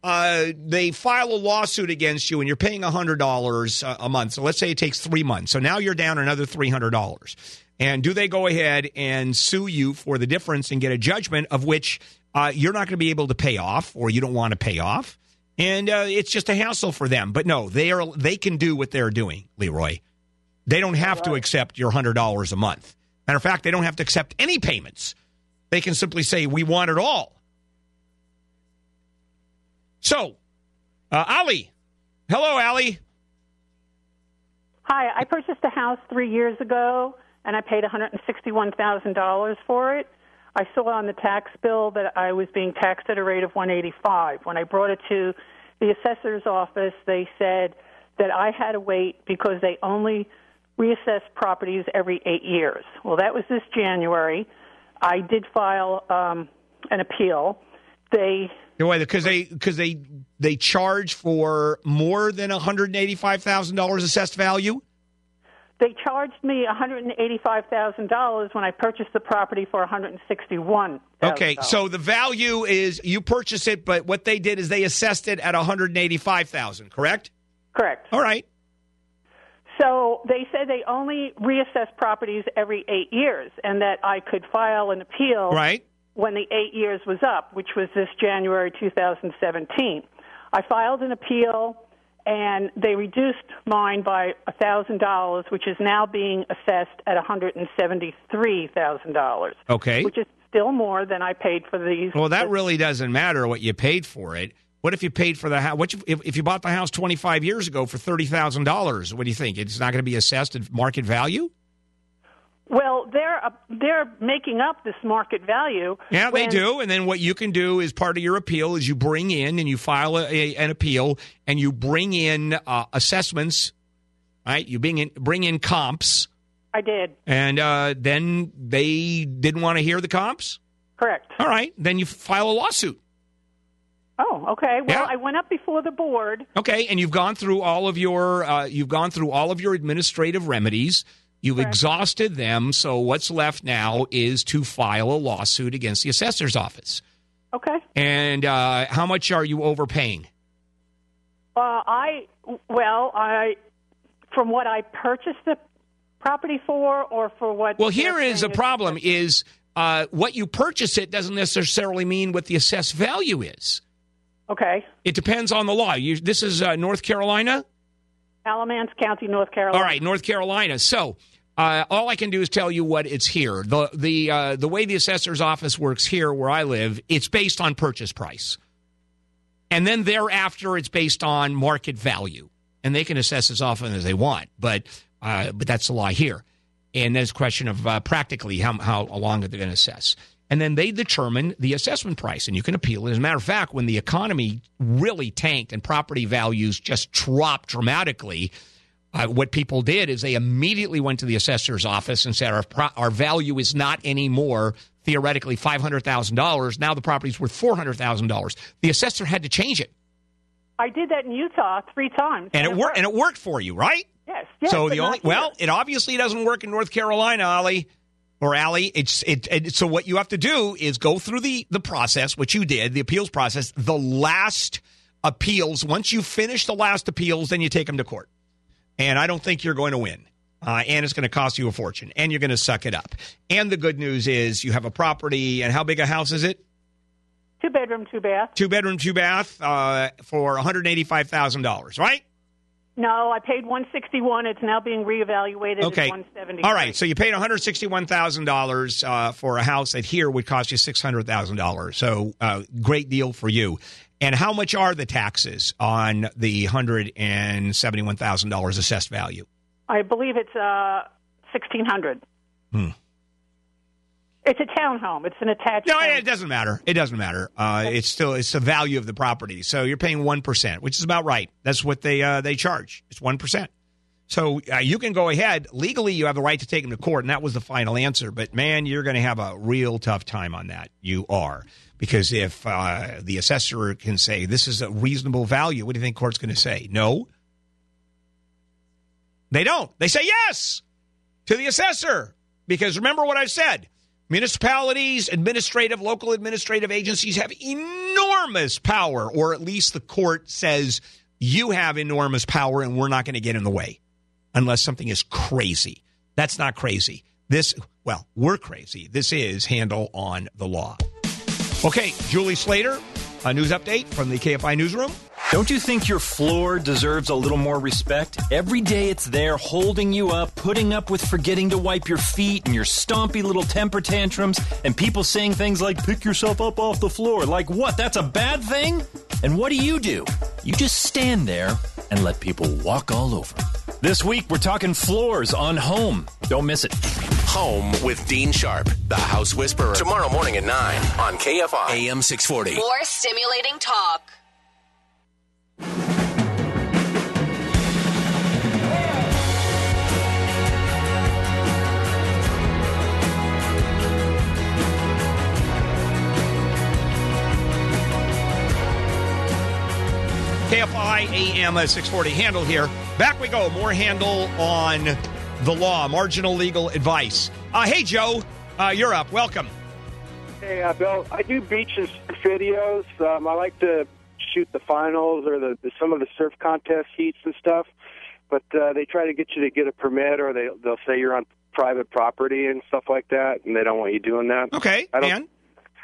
Speaker 1: uh, they file a lawsuit against you and you're paying $100 a- a month. So let's say it takes three months. So now you're down another $300. And do they go ahead and sue you for the difference and get a judgment of which uh, you're not going to be able to pay off or you don't want to pay off? And uh, it's just a hassle for them. But no, they are they can do what they're doing, Leroy. They don't have to accept your $100 a month. Matter of fact, they don't have to accept any payments. They can simply say, we want it all. So, uh, Ali. Hello, Ali.
Speaker 35: Hi, I purchased a house three years ago, and I paid $161,000 for it. I saw on the tax bill that I was being taxed at a rate of 185. When I brought it to the assessor's office, they said that I had to wait because they only reassess properties every eight years. Well, that was this January. I did file um, an appeal. They
Speaker 1: Why? Because they because they they charge for more than one hundred eighty five thousand dollars assessed value.
Speaker 35: They charged me $185,000 when I purchased the property for 161.
Speaker 1: Okay, so the value is you purchase it, but what they did is they assessed it at one hundred eighty five thousand. Correct.
Speaker 35: Correct.
Speaker 1: All right.
Speaker 35: So they said they only reassess properties every eight years, and that I could file an appeal
Speaker 1: Right.
Speaker 35: When the eight years was up, which was this January 2017. I filed an appeal, and they reduced mine by $1,000, which is now being assessed at $173,000,
Speaker 1: Okay.
Speaker 35: which is still more than I paid for these.
Speaker 1: Well, that really doesn't matter what you paid for it. What if you paid for the house? What if, if you bought the house 25 years ago for $30,000? What do you think? It's not going to be assessed at market value?
Speaker 35: Well, they're uh, they're making up this market value.
Speaker 1: Yeah, they do. And then what you can do as part of your appeal is you bring in and you file a, a- an appeal and you bring in uh, assessments, right? You bring in bring in comps,
Speaker 35: I did.
Speaker 1: and uh, then they didn't want to hear the comps.
Speaker 35: Correct.
Speaker 1: All right, then you file a lawsuit.
Speaker 35: Oh, okay. Well, I went up before the board.
Speaker 1: Okay, and you've gone through all of your uh, you've gone through all of your administrative remedies. You've exhausted them. So what's left now is to file a lawsuit against the assessor's office.
Speaker 35: Okay.
Speaker 1: And uh, how much are you overpaying?
Speaker 35: Uh, I well, I from what I purchased the property for, or for what?
Speaker 1: Well, here is a problem: is uh, what you purchase it doesn't necessarily mean what the assessed value is.
Speaker 35: Okay.
Speaker 1: It depends on the law. You, this is uh, North Carolina.
Speaker 35: Alamance County, North Carolina.
Speaker 1: All right, North Carolina. So uh, all I can do is tell you what it's here. The the uh, the way the assessor's office works here, where I live, it's based on purchase price, and then thereafter, it's based on market value, and they can assess as often as they want. But uh, but that's the law here, and then it's a question of uh, practically how how long are they're going to assess. And then they determine the assessment price, and you can appeal it. As a matter of fact, when the economy really tanked and property values just dropped dramatically, uh, what people did is they immediately went to the assessor's office and said, our, pro- our value is not anymore theoretically $500,000. Now the property's worth $400,000. The assessor had to change it.
Speaker 35: I did that in Utah three times.
Speaker 1: And it worked and it worked for you, right?
Speaker 35: Yes. yes
Speaker 1: so the only well, it obviously doesn't work in North Carolina, Ali or Allie. It's it, it. So what you have to do is go through the the process, which you did, the appeals process. The last appeals. Once you finish the last appeals, then you take them to court. And I don't think you're going to win. Uh, and it's going to cost you a fortune, and you're going to suck it up. And the good news is you have a property, and how big a house is it?
Speaker 35: two bedroom, two bath.
Speaker 1: Two bedroom, two bath, uh, for one hundred eighty-five thousand dollars, right?
Speaker 35: No, I paid one sixty one. It's now being reevaluated
Speaker 1: Okay.
Speaker 35: one seventy.
Speaker 1: All right. So you paid one hundred sixty-one thousand uh, dollars for a house that here would cost you six hundred thousand dollars. So uh, great deal for you. And how much are the taxes on the hundred and seventy-one thousand dollars assessed value?
Speaker 35: I believe it's uh sixteen hundred.
Speaker 1: Hmm.
Speaker 35: It's a townhome. It's an attached.
Speaker 1: No,
Speaker 35: home.
Speaker 1: it doesn't matter. It doesn't matter. Uh, it's still it's the value of the property. So you're paying one percent, which is about right. That's what they uh, they charge. It's one percent. So uh, you can go ahead legally. You have the right to take them to court, and that was the final answer. But man, you're going to have a real tough time on that. You are because if uh, the assessor can say this is a reasonable value, what do you think court's going to say? No, they don't. They say yes to the assessor because remember what I've said. Municipalities, administrative, local administrative agencies have enormous power, or at least the court says you have enormous power and we're not going to get in the way unless something is crazy. That's not crazy. This, well, we're crazy. This is Handel on the law. Okay, Julie Slater, a news update from the KFI newsroom.
Speaker 24: Don't you think your floor deserves a little more respect? Every day it's there holding you up, putting up with forgetting to wipe your feet and your stompy little temper tantrums, and people saying things like, pick yourself up off the floor. Like, what? That's a bad thing? And what do you do? You just stand there and let people walk all over. This week we're talking floors on home. Don't miss it.
Speaker 3: Home with Dean Sharp, the House Whisperer. Tomorrow morning at 9 on KFI AM 640.
Speaker 21: More stimulating talk.
Speaker 1: KFI AM 640 Handel here. Back we go. More Handel on the law, marginal legal advice. Uh, hey, Joe, uh, you're up. Welcome.
Speaker 36: Hey, uh, Bill. I do beach and surf videos. Um, I like to shoot the finals or the, the some of the surf contest heats and stuff. but uh, they try to get you to get a permit, or they they'll say you're on private property and stuff like that, and they don't want you doing that.
Speaker 1: Okay,
Speaker 36: I don't.
Speaker 1: and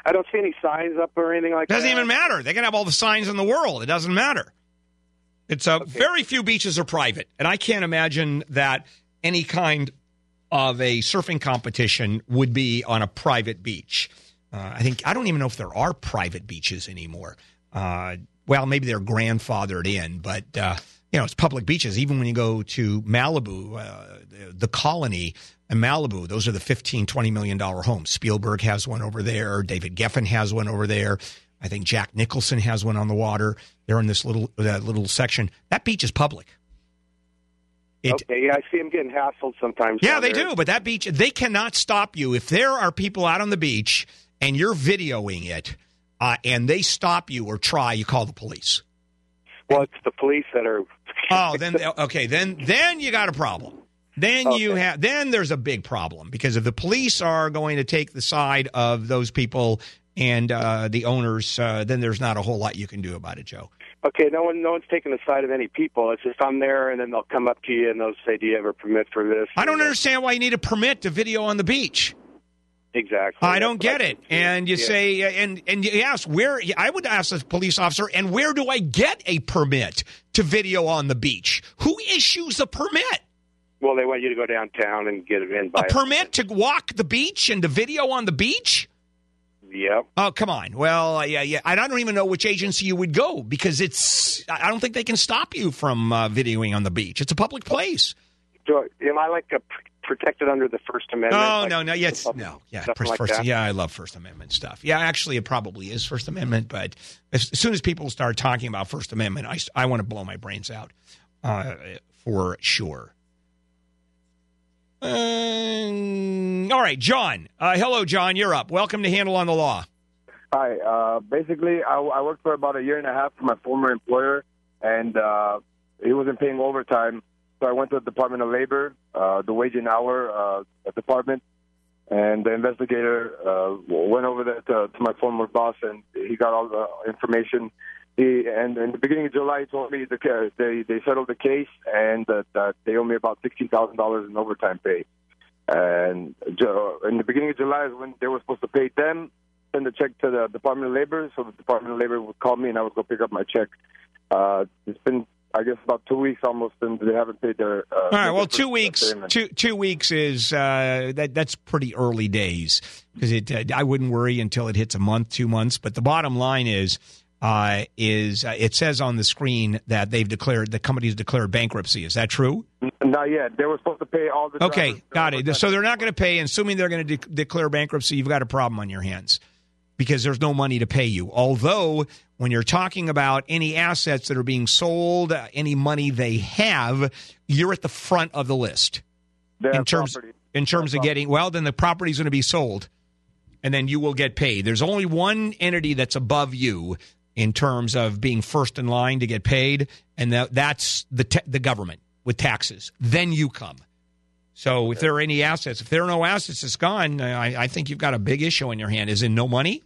Speaker 36: I don't see any signs up or anything like that.
Speaker 1: doesn't even matter. They can have all the signs in the world. It doesn't matter. It's a very few beaches are private, and I can't imagine that any kind of a surfing competition would be on a private beach. Uh, I think I don't even know if there are private beaches anymore. Uh, well, maybe they're grandfathered in, but uh, you know it's public beaches. Even when you go to Malibu, uh, the colony in Malibu, those are the 15, 20 million dollar homes. Spielberg has one over there. David Geffen has one over there. I think Jack Nicholson has one on the water. They're in this little that little section. That beach is public. It,
Speaker 36: okay, yeah, I see them getting hassled sometimes.
Speaker 1: yeah, they
Speaker 36: there.
Speaker 1: do. But that beach, they cannot stop you. If there are people out on the beach and you're videoing it uh, and they stop you or try, you call the police.
Speaker 36: Well, it's the police that are. [LAUGHS]
Speaker 1: Oh, then okay, then then you got a problem. Then you have then there's a big problem because if the police are going to take the side of those people and uh, the owners, uh, then there's not a whole lot you can do about it, Joe.
Speaker 36: Okay, no one, no one's taking the side of any people. It's just I'm there, and then they'll come up to you and they'll say, "Do you have a permit for this?"
Speaker 1: I don't understand why you need a permit to video on the beach.
Speaker 36: Exactly.
Speaker 1: I don't get it. And you
Speaker 36: Yeah.
Speaker 1: say, uh, and and you ask where. I would ask the police officer, and where do I get a permit to video on the beach? Who issues a permit?
Speaker 36: Well, they want you to go downtown and get it in by.
Speaker 1: A permit to walk the beach and to video on the beach?
Speaker 36: Yep.
Speaker 1: Oh, come on. Well, uh, yeah, yeah. I don't even know which agency you would go because it's. I don't think they can stop you from uh, videoing on the beach. It's a public place.
Speaker 36: So, am I like a pr- protected under the First Amendment?
Speaker 1: No,
Speaker 36: like,
Speaker 1: no, no. Yes, no. Yeah, first,
Speaker 36: like
Speaker 1: first- yeah. I love First Amendment stuff. Yeah, actually, it probably is First Amendment. But as, as soon as people start talking about First Amendment, I, I want to blow my brains out uh, for sure. Um, all right, John. Uh, hello, John. You're up. Welcome to Handel on the Law.
Speaker 37: Hi. Uh, basically, I, I worked for about a year and a half for my former employer, and uh, he wasn't paying overtime. So I went to the Department of Labor, uh, the wage and hour uh, department, and the investigator uh, went over there to, to my former boss, and he got all the information. He, and in the beginning of July, he told me the, ca- they they settled the case, and that, that they owe me about sixteen thousand dollars in overtime pay. And Ju- in the beginning of July is when they were supposed to pay them, send the check to the Department of Labor, so the Department of Labor would call me and I would go pick up my check. Uh, it's been, I guess, about two weeks almost, and they haven't paid their. Uh,
Speaker 1: All right. Well, two weeks. Two two weeks is uh, that that's pretty early days because it. Uh, I wouldn't worry until it hits a month, two months. But the bottom line is. Uh, is uh, it says on the screen that they've declared the company's declared bankruptcy? Is that true?
Speaker 37: Not yet. They were supposed to pay all the.
Speaker 1: Okay,
Speaker 37: drivers.
Speaker 1: got it. So they're not going to pay, assuming they're going to de- declare bankruptcy, you've got a problem on your hands because there's no money to pay you. Although, when you're talking about any assets that are being sold, uh, any money they have, you're at the front of the list in terms
Speaker 37: property.
Speaker 1: in terms of getting. Well, then the property's going to be sold, and then you will get paid. There's only one entity that's above you in terms of being first in line to get paid, and that, that's the ta- the government with taxes. Then you come. So if there are any assets, if there are no assets, it's gone. I, I think you've got a big issue on your hand. Is in no money,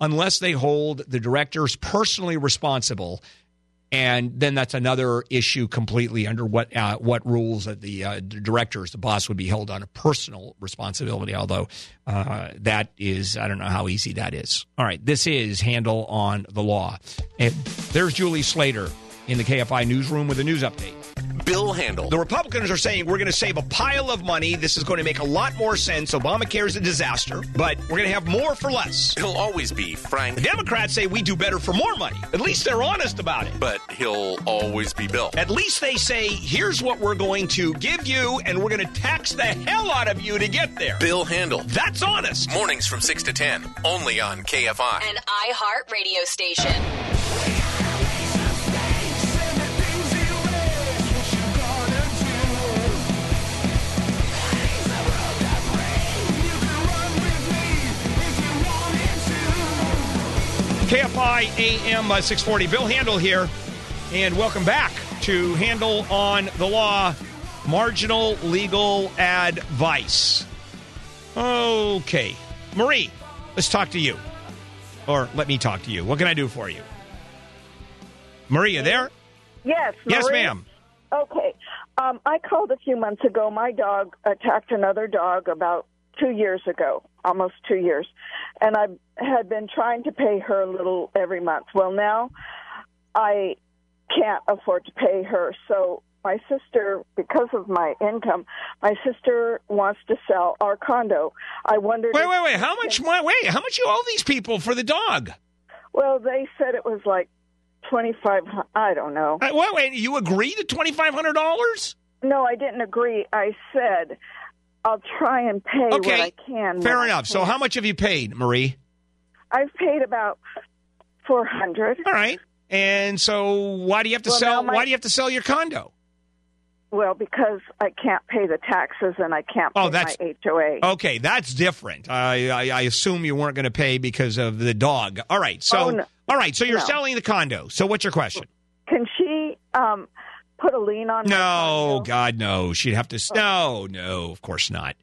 Speaker 1: unless they hold the directors personally responsible, and then that's another issue completely under what uh, what rules that the uh, directors, the boss, would be held on a personal responsibility. Although uh, that is, I don't know how easy that is. All right, this is Handel on the law, and there's Julie Slater in the KFI newsroom with a news update.
Speaker 3: Bill Handel.
Speaker 1: The Republicans are saying we're going to save a pile of money. This is going to make a lot more sense. Obamacare is a disaster, but we're going to have more for less.
Speaker 3: He'll always be frank.
Speaker 1: The Democrats say we do better for more money. At least they're honest about it.
Speaker 3: But he'll always be Bill.
Speaker 1: At least they say, here's what we're going to give you, and we're going to tax the hell out of you to get there.
Speaker 3: Bill Handel.
Speaker 1: That's honest.
Speaker 3: Mornings from 6 to 10, only on KFI.
Speaker 21: An iHeart radio station.
Speaker 1: KFI AM uh, 640. Bill Handel here, and welcome back to Handel on the Law Marginal Legal Advice. Okay. Marie, let's talk to you. Or let me talk to you. What can I do for you? Maria, there?
Speaker 38: Yes.
Speaker 1: Yes, ma'am.
Speaker 38: Okay. Um, I called a few months ago. My dog attacked another dog about two years ago, almost two years, and I had been trying to pay her a little every month. Well, now I can't afford to pay her, so my sister, because of my income, my sister wants to sell our condo. I wondered.
Speaker 1: Wait, wait, wait. How much? mon- Wait, how much you owe these people for the dog?
Speaker 38: Well, they said it was like twenty five. I don't know.
Speaker 1: Uh, Wait, wait. You agreed to twenty five hundred dollars?
Speaker 38: No, I didn't agree. I said I'll try and pay what
Speaker 1: Okay,
Speaker 38: I can.
Speaker 1: Fair enough. So, how much have you paid, Marie?
Speaker 38: I've paid about four hundred.
Speaker 1: All right. And so, why do you have to
Speaker 38: Well,
Speaker 1: sell?
Speaker 38: my-
Speaker 1: Why do you have to sell your condo?
Speaker 38: Well, because I can't pay the taxes and I can't
Speaker 1: Oh,
Speaker 38: pay
Speaker 1: that's-
Speaker 38: my HOA.
Speaker 1: Okay, that's different. I I, I assume you weren't going to pay because of the dog. All right. So,
Speaker 38: Oh, no.
Speaker 1: all right. So you're
Speaker 38: No.
Speaker 1: selling the condo. So, what's your question?
Speaker 38: Can she um, put a lien on?
Speaker 1: No, God, no. She'd have to. s No, no, of course not.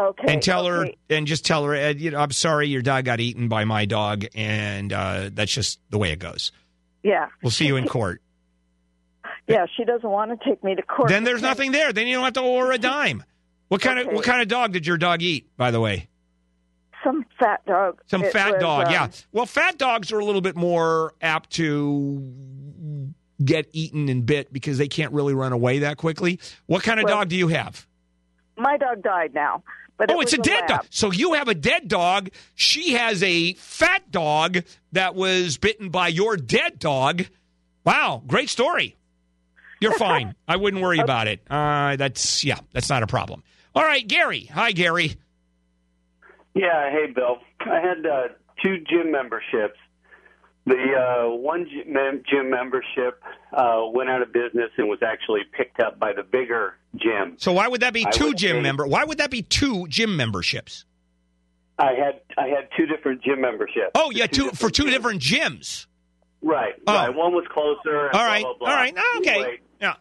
Speaker 38: Okay.
Speaker 1: and tell her, and just tell her, uh, you know, I'm sorry, your dog got eaten by my dog, and uh, that's just the way it goes.
Speaker 38: Yeah.
Speaker 1: We'll see you in [LAUGHS] court.
Speaker 38: Yeah, she doesn't want to take me to court.
Speaker 1: then there's nothing there. Then you don't have to owe her a dime. What kind of what kind of dog did your dog eat? By the way,
Speaker 38: Some fat dog.
Speaker 1: some
Speaker 38: It
Speaker 1: fat
Speaker 38: was,
Speaker 1: dog.
Speaker 38: um,
Speaker 1: yeah. Well, fat dogs are a little bit more apt to get eaten and bit because they can't really run away that quickly. What kind of
Speaker 38: Well-
Speaker 1: dog do you have?
Speaker 38: My dog died now. But
Speaker 1: oh,
Speaker 38: it
Speaker 1: it's a
Speaker 38: was
Speaker 1: dead
Speaker 38: lab.
Speaker 1: dog. So you have a dead dog. She has a fat dog that was bitten by your dead dog. Wow, great story. You're [LAUGHS] fine. I wouldn't worry about it. Uh, that's yeah, that's not a problem. All right, Gary. Hi, Gary.
Speaker 39: Yeah, hey, Bill. I had uh, two gym memberships. The uh, one gym membership uh, went out of business and was actually picked up by the bigger gym.
Speaker 1: So why would that be two gym
Speaker 39: say-
Speaker 1: member? Why would that be two gym memberships?
Speaker 39: I had I had two different gym memberships.
Speaker 1: Oh, yeah, two for two different gyms.
Speaker 39: Right.
Speaker 1: Oh.
Speaker 39: Right. One was closer. And
Speaker 1: All
Speaker 39: blah,
Speaker 1: right,
Speaker 39: blah, blah.
Speaker 1: all right, okay.
Speaker 39: Anyway,
Speaker 1: Yeah.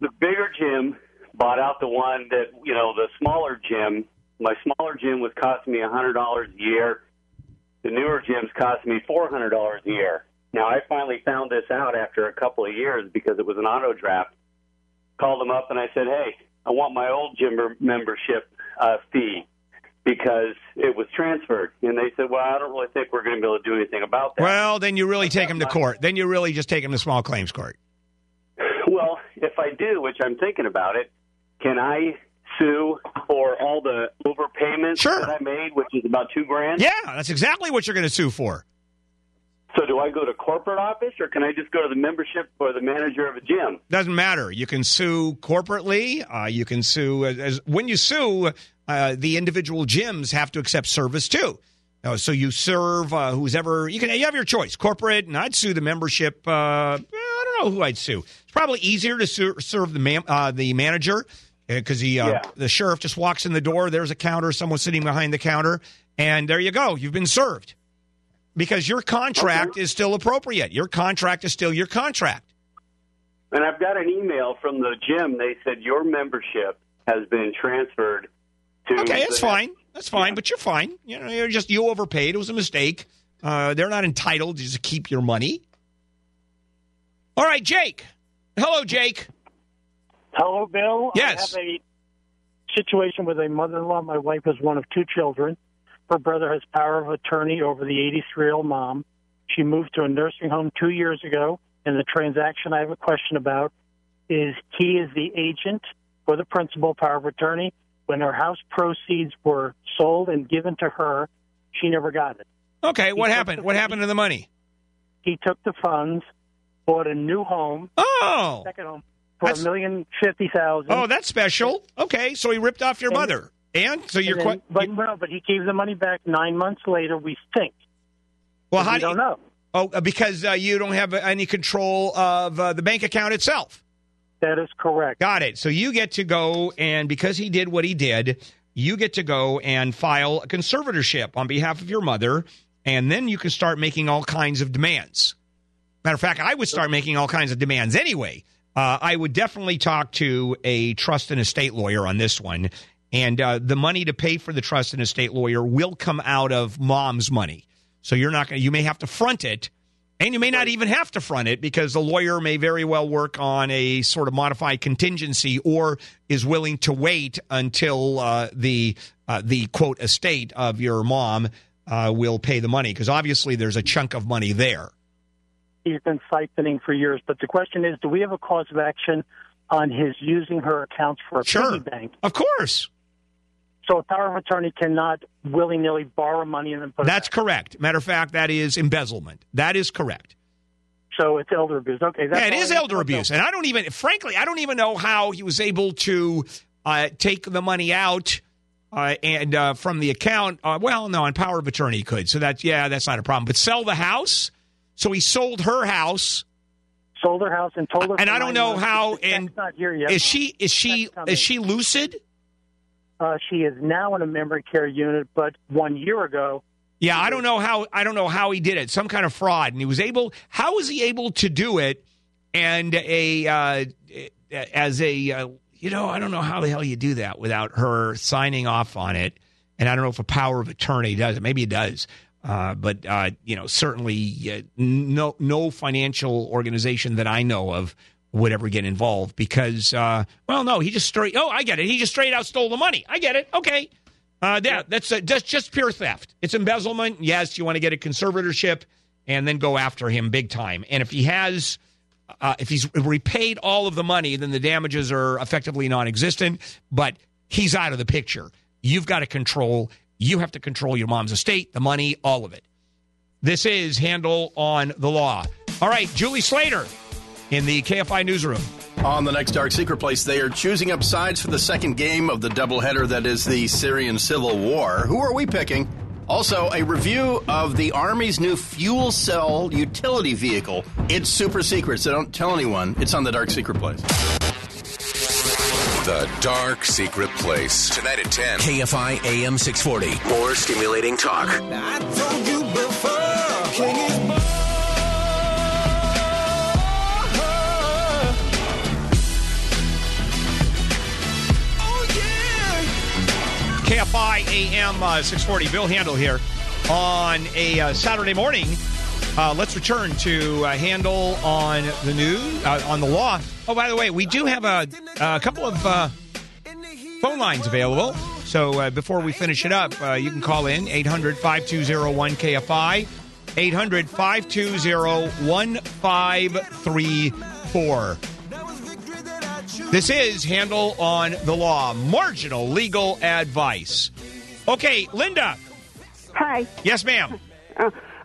Speaker 39: The bigger gym bought out the one that you know the smaller gym. My smaller gym was costing me a hundred dollars a year. The newer gyms cost me four hundred dollars a year. Now I finally found this out after a couple of years because it was an auto draft. Called them up and I said, "Hey, I want my old gym membership uh, fee because it was transferred." And they said, "Well, I don't really think we're going to be able to do anything about that."
Speaker 1: Well, then you really take them to court. Then you really just take them to small claims court. [LAUGHS]
Speaker 39: Well, if I do, which I'm thinking about it, can I sue for all the overpayments that I made, which is about two grand?
Speaker 1: Yeah, that's exactly what you're going to sue for.
Speaker 39: So do I go to corporate office or can I just go to the membership or the manager of a gym?
Speaker 1: Doesn't matter. You can sue corporately. Uh, you can sue as, as when you sue, uh, the individual gyms have to accept service too. Uh, so you serve uh, who's ever you can. You have your choice, corporate, and I'd sue the membership. Uh, I don't know who I'd sue. It's probably easier to sue, serve the man, uh, the manager because he uh,
Speaker 39: Yeah.
Speaker 1: the sheriff just walks in the door. There's a counter. Someone's sitting behind the counter, and there you go. You've been served because your contract is still appropriate. Your contract is still your contract.
Speaker 39: And I've got an email from the gym. They said your membership has been transferred to.
Speaker 1: Okay, that's fine. That's fine, but you're fine. You know, you're just you overpaid. It was a mistake. Uh, they're not entitled to just keep your money. All right, Jake. Hello, Jake.
Speaker 40: Hello, Bill.
Speaker 1: Yes.
Speaker 40: I have a situation with a mother-in-law. My wife is one of two children. Her brother has power of attorney over the 83-year-old mom. She moved to a nursing home two years ago, and the transaction I have a question about is he is the agent for the principal power of attorney. When her house proceeds were sold and given to her, she never got it.
Speaker 1: Okay, what happened? What happened to the money?
Speaker 40: He took the funds, bought a new home,
Speaker 1: Oh,
Speaker 40: second home, for a million fifty thousand.
Speaker 1: oh, that's special. Okay, so he ripped off your mother, and so you're
Speaker 40: And then-
Speaker 1: quite.
Speaker 40: but no, but he gave the money back nine months later. We think.
Speaker 1: Well, how
Speaker 40: we
Speaker 1: do you
Speaker 40: don't know?
Speaker 1: Oh, uh, because uh, you don't have any control of uh, the bank account itself.
Speaker 40: That is correct.
Speaker 1: Got it. So you get to go, and because he did what he did, you get to go and file a conservatorship on behalf of your mother, and then you can start making all kinds of demands. Matter of fact, I would start making all kinds of demands anyway. Uh, I would definitely talk to a trust and estate lawyer on this one, and uh, the money to pay for the trust and estate lawyer will come out of mom's money. So you're not going. to You may have to front it, And you may not even have to front it because the lawyer may very well work on a sort of modified contingency or is willing to wait until uh, the uh, the quote estate of your mom uh, will pay the money because obviously there's a chunk of money there.
Speaker 40: He's been siphoning for years. But the question is, do we have a cause of action on his using her accounts for a
Speaker 1: Sure.
Speaker 40: piggy bank?
Speaker 1: Of course.
Speaker 40: So a power of attorney cannot willy nilly borrow money and then put it
Speaker 1: That's correct. Matter of fact, that is embezzlement. That is correct.
Speaker 40: So it's elder abuse. Okay, that's
Speaker 1: yeah, it is elder abuse, and I don't even, frankly, I don't even know how he was able to uh, take the money out uh, and uh, from the account. Uh, well, no, on power of attorney could, so that's yeah, that's not a problem. But sell the house, so he sold her house,
Speaker 40: sold her house, and told her.
Speaker 1: And I don't know
Speaker 40: months,
Speaker 1: how. And
Speaker 40: not here yet.
Speaker 1: is she is she is she lucid?
Speaker 40: Uh, she is now in a memory care unit, but one year ago,
Speaker 1: Yeah, I don't know how I don't know how he did it. Some kind of fraud, and he was able. How was he able to do it? And a uh, as a uh, you know, I don't know how the hell you do that without her signing off on it. And I don't know if a power of attorney does it. Maybe it does. Uh, but uh, you know, certainly uh, no no financial organization that I know of would ever get involved because, uh, well, no, he just straight. Oh, I get it. He just straight out stole the money. I get it. Okay, uh, yeah, that's uh, that's just pure theft. It's embezzlement. Yes, you want to get a conservatorship and then go after him big time. And if he has, uh, if he's repaid all of the money, then the damages are effectively non-existent. But he's out of the picture. You've got to control. You have to control your mom's estate, the money, all of it. This is Handel on the Law. All right, Julie Slater in the KFI newsroom.
Speaker 41: On the next Dark Secret Place, they are choosing up sides for the second game of the doubleheader that is the Syrian Civil War. Who are we picking? Also, a review of the Army's new fuel cell utility vehicle. It's super secret, so don't tell anyone. It's on the Dark Secret Place.
Speaker 3: The Dark Secret Place. Tonight at 10. KFI AM 640. More stimulating talk.
Speaker 11: I told you before, King is
Speaker 1: KFI AM uh, 640. Bill Handel here on a uh, Saturday morning. Uh, let's return to uh, Handel on the news, uh, on the law. Oh, by the way, we do have a, a couple of uh, phone lines available. So uh, before we finish it up, uh, you can call in 800 5201 KFI, 800 520 1534. This is Handel on the Law, marginal legal advice. Okay, Linda.
Speaker 42: Hi.
Speaker 1: Yes, ma'am.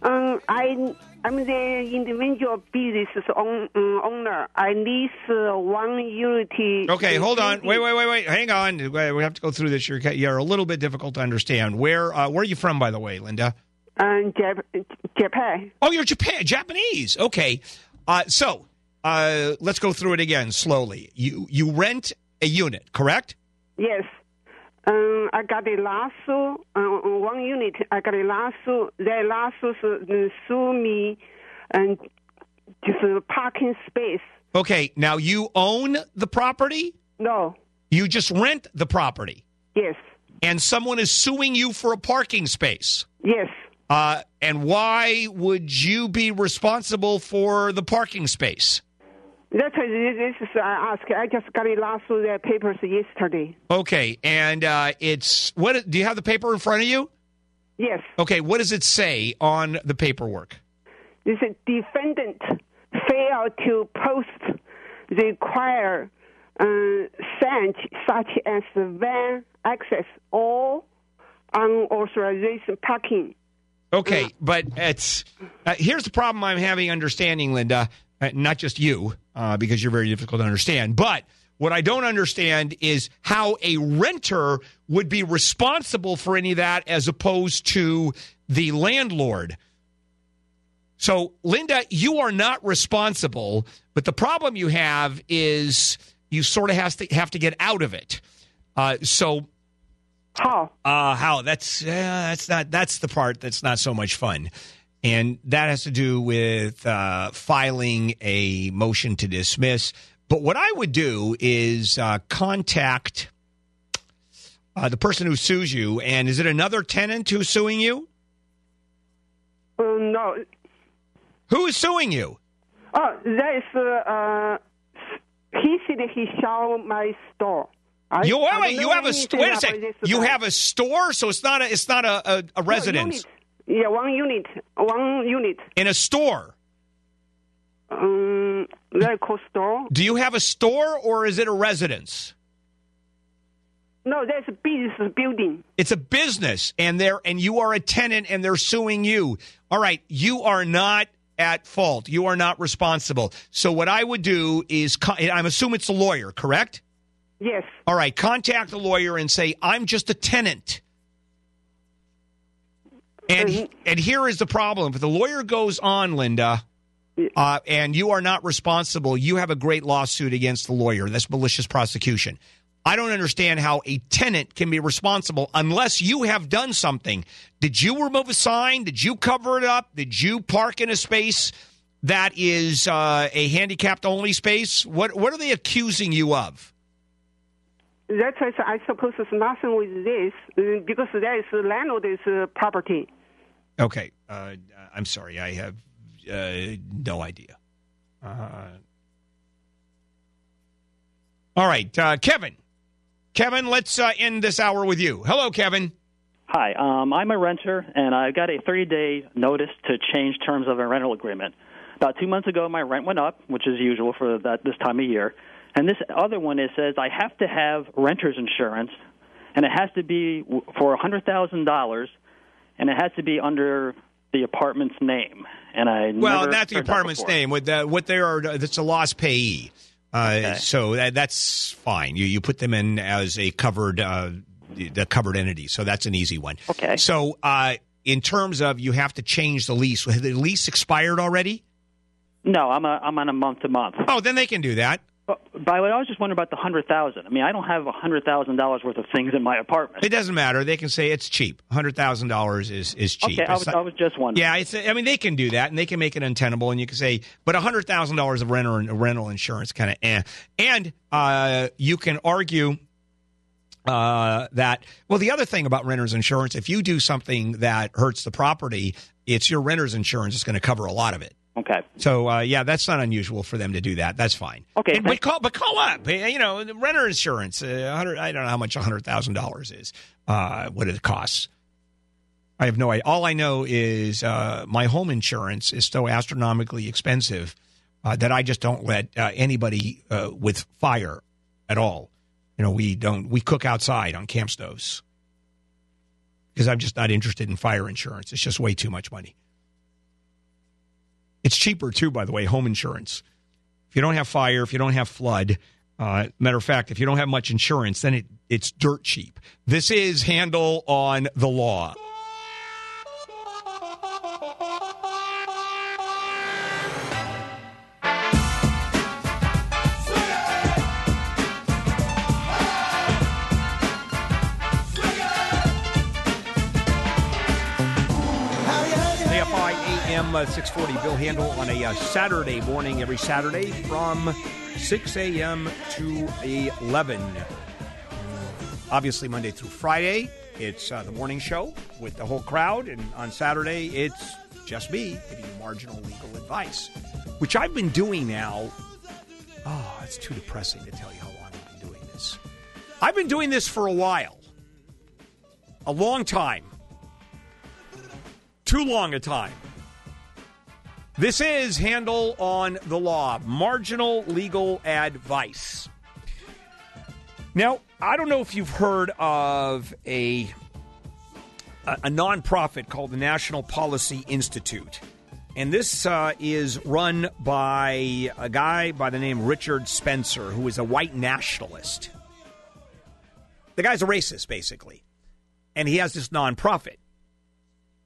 Speaker 42: Um, I I'm the individual business own, um, owner. I lease uh, one unity.
Speaker 1: Okay, hold on. Wait, wait, wait, wait. Hang on. We have to go through this. You're, you're a little bit difficult to understand. Where uh, Where are you from, by the way, Linda?
Speaker 42: Um, Jap- Japan.
Speaker 1: Oh, you're Japan, Japanese. Okay. Uh, so uh, let's go through it again slowly. You you rent a unit, correct?
Speaker 42: Yes. Um, I got a lawsuit. Uh, one unit. I got a lawsuit. That lawsuit uh, sue me, and just a parking space.
Speaker 1: Okay. Now you own the property.
Speaker 42: No.
Speaker 1: You just rent the property.
Speaker 42: Yes.
Speaker 1: And someone is suing you for a parking space.
Speaker 42: Yes.
Speaker 1: Uh, and why would you be responsible for the parking space?
Speaker 42: That's uh, this is I ask. I just got a lawsuit uh, papers yesterday.
Speaker 1: Okay, and uh, it's what? Do you have the paper in front of you?
Speaker 42: Yes.
Speaker 1: Okay, what does it say on the paperwork?
Speaker 42: This is defendant failed to post require uh, such such as van access or unauthorized parking.
Speaker 1: Okay, but it's uh, here's the problem I'm having understanding, Linda. Uh, not just you, uh, because you're very difficult to understand, but what I don't understand is how a renter would be responsible for any of that as opposed to the landlord. So, Linda, you are not responsible, but the problem you have is you sort of has to have to get out of it. Uh, so,
Speaker 42: how?
Speaker 1: Uh, how? That's uh, that's not that's the part that's not so much fun, and that has to do with uh, filing a motion to dismiss. But what I would do is uh, contact uh, the person who sues you, and is it another tenant who's suing you?
Speaker 42: Uh, no.
Speaker 1: Who is suing you?
Speaker 42: Oh, that is uh, he said he saw my store. I,
Speaker 1: you wait,
Speaker 42: I
Speaker 1: you have a wait a second. You have a store, so it's not a it's not a, a, a residence
Speaker 42: unit. Yeah, one unit. One unit.
Speaker 1: in a store.
Speaker 42: Um, called store.
Speaker 1: Do you have a store or is it a residence?
Speaker 42: No, that's a business building.
Speaker 1: It's a business, and they're and you are a tenant, and they're suing you. All right, you are not at fault. You are not responsible. So what I would do is, I'm assuming it's a lawyer, correct?
Speaker 42: Yes.
Speaker 1: All right, contact the lawyer and say I'm just a tenant. And and here is the problem: if the lawyer goes on, Linda, uh, and you are not responsible, you have a great lawsuit against the lawyer. That's malicious prosecution. I don't understand how a tenant can be responsible unless you have done something. Did you remove a sign? Did you cover it up? Did you park in a space that is uh, a handicapped only space? What what are they accusing you of?
Speaker 42: That's I suppose it's nothing with this because that is the landlord's uh, property.
Speaker 1: Okay, uh, I'm sorry, I have uh, no idea. Uh, all right, uh, Kevin. Kevin, let's uh, end this hour with you. Hello, Kevin.
Speaker 43: Hi, um, I'm a renter, and I've got a 30 day notice to change terms of a rental agreement. About two months ago, my rent went up, which is usual for that this time of year. And this other one it says I have to have renter's insurance, and it has to be for $100,000, and it has to be under the apartment's name. And I
Speaker 1: Well, not the apartment's name. With the, what they are, that's a loss payee. Uh, So that, that's fine. You you put them in as a covered uh, the covered entity. So that's an easy one. Okay. So uh, in terms of you have to change the lease. Has the lease expired already?
Speaker 43: No, I'm a, I'm on a month to month.
Speaker 1: Oh, then they can do that.
Speaker 43: By the way, I was just wondering about the hundred thousand. I mean, I don't have a hundred thousand dollars worth of things in my apartment.
Speaker 1: It doesn't matter. They can say it's cheap. Hundred thousand dollars is is cheap.
Speaker 43: Okay, I was,
Speaker 1: not-
Speaker 43: I was just wondering.
Speaker 1: Yeah, it's. I mean, they can do that, and they can make it untenable, and you can say, but hundred thousand dollars of renter rental insurance kind of, eh. and uh, you can argue uh, that. Well, the other thing about renter's insurance, if you do something that hurts the property, it's your renter's insurance is going to cover a lot of it.
Speaker 43: Okay.
Speaker 1: So uh, yeah, that's not unusual for them to do that. That's fine.
Speaker 43: Okay,
Speaker 1: And- but call but call up. You know, renter insurance. Uh, 100, I don't know how much hundred thousand dollars is. Uh, what it costs. I have no idea. All I know is uh, my home insurance is so astronomically expensive uh, that I just don't let uh, anybody uh, with fire at all. You know, we don't we cook outside on camp stoves because I'm just not interested in fire insurance. It's just way too much money. It's cheaper too, by the way, home insurance. If you don't have fire, if you don't have flood, uh, matter of fact, if you don't have much insurance, then it, it's dirt cheap. This is Handel on the Law. Uh, 640 Bill Handel on a uh, Saturday morning, every Saturday from 6 a.m. to 11. Obviously, Monday through Friday, it's uh, the morning show with the whole crowd. And on Saturday, it's just me giving marginal legal advice, which I've been doing now. Oh, it's too depressing to tell you how long I've been doing this. I've been doing this for a while, a long time too long a time. This is Handel on the Law, marginal legal advice. Now, I don't know if you've heard of a a, a nonprofit called the National Policy Institute. And this uh, is run by a guy by the name Richard Spencer, who is a white nationalist. The guy's a racist, basically. And he has this nonprofit.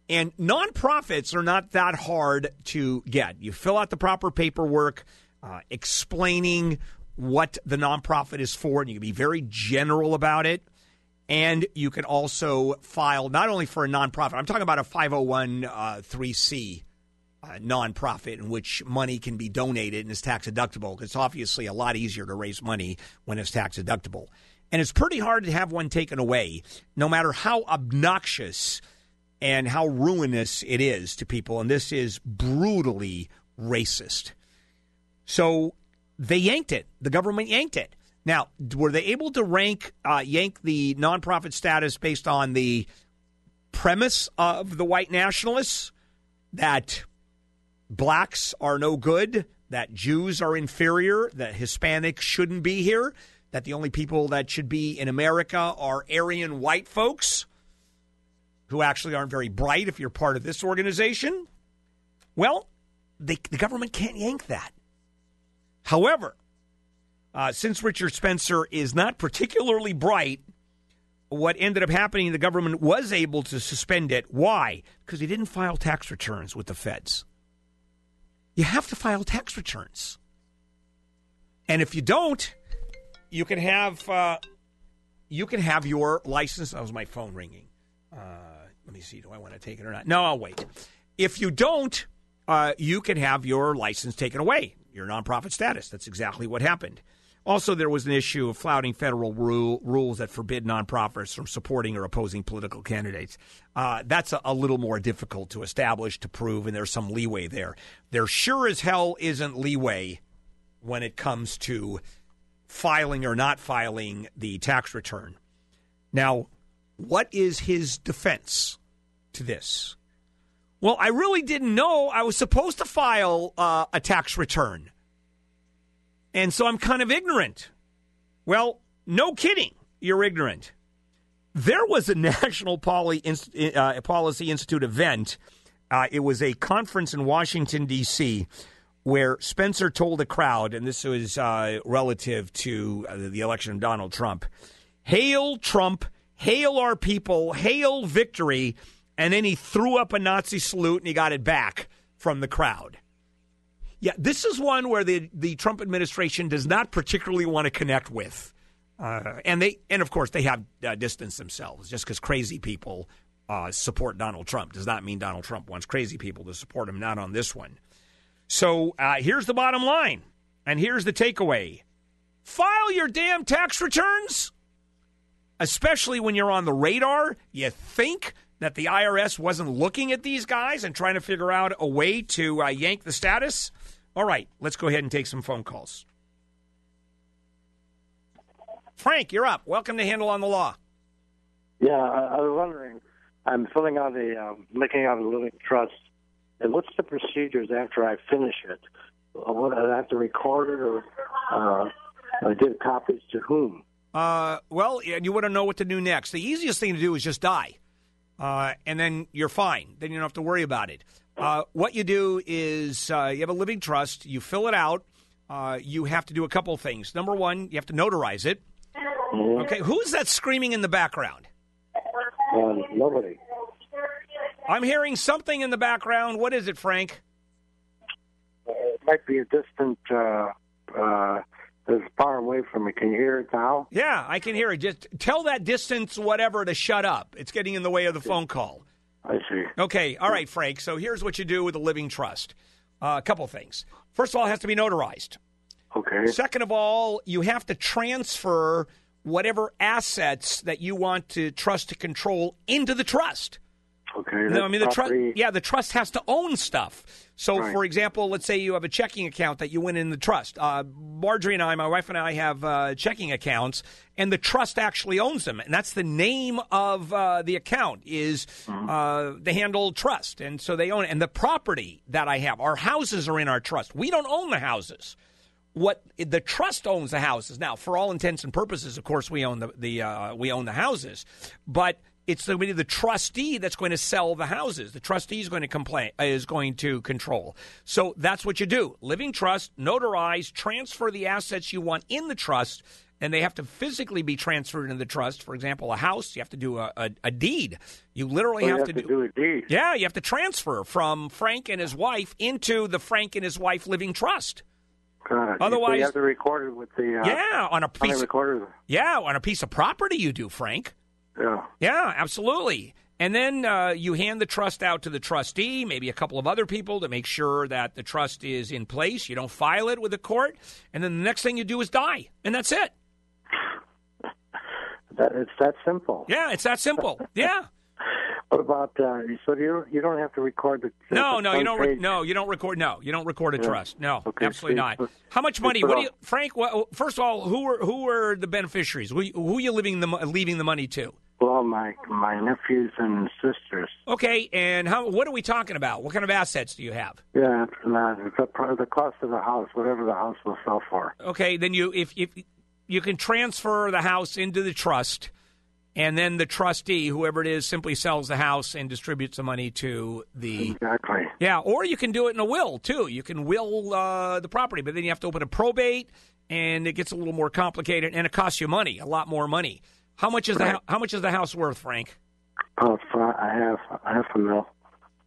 Speaker 1: And nonprofits are not that hard to get. You fill out the proper paperwork uh, explaining what the nonprofit is for, and you can be very general about it. And you can also file not only for a nonprofit, I'm talking about a 501c uh, nonprofit in which money can be donated and is tax deductible. It's obviously a lot easier to raise money when it's tax deductible. And it's pretty hard to have one taken away, no matter how obnoxious and how ruinous it is to people. And this is brutally racist. So they yanked it. The government yanked it. Now, were they able to rank uh, yank the nonprofit status based on the premise of the white nationalists that blacks are no good, that Jews are inferior, that Hispanics shouldn't be here, that the only people that should be in America are Aryan white folks who actually aren't very bright if you're part of this organization? Well, they, the government can't yank that. However, uh, since Richard Spencer is not particularly bright, what ended up happening, the government was able to suspend it. Why? Because he didn't file tax returns with the feds. You have to file tax returns. And if you don't, you can have uh, you can have your license. That was my phone ringing. Uh, let me see. Do I want to take it or not? No, I'll wait. If you don't, uh, you can have your license taken away, your nonprofit status. That's exactly what happened. Also, there was an issue of flouting federal rule, rules that forbid nonprofits from supporting or opposing political candidates. Uh, that's a, a little more difficult to establish, to prove, and there's some leeway there. There sure as hell isn't leeway when it comes to filing or not filing the tax return. Now, what is his defense to this? Well, I really didn't know I was supposed to file uh, a tax return. And so I'm kind of ignorant. Well, no kidding. You're ignorant. There was a [LAUGHS] National Poly, uh, Policy Institute event. Uh, it was a conference in Washington, D.C., where Spencer told a crowd, and this was uh, relative to uh, the election of Donald Trump Hail Trump, hail our people, hail victory. And then he threw up a Nazi salute and he got it back from the crowd. Yeah, this is one where the, the Trump administration does not particularly want to connect with. Uh, and they and of course they have uh, distanced themselves just because crazy people uh, support Donald Trump does not mean Donald Trump wants crazy people to support him. Not on this one. So uh, here's the bottom line, and here's the takeaway: file your damn tax returns, especially when you're on the radar. You think that the IRS wasn't looking at these guys and trying to figure out a way to uh, yank the status? All right, let's go ahead and take some phone calls. Frank, you're up. Welcome to Handel on the Law.
Speaker 44: Yeah, I, I was wondering. I'm filling out a, um, making out a living trust, and what's the procedures after I finish it? Uh, What I have to record it, or uh, I give copies to whom?
Speaker 1: Uh, well, and you want to know what to do next. The easiest thing to do is just die, uh, and then you're fine. Then you don't have to worry about it. Uh, what you do is uh, you have a living trust. You fill it out. Uh, you have to do a couple things. Number one, you have to notarize it. Okay, who's that screaming in the background?
Speaker 44: Um, nobody.
Speaker 1: I'm hearing something in the background. What is it, Frank?
Speaker 44: Uh, it might be a distant. It's far away from me. Can you hear it now?
Speaker 1: Yeah, I can hear it. Just tell that distance, whatever, to shut up. It's getting in the way of the phone call.
Speaker 44: I see.
Speaker 1: Okay, all right, Frank. So here's what you do with a living trust. Uh, a couple things. First of all, it has to be notarized.
Speaker 44: Okay.
Speaker 1: Second of all, you have to transfer whatever assets that you want to trust to control into the trust.
Speaker 44: Okay.
Speaker 1: No, I mean the trust. Yeah, the trust has to own stuff. So,
Speaker 44: Right.
Speaker 1: for example, let's say you have a checking account that you went in the trust. Uh, Marjorie and I, my wife and I, have uh, checking accounts, and the trust actually owns them, and that's the name of uh, the account is
Speaker 44: Mm-hmm.
Speaker 1: uh, the Handel Trust, and so they own it. And the property that I have, our houses are in our trust. We don't own the houses. What the trust owns the houses now. For all intents and purposes, of course, we own the, the uh, we own the houses, but it's going to be the trustee that's going to sell the houses. The trustee is going to complain is going to control. So that's what you do: living trust, notarize, transfer the assets you want in the trust, and they have to physically be transferred into the trust. For example, a house, you have to do a, a, a deed. You literally
Speaker 44: Oh, you
Speaker 1: have,
Speaker 44: have
Speaker 1: to
Speaker 44: to do a deed.
Speaker 1: Yeah, you have to transfer from Frank and his wife into the Frank and his wife living trust.
Speaker 44: God.
Speaker 1: Otherwise-
Speaker 44: you have to record it with the. Uh,
Speaker 1: Yeah, on a
Speaker 44: on
Speaker 1: piece.
Speaker 44: recorder.
Speaker 1: Yeah, on a piece of property, you do, Frank.
Speaker 44: Yeah.
Speaker 1: Yeah, absolutely. And then uh, you hand the trust out to the trustee, maybe a couple of other people to make sure that the trust is in place. You don't file it with the court. And then the next thing you do is die. And that's it.
Speaker 44: That it's that simple.
Speaker 1: Yeah, it's that simple. Yeah.
Speaker 44: What about uh, so you you don't have to record the
Speaker 1: No, no, you don't. Re- no, you don't record. No, you don't record a
Speaker 44: Yeah.
Speaker 1: trust. No,
Speaker 44: Okay,
Speaker 1: absolutely
Speaker 44: so
Speaker 1: not. How much money? What do you, Frank? What, first of all, who are who are the beneficiaries? Who, who are you leaving the leaving the money to?
Speaker 44: Well, my my nephews and sisters.
Speaker 1: Okay, and how? What are we talking about? What kind of assets do you have?
Speaker 44: Yeah, it's not, the the cost of the house, whatever the house will sell for.
Speaker 1: Okay, then you if if you can transfer the house into the trust, and then the trustee, whoever it is, simply sells the house and distributes the money to the
Speaker 44: Exactly.
Speaker 1: Yeah, or you can do it in a will too. You can will uh, the property, but then you have to open a probate, and it gets a little more complicated, and it costs you money, a lot more money. How much is the
Speaker 44: Right.
Speaker 1: hou- how much is the house worth, Frank?
Speaker 44: Oh, uh, I have I have a mill.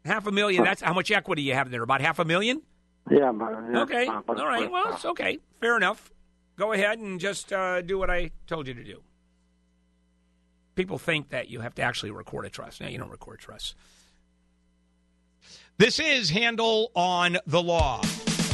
Speaker 1: Half a million. That's how much equity you have there. About half a million.
Speaker 44: Yeah, but yeah,
Speaker 1: Okay. All right. Well, it's okay. Fair enough. Go ahead and just uh, do what I told you to do. People think that you have to actually record a trust. No, you don't record trusts. This is Handel on the Law.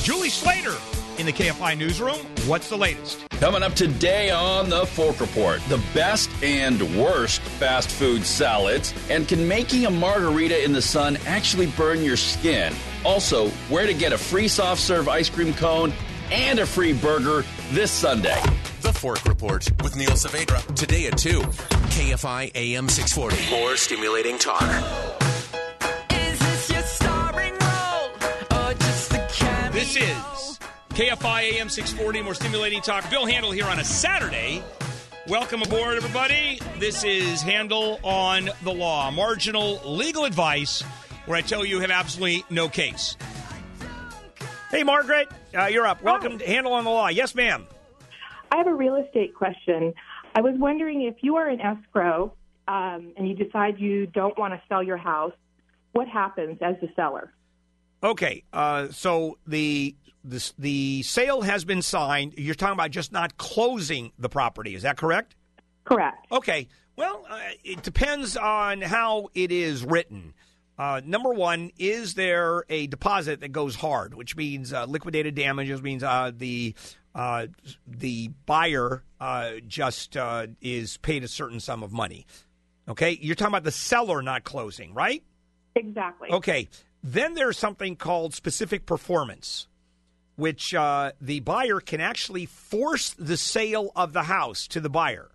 Speaker 1: Julie Slater in the KFI newsroom. What's the latest?
Speaker 41: Coming up today on the Fork Report, the best and worst fast food salads, and can making a margarita in the sun actually burn your skin? Also, where to get a free soft serve ice cream cone and a free burger this Sunday.
Speaker 3: The Fork Report with Neil Saavedra. Today at 2. KFI AM 640. More stimulating talk.
Speaker 1: This is KFI AM 640, more stimulating talk. Bill Handel here on a Saturday. Welcome aboard, everybody. This is Handel on the Law, marginal legal advice where I tell you you have absolutely no case. Hey, Margaret, uh, you're up. Welcome to Handel on the Law. Yes, ma'am.
Speaker 45: I have a real estate question. I was wondering if you are in escrow um, and you decide you don't want to sell your house, what happens as the seller?
Speaker 1: Okay, uh, so the, the the sale has been signed. You're talking about just not closing the property. Is that correct?
Speaker 45: Correct.
Speaker 1: Okay. Well, uh, it depends on how it is written. Uh, number one, is there a deposit that goes hard, which means uh, liquidated damages means uh, the uh, the buyer uh, just uh, is paid a certain sum of money. Okay, you're talking about the seller not closing, right?
Speaker 45: Exactly.
Speaker 1: Okay. Then there's something called specific performance, which uh, the buyer can actually force the sale of the house to the buyer.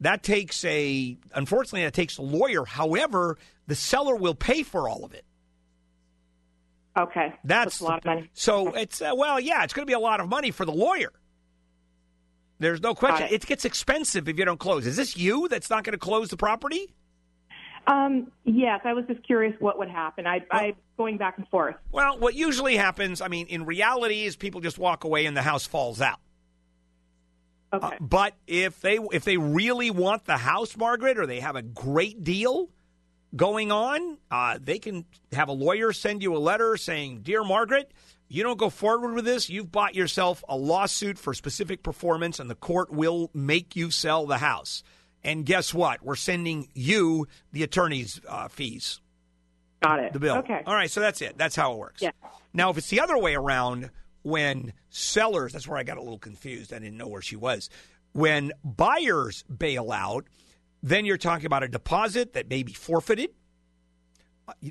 Speaker 1: That takes a, unfortunately, that takes a lawyer. However, the seller will pay for all of it.
Speaker 45: Okay.
Speaker 1: That's
Speaker 45: a lot of money.
Speaker 1: So it's, uh, well, yeah, it's going to be a lot of money for the lawyer. There's no question.
Speaker 45: Got
Speaker 1: It. gets expensive if you don't close. Is this you that's not going to close the property?
Speaker 45: Um, yes, I was just curious what would happen. I, I going back and forth.
Speaker 1: Well, what usually happens, I mean, in reality, is people just walk away and the house falls out.
Speaker 45: Okay.
Speaker 1: Uh, but if they if they really want the house, Margaret, or they have a great deal going on, uh, they can have a lawyer send you a letter saying, "Dear Margaret, you don't go forward with this. You've bought yourself a lawsuit for specific performance, and the court will make you sell the house." And guess what? We're sending you the attorney's uh, fees.
Speaker 45: Got it.
Speaker 1: The bill.
Speaker 45: Okay.
Speaker 1: All right. So that's it. That's how it works.
Speaker 45: Yeah.
Speaker 1: Now, if it's the other way around, when sellers, that's where I got a little confused. I didn't know where she was. When buyers bail out, then you're talking about a deposit that may be forfeited.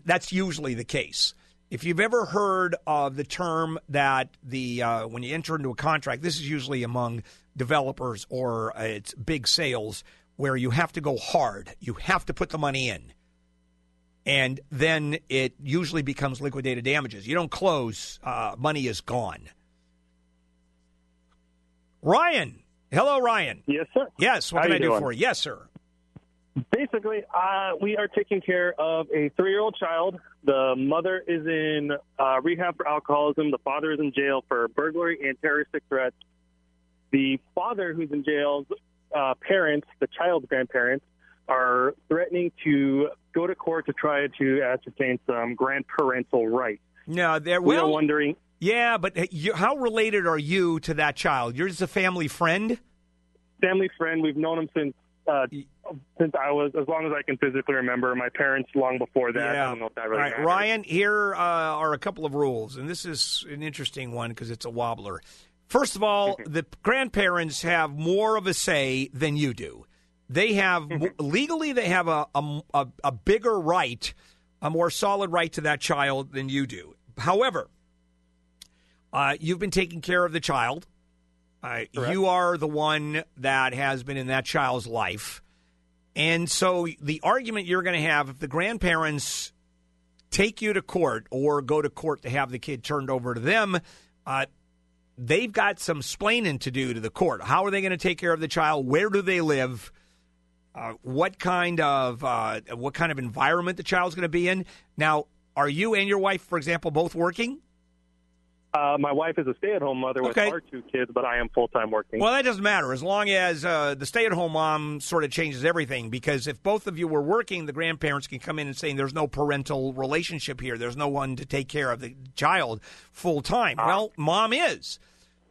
Speaker 1: That's usually the case. If you've ever heard of the term that the uh, when you enter into a contract, this is usually among developers or uh, it's big sales where you have to go hard. You have to put the money in and then it usually becomes liquidated damages. You don't close, uh, money is gone. Ryan, hello, Ryan.
Speaker 46: Yes, sir.
Speaker 1: Yes, what
Speaker 46: How
Speaker 1: can I do
Speaker 46: doing?
Speaker 1: for you? Yes, sir.
Speaker 46: Basically, uh, we are taking care of a three-year-old child. The mother is in uh, rehab for alcoholism. The father is in jail for burglary and terroristic threats. The father, who's in jail, uh, parents, the child's grandparents, are threatening to go to court to try to ascertain some grandparental rights.
Speaker 1: No.
Speaker 46: We are
Speaker 1: Well,
Speaker 46: wondering.
Speaker 1: yeah, but uh, you, how related are you to that child? You're just a family friend.
Speaker 46: Family friend. We've known him since uh, since I was as long as I can physically remember. My parents long before that. I don't know if that really
Speaker 1: All right,
Speaker 46: matters.
Speaker 1: Ryan, here uh, are a couple of rules, and this is an interesting one because it's a wobbler. First of all, [LAUGHS] the grandparents have more of a say than you do. they have [LAUGHS] legally they have a, a a a bigger right, a more solid right to that child than you do. However, uh, you've been taking care of the child. Uh, you are the one that has been in that child's life. And so the argument you're going to have if the grandparents take you to court or go to court to have the kid turned over to them, uh, they've got some splaining to do to the court. How are they going to take care of the child? Where do they live? Uh, what kind of uh, what kind of environment the child's going to be in? Now, are you and your wife, for example, both working?
Speaker 46: Uh, my wife is a stay-at-home mother with
Speaker 1: Okay.
Speaker 46: our two kids, but I am full-time working.
Speaker 1: Well, that doesn't matter as long as uh, the stay-at-home mom sort of changes everything. Because if both of you were working, the grandparents can come in and say there's no parental relationship here. There's no one to take care of the child full time. well, mom is.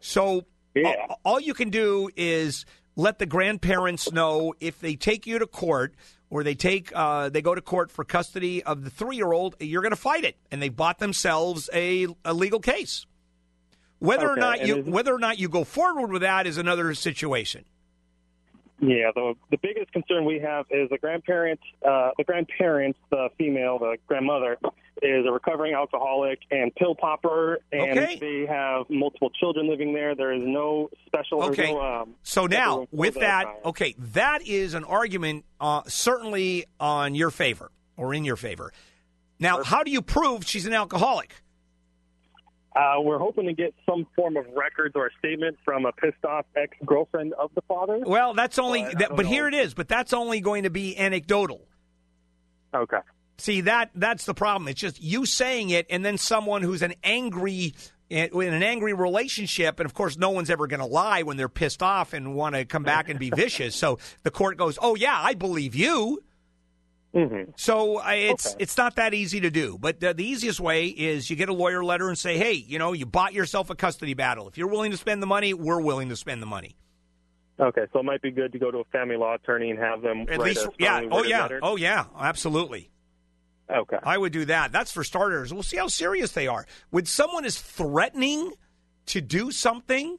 Speaker 1: So a- all you can do is let the grandparents know if they take you to court or they take uh, they go to court for custody of the three-year-old, you're going to fight it, and they bought themselves a, a legal case. Whether or not you whether or not you go forward with that is another situation.
Speaker 46: Yeah, the the biggest concern we have is the grandparents. Uh, the grandparents, the female, the grandmother, is a recovering alcoholic and pill popper, and
Speaker 1: Okay.
Speaker 46: they have multiple children living there. There is no special.
Speaker 1: Okay.
Speaker 46: no, um,
Speaker 1: So now, with that, okay, that is an argument uh, certainly on your favor or in your favor. Now, how do you prove she's an alcoholic?
Speaker 46: Uh, we're hoping to get some form of records or a statement from a pissed off ex girlfriend of the father.
Speaker 1: Well, that's only,
Speaker 46: But
Speaker 1: that, but here it is. But that's only going to be anecdotal.
Speaker 46: Okay.
Speaker 1: See that that's the problem. It's just you saying it, and then someone who's an angry in an angry relationship, and of course, no one's ever going to lie when they're pissed off and want to come back and be [LAUGHS] vicious. So the court goes, "Oh yeah, I believe you." So uh, it's it's not that easy to do. But the, the easiest way is you get a lawyer letter and say, "Hey, you know, you bought yourself a custody battle. If you're willing to spend the money, we're willing to spend the money."
Speaker 46: Okay, so it might be good to go to a family law attorney and have them
Speaker 1: At least, yeah. Oh yeah.
Speaker 46: letter.
Speaker 1: Oh yeah. Absolutely.
Speaker 46: Okay.
Speaker 1: I would do that. That's for starters. We'll see how serious they are. When someone is threatening to do something,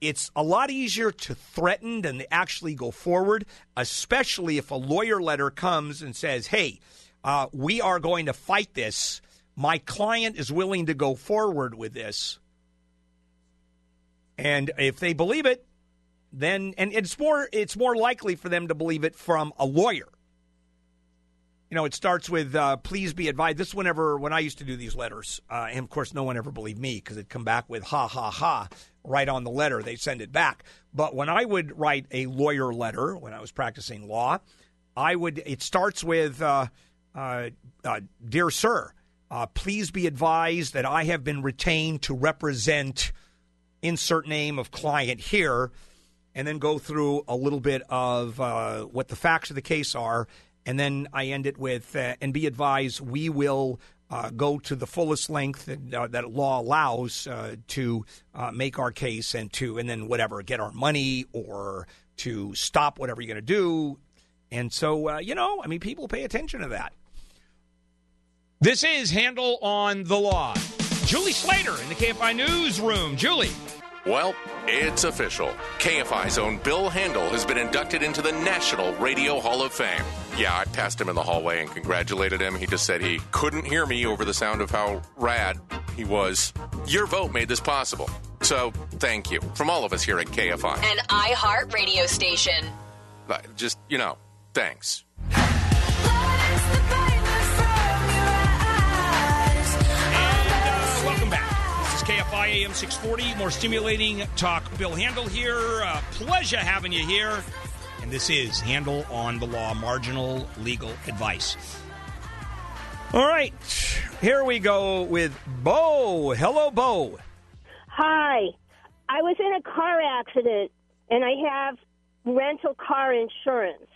Speaker 1: it's a lot easier to threaten than to actually go forward, especially if a lawyer letter comes and says, hey, uh, we are going to fight this. My client is willing to go forward with this. And if they believe it, then and it's more it's more likely for them to believe it from a lawyer you know, it starts with uh, "Please be advised." This whenever when I used to do these letters, uh, and of course, no one ever believed me because it'd come back with "ha ha ha" right on the letter. They send it back. But when I would write a lawyer letter when I was practicing law, I would. It starts with uh, uh, uh, "Dear Sir, uh, please be advised that I have been retained to represent." Insert name of client here, and then go through a little bit of uh, what the facts of the case are, and then I end it with, uh, and be advised, we will uh, go to the fullest length that, uh, that law allows uh, to uh, make our case and to, and then whatever, get our money or to stop whatever you're going to do. And so, uh, you know, I mean, people pay attention to that. This is Handel on the Law. Julie Slater in the KFI Newsroom. Julie.
Speaker 3: Well, it's official. KFI's own Bill Handel has been inducted into the National Radio Hall of Fame. Yeah, I passed him in the hallway and congratulated him. He just said he couldn't hear me over the sound of how rad he was. Your vote made this possible. So, thank you from all of us here at KFI.
Speaker 21: An iHeart radio station.
Speaker 3: Just, you know, thanks.
Speaker 1: AM 640. More stimulating talk. Bill Handel here. Uh, pleasure having you here. And this is Handel on the Law Marginal Legal Advice. All right. Here we go with Bo. Hello, Bo.
Speaker 47: Hi. I was in a car accident and I have rental car insurance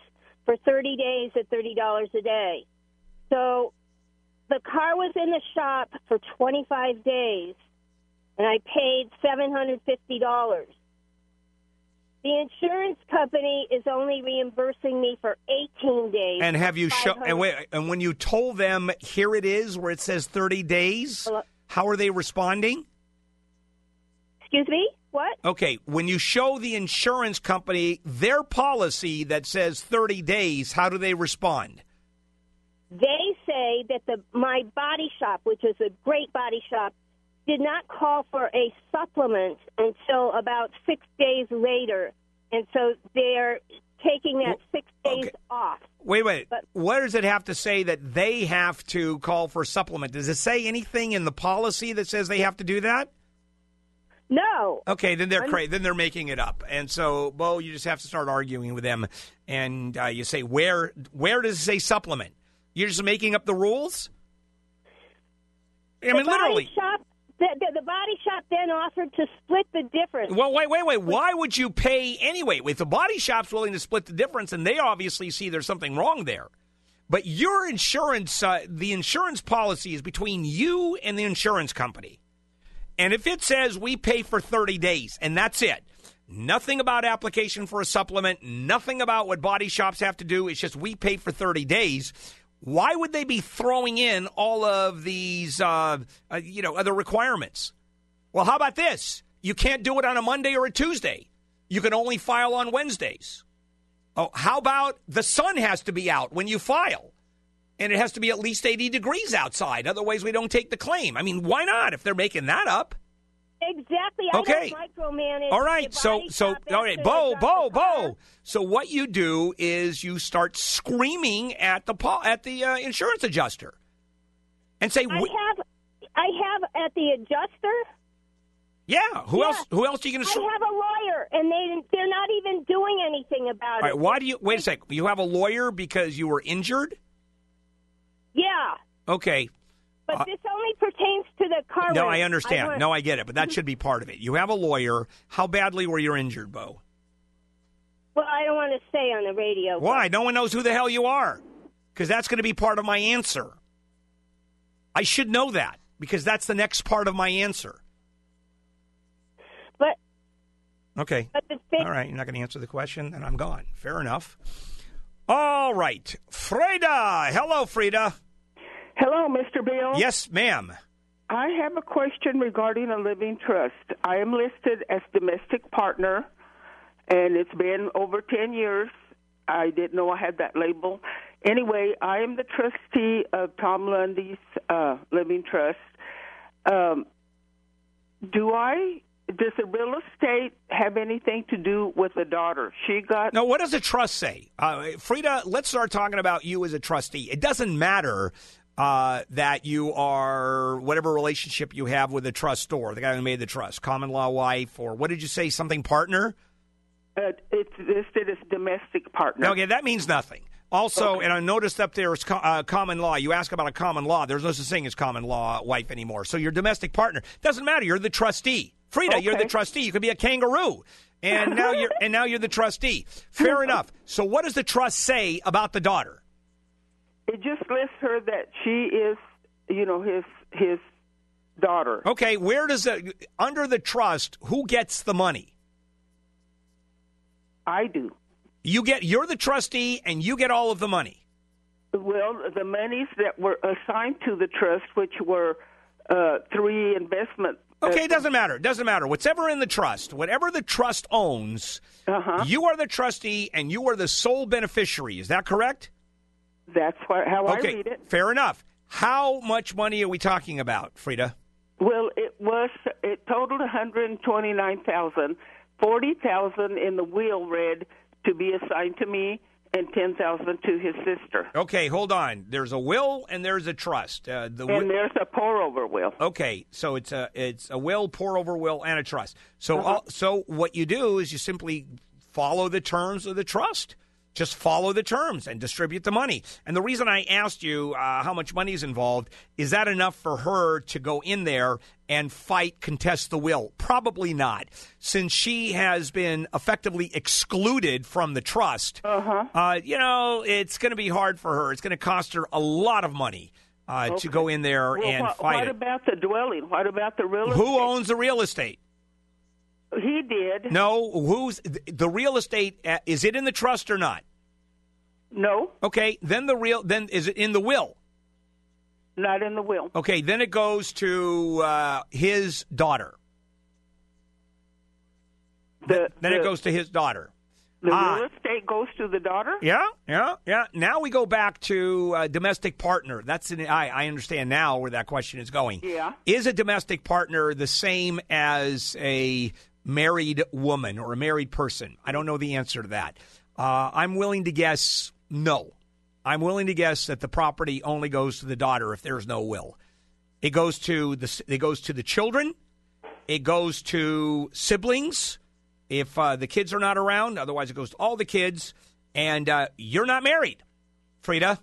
Speaker 47: for 30 days at $30 a day. So the car was in the shop for 25 days and I paid $750. The insurance company is only reimbursing me for 18 days.
Speaker 1: And have you
Speaker 47: show
Speaker 1: And wait, and when you told them here it is, where it says thirty days, how are they responding?
Speaker 47: Excuse me. what?
Speaker 1: Okay, when you show the insurance company their policy that says 30 days, how do they respond?
Speaker 47: They say that the my body shop, which is a great body shop, did not call for a supplement until about six days later, and so they're taking that six days off.
Speaker 1: Wait, wait.
Speaker 47: But-
Speaker 1: what does it have to say that they have to call for supplement? Does it say anything in the policy that says they have to do that?
Speaker 47: No.
Speaker 1: Okay, then they're
Speaker 47: I'm-
Speaker 1: cra- then they're making it up, and so Bo, you just have to start arguing with them, and uh, you say where where does it say supplement? You're just making up the rules. I mean, literally.
Speaker 47: Body shop, the, the, the body shop then offered to split the difference.
Speaker 1: Well, wait, wait, wait. Why would you pay anyway? If the body shop's willing to split the difference, and they obviously see there's something wrong there. But your insurance, uh, the insurance policy is between you and the insurance company. And if it says we pay for 30 days and that's it, nothing about application for a supplement, nothing about what body shops have to do, it's just we pay for 30 days. Why would they be throwing in all of these, uh, uh, you know, other requirements? Well, how about this? You can't do it on a Monday or a Tuesday. You can only file on Wednesdays. Oh, how about the sun has to be out when you file? And it has to be at least 80 degrees outside. Otherwise, we don't take the claim. I mean, why not if they're making that up?
Speaker 47: Exactly.
Speaker 1: Okay.
Speaker 47: I don't micromanage.
Speaker 1: All right, so so all right, Bo, Bo,
Speaker 47: drop the car.
Speaker 1: Bo. So what you do is you start screaming at the at the uh, insurance adjuster, and say,
Speaker 47: I have, I have at the adjuster.
Speaker 1: "Yeah, who
Speaker 47: Yeah.
Speaker 1: else? Who else are you going to?"
Speaker 47: I have a lawyer, and they they're not even doing anything about
Speaker 1: All right,
Speaker 47: it.
Speaker 1: why do you wait a sec? You have a lawyer because you were injured.
Speaker 47: Yeah,
Speaker 1: Okay,
Speaker 47: but this only pertains to the car.
Speaker 1: no,
Speaker 47: rent.
Speaker 1: I understand.
Speaker 47: want-
Speaker 1: no, I get it, but that mm-hmm. should be part of it. You have a lawyer. How badly were you injured, Bo?
Speaker 47: Well, I don't want to say on the radio.
Speaker 1: Why? No one knows who the hell you are. Because that's going to be part of my answer. I should know that because that's the next part of my answer.
Speaker 47: But
Speaker 1: Okay.
Speaker 47: but the thing,
Speaker 1: All right. You're not going to answer the question, and I'm gone. Fair enough. All right. Frida. Hello, Frida.
Speaker 48: Hello, Mr. Bill.
Speaker 1: Yes, ma'am.
Speaker 48: I have a question regarding a living trust. I am listed as domestic partner, and it's been over 10 years. I didn't know I had that label. Anyway, I am the trustee of Tom Lundy's uh, living trust. Um, do I? Does the real estate have anything to do with the daughter? She got
Speaker 1: Now, what does a trust say? Uh, Frida, let's start talking about you as a trustee. It doesn't matter uh, that you are whatever relationship you have with the trustor, the guy who made the trust, common law wife, or what did you say, something partner?
Speaker 48: uh, it's listed as domestic partner.
Speaker 1: Okay, that means nothing. Also, and I noticed up there is co- uh, common law. You ask about a common law. There's no such thing as common law wife anymore. So your domestic partner doesn't matter. You're the trustee. Frida, you're the trustee. You could be a kangaroo, and now you're [LAUGHS] and now you're the trustee. Fair [LAUGHS] enough. So what does the trust say about the daughter?
Speaker 48: It just lists her that she is, you know, his his daughter.
Speaker 1: Okay, where does it under the trust? Who gets the money?
Speaker 48: I do.
Speaker 1: You get. You're the trustee, and you get all of the money.
Speaker 48: Well, the monies that were assigned to the trust, which were uh, three investment.
Speaker 1: Okay, it doesn't matter. It doesn't matter. Whatever in the trust, whatever the trust owns,
Speaker 48: Uh-huh.
Speaker 1: you are the trustee and you are the sole beneficiary. Is that correct?
Speaker 48: That's how I read it.
Speaker 1: fair enough. How much money are we talking about, Frida?
Speaker 48: Well, it was it totaled one hundred and twenty nine thousand. Forty thousand in the will read to be assigned to me, and ten thousand to his sister.
Speaker 1: Okay, hold on. There's a will and there's a trust. Uh, the
Speaker 48: And
Speaker 1: wi-
Speaker 48: there's a pour over will.
Speaker 1: Okay, so it's a it's a will, pour over will, and a trust. So
Speaker 48: Uh-huh.
Speaker 1: all, so what you do is you simply follow the terms of the trust. Just follow the terms and distribute the money. And the reason I asked you uh, how much money is involved is that enough for her to go in there and fight, contest the will? Probably not, since she has been effectively excluded from the trust. Uh-huh. you know, it's going to be hard for her. It's going to cost her a lot of money uh, to go in there
Speaker 48: Well,
Speaker 1: and
Speaker 48: what,
Speaker 1: fight
Speaker 48: what
Speaker 1: it.
Speaker 48: about the dwelling? What about the real estate?
Speaker 1: Who owns the real estate?
Speaker 48: He did.
Speaker 1: No, who's the real estate? uh, Is it in the trust or not?
Speaker 48: No,
Speaker 1: Okay, then the real then is it in the will?
Speaker 48: not in the will.
Speaker 1: Okay, then it goes to uh, his daughter.
Speaker 48: The,
Speaker 1: then it goes to his daughter.
Speaker 48: The
Speaker 1: Ah.
Speaker 48: real estate goes to the daughter.
Speaker 1: Yeah, yeah, yeah. Now we go back to uh, domestic partner. That's an, I, I understand now where that question is going.
Speaker 48: Yeah.
Speaker 1: Is a domestic partner the same as a married woman or a married person? I don't know the answer to that. Uh, I'm willing to guess no. I'm willing to guess that the property only goes to the daughter if there's no will. It goes to the it goes to the children. It goes to siblings if uh, the kids are not around. Otherwise, it goes to all the kids. And uh, you're not married, Frida.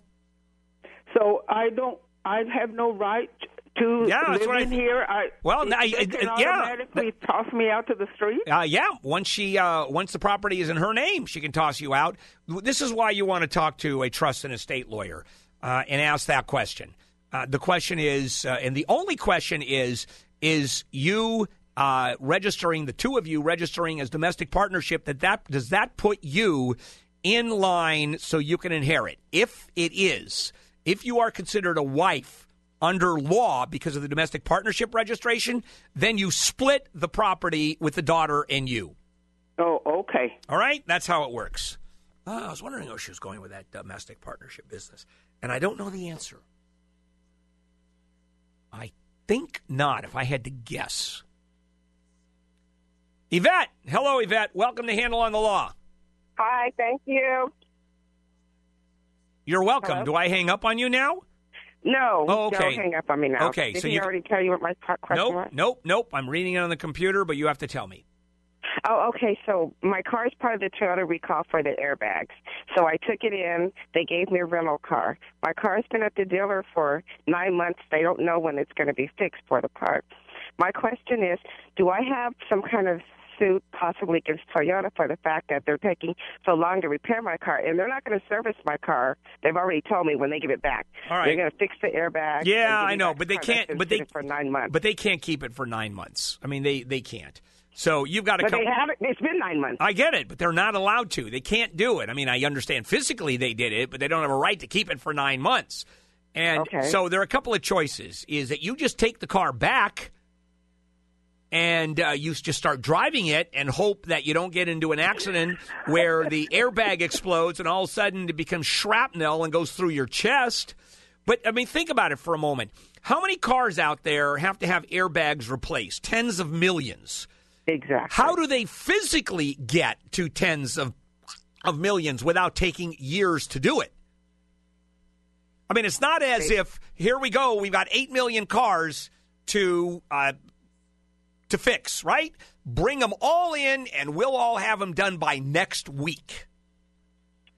Speaker 48: So I don't. I have no right to
Speaker 1: Yeah, that's
Speaker 48: live
Speaker 1: what I-
Speaker 48: in here. I
Speaker 1: Well, now, I- I- yeah.
Speaker 48: automatically toss me out to the street.
Speaker 1: Uh, yeah, once she uh, once the property is in her name, she can toss you out. This is why you want to talk to a trust and estate lawyer uh, and ask that question. Uh, the question is, uh, and the only question is, is you uh, registering the two of you registering as domestic partnership? That that does that put you in line so you can inherit? If it is, if you are considered a wife under law because of the domestic partnership registration, then you split the property with the daughter and you.
Speaker 48: Oh, okay.
Speaker 1: All right, that's how it works. Uh, I was wondering how she was going with that domestic partnership business, and I don't know the answer. I think not. If I had to guess, Yvette. Hello, Yvette. Welcome to Handel on the Law.
Speaker 49: Hi, thank you.
Speaker 1: You're welcome.
Speaker 49: Hello?
Speaker 1: Do I hang up on you now?
Speaker 49: No,
Speaker 1: Oh, okay.
Speaker 49: don't hang up on me now.
Speaker 1: Okay,
Speaker 49: Did
Speaker 1: so
Speaker 49: he
Speaker 1: you-
Speaker 49: already tell you what my qu- question
Speaker 1: Nope,
Speaker 49: was?
Speaker 1: nope, nope. I'm reading it on the computer, but you have to tell me.
Speaker 49: Oh, okay. So my car is part of the Toyota recall for the airbags. So I took it in. They gave me a rental car. My car's been at the dealer for nine months. They don't know when it's going to be fixed for the part. My question is, do I have some kind of suit possibly against Toyota for the fact that they're taking so long to repair my car and they're not going to service my car. They've already told me when they give it back.
Speaker 1: All right.
Speaker 49: They're going to fix the airbag.
Speaker 1: Yeah,
Speaker 49: and give me
Speaker 1: I know, but
Speaker 49: the
Speaker 1: they can't. But they
Speaker 49: for nine months.
Speaker 1: But they can't keep it for nine months. I mean, they they can't. So you've got to
Speaker 49: But
Speaker 1: come.
Speaker 49: they haven't. It's been nine months.
Speaker 1: I get it, but they're not allowed to. They can't do it. I mean, I understand physically they did it, but they don't have a right to keep it for nine months. And
Speaker 49: Okay.
Speaker 1: so there are a couple of choices: is that you just take the car back and uh, you just start driving it and hope that you don't get into an accident where the airbag explodes and all of a sudden it becomes shrapnel and goes through your chest. But I mean, think about it for a moment. How many cars out there have to have airbags replaced? Tens of millions.
Speaker 49: Exactly.
Speaker 1: How do they physically get to tens of of millions without taking years to do it? I mean, it's not as if here we go, we've got eight million cars to uh, to fix, right? Bring them all in, and we'll all have them done by next week.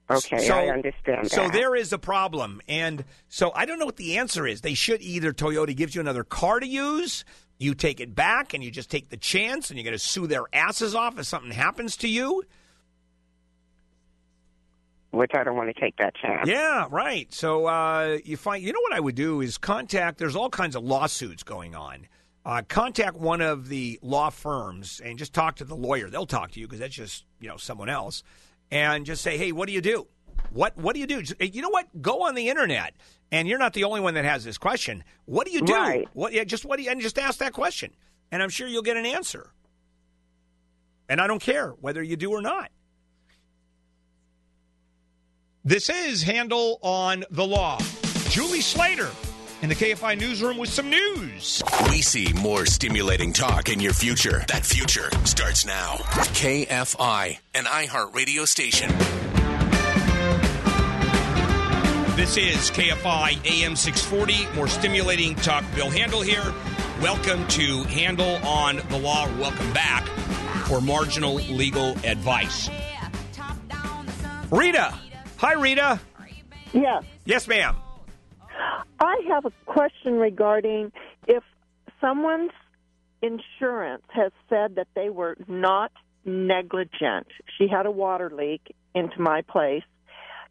Speaker 49: Okay, so, I understand
Speaker 1: So there is a problem, and so I don't know what the answer is. They should either Toyota gives you another car to use, you take it back, and you just take the chance, and you're going to sue their asses off if something happens to you.
Speaker 49: Which I don't want to take that chance.
Speaker 1: Yeah, right. So uh, you find, you know what I would do is contact. There's all kinds of lawsuits going on. Uh, contact one of the law firms and just talk to the lawyer. They'll talk to you because that's just you know someone else, and just say, hey, what do you do? What what do you do? You know what? Go on the internet, and you're not the only one that has this question. What do you do?
Speaker 49: Right.
Speaker 1: What? Yeah, just what do you? And just ask that question, and I'm sure you'll get an answer. And I don't care whether you do or not. This is Handel on the Law. Julie Slater in the KFI newsroom with some news.
Speaker 3: We see more stimulating talk in your future. That future starts now. KFI, an iHeartRadio station.
Speaker 1: This is KFI AM 640. More stimulating talk. Bill Handel here. Welcome to Handel on the Law. Welcome back for marginal legal advice. Rita. Hi, Rita.
Speaker 50: Yes.
Speaker 1: Yes, ma'am.
Speaker 50: I have a question regarding if someone's insurance has said that they were not negligent. She had a water leak into my place.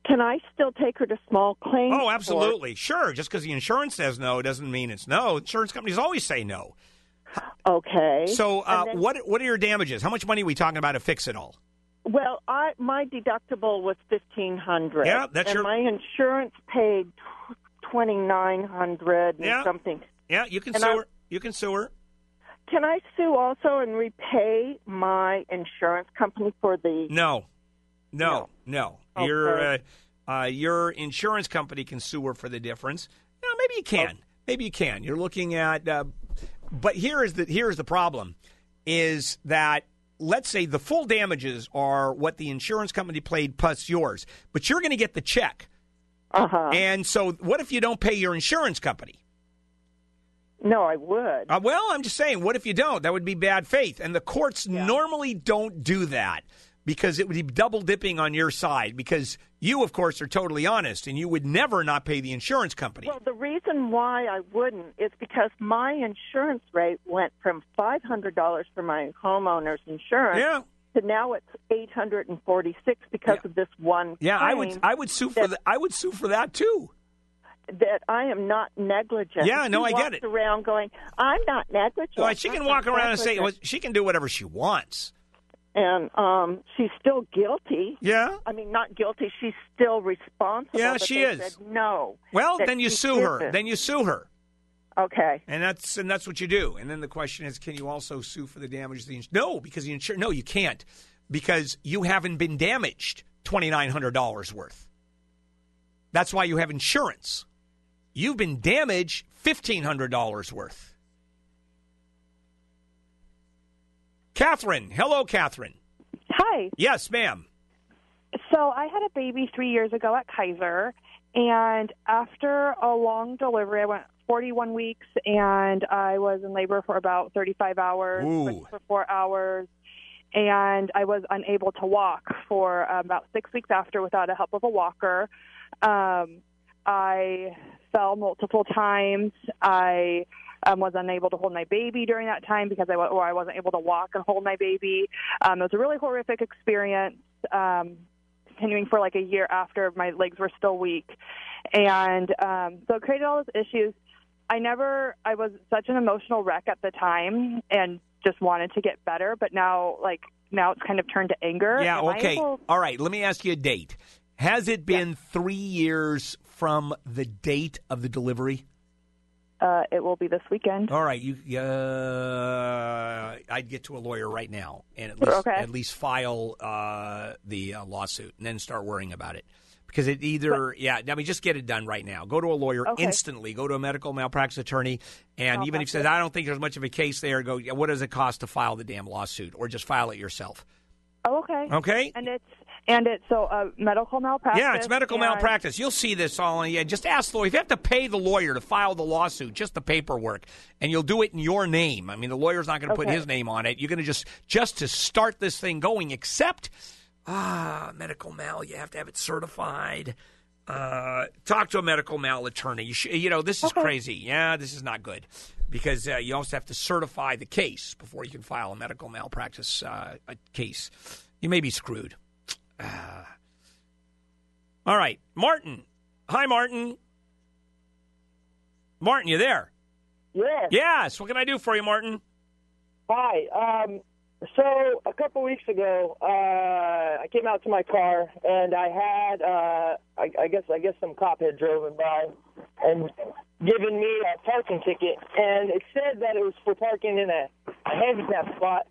Speaker 50: Can I still take her to small claims?
Speaker 1: Oh,
Speaker 50: court?
Speaker 1: absolutely. Sure. Just because the insurance says no doesn't mean it's no. Insurance companies always say no.
Speaker 50: Okay.
Speaker 1: So, uh,
Speaker 50: then-
Speaker 1: what what are your damages? How much money are we talking about to fix it all?
Speaker 50: Well, I my deductible was fifteen hundred.
Speaker 1: Yeah, that's
Speaker 50: and
Speaker 1: your-
Speaker 50: my insurance paid twenty nine hundred and
Speaker 1: Yeah.
Speaker 50: something.
Speaker 1: Yeah, you can
Speaker 50: And
Speaker 1: sue
Speaker 50: I-
Speaker 1: her. You can sue her.
Speaker 50: can I sue also and repay my insurance company for the?
Speaker 1: No, no, no.
Speaker 50: Okay.
Speaker 1: Your uh, uh, your insurance company can sue her for the difference. No, maybe you can. Maybe you can. You're looking at, uh, but here is the here is the problem, is that let's say the full damages are what the insurance company paid plus yours, but you're going to get the check.
Speaker 50: Uh-huh.
Speaker 1: And so, what if you don't pay your insurance company?
Speaker 50: No, I would.
Speaker 1: Uh, well, I'm just saying, what if you don't? That would be bad faith. And the courts normally don't do that because it would be double dipping on your side because you, of course, are totally honest and you would never not pay the insurance company.
Speaker 50: Well, the reason why I wouldn't is because my insurance rate went from five hundred dollars for my homeowner's insurance
Speaker 1: Yeah.
Speaker 50: To now it's eight hundred and forty six because of this one.
Speaker 1: yeah, I would I would sue for
Speaker 50: that-
Speaker 1: the, I would sue for that too.
Speaker 50: that I am not negligent.
Speaker 1: Yeah, no,
Speaker 50: She
Speaker 1: I get it.
Speaker 50: Around going, I'm not negligent.
Speaker 1: Well, she can
Speaker 50: I'm
Speaker 1: walk around and say well, she can do whatever she wants.
Speaker 50: and um, she's still guilty.
Speaker 1: Yeah.
Speaker 50: I mean, not guilty. She's still responsible.
Speaker 1: Yeah, she is.
Speaker 50: Said no.
Speaker 1: Well, then you sue her.
Speaker 50: isn't.
Speaker 1: Then you sue her.
Speaker 50: Okay.
Speaker 1: And that's and that's what you do. And then the question is, can you also sue for the damage? The ins- no, because the insurance. No, you can't, because you haven't been damaged twenty nine hundred dollars worth. That's why you have insurance. You've been damaged fifteen hundred dollars worth. Catherine, hello, Catherine.
Speaker 51: Hi.
Speaker 1: Yes, ma'am.
Speaker 51: So I had a baby three years ago at Kaiser, and after a long delivery, I went 41 weeks, and I was in labor for about 35 hours, for four hours, and I was unable to walk for um, about six weeks after without the help of a walker. Um, I fell multiple times. I um, was unable to hold my baby during that time because I or I wasn't able to walk and hold my baby. Um, it was a really horrific experience. Um, continuing for like a year after my legs were still weak, and um, so it created all those issues. I never. I was such an emotional wreck at the time, and just wanted to get better. But now, like now, it's kind of turned to anger.
Speaker 1: Yeah,
Speaker 51: Am
Speaker 1: okay.
Speaker 51: able-
Speaker 1: All right, let me ask you a date. Has it been three years from the date of the delivery?
Speaker 51: Uh, it will be this weekend.
Speaker 1: All right, you. Uh, I'd get to a lawyer right now and at least
Speaker 51: Okay.
Speaker 1: at least file uh, the uh, lawsuit and then start worrying about it because it either yeah. I mean, just get it done right now. Go to a lawyer
Speaker 51: Okay.
Speaker 1: instantly. Go to a medical malpractice attorney, and even if he says I don't think there's much of a case there, go. Yeah, what does it cost to file the damn lawsuit, or just file it yourself?
Speaker 51: Oh, okay.
Speaker 1: Okay.
Speaker 51: And it's and it's so uh, medical malpractice.
Speaker 1: Yeah, it's medical
Speaker 51: and-
Speaker 1: malpractice. You'll see this all. Yeah, just ask the lawyer. If you have to pay the lawyer to file the lawsuit, just the paperwork, and you'll do it in your name. I mean, the lawyer's not going to put his name on it. You're going to just just to start this thing going. Except, ah, medical mal, you have to have it certified. Uh, talk to a medical mal attorney. You, sh- you know, this is crazy. Yeah, this is not good because uh, you also have to certify the case before you can file a medical malpractice uh, a case. You may be screwed. Ah. All right, Martin. Hi, Martin. Martin, you there?
Speaker 52: Yes.
Speaker 1: Yes. What can I do for you, Martin?
Speaker 52: Hi. Um, so a couple weeks ago, uh, I came out to my car and I had, uh, I, I guess, I guess some cop had driven by and given me a parking ticket, and it said that it was for parking in a, a handicap spot.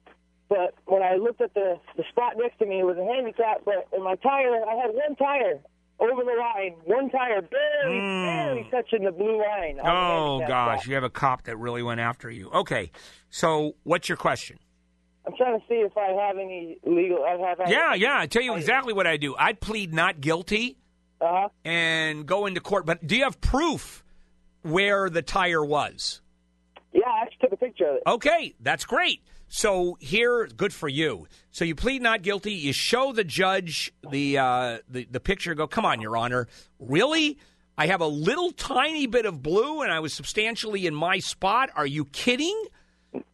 Speaker 52: But when I looked at the the spot next to me, it was a handicap. But in my tire, I had one tire over the line, one tire barely, barely touching the blue line.
Speaker 1: Oh gosh,
Speaker 52: spot.
Speaker 1: you have a cop that really went after you. Okay, so what's your question?
Speaker 52: I'm trying to see if I have any legal. I have.
Speaker 1: Yeah, yeah. I tell you exactly what I do. I'd plead not guilty
Speaker 52: Uh-huh.
Speaker 1: and go into court. But do you have proof where the tire was?
Speaker 52: Yeah, I actually took a picture of it.
Speaker 1: Okay, that's great. So here, good for you. So you plead not guilty. You show the judge the uh, the the picture. Go, come on, Your Honor. Really? I have a little tiny bit of blue, and I was substantially in my spot. Are you kidding?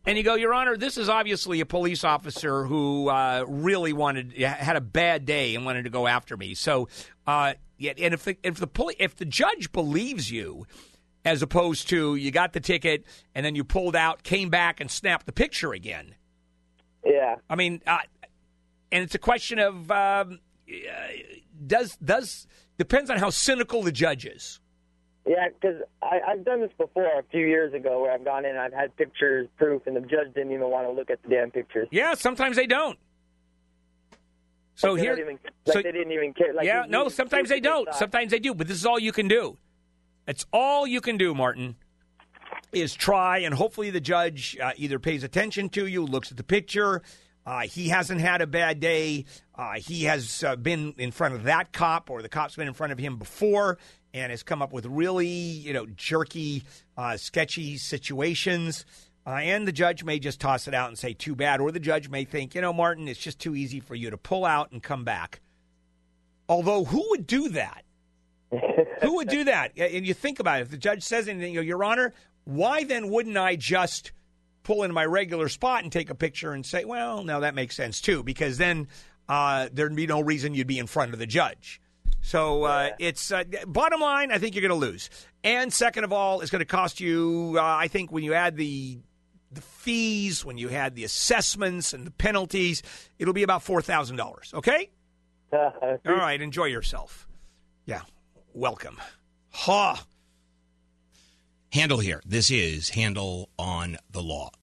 Speaker 1: And you go, Your Honor, this is obviously a police officer who uh, really wanted had a bad day and wanted to go after me. So, uh, yeah, and if the if the poli- if the judge believes you, as opposed to you got the ticket and then you pulled out, came back, and snapped the picture again.
Speaker 52: Yeah.
Speaker 1: I mean, uh, and it's a question of um, uh, does does depends on how cynical the judge is.
Speaker 52: Yeah, because I've done this before a few years ago where I've gone in and I've had pictures, proof, and the judge didn't even want to look at the damn pictures.
Speaker 1: Yeah, sometimes they don't. So
Speaker 52: Like,
Speaker 1: here,
Speaker 52: even, like
Speaker 1: so-
Speaker 52: they didn't even care. Like
Speaker 1: yeah, no, sometimes they don't.
Speaker 52: thought-
Speaker 1: Sometimes they do, but this is all you can do. It's all you can do, Martin, is try, and hopefully the judge uh, either pays attention to you, looks at the picture. Uh, he hasn't had a bad day. Uh, he has uh, been in front of that cop, or the cop's been in front of him before, and has come up with really, you know, jerky, uh, sketchy situations. Uh, and the judge may just toss it out and say, too bad. Or the judge may think, you know, Martin, it's just too easy for you to pull out and come back. Although, who would do that? who would do that? And you think about it. If the judge says anything, you go, Your Honor, why then wouldn't I just pull into my regular spot and take a picture and say, well, no, that makes sense too, because then uh, there'd be no reason you'd be in front of the judge. So uh, it's uh, bottom line. I think you're going to lose, and second of all, it's going to cost you. Uh, I think when you add the the fees, when you had the assessments and the penalties, it'll be about four thousand dollars. Okay. [LAUGHS] All right. Enjoy yourself. Yeah. Welcome. Ha.
Speaker 53: Handel here. This is Handel on the Law.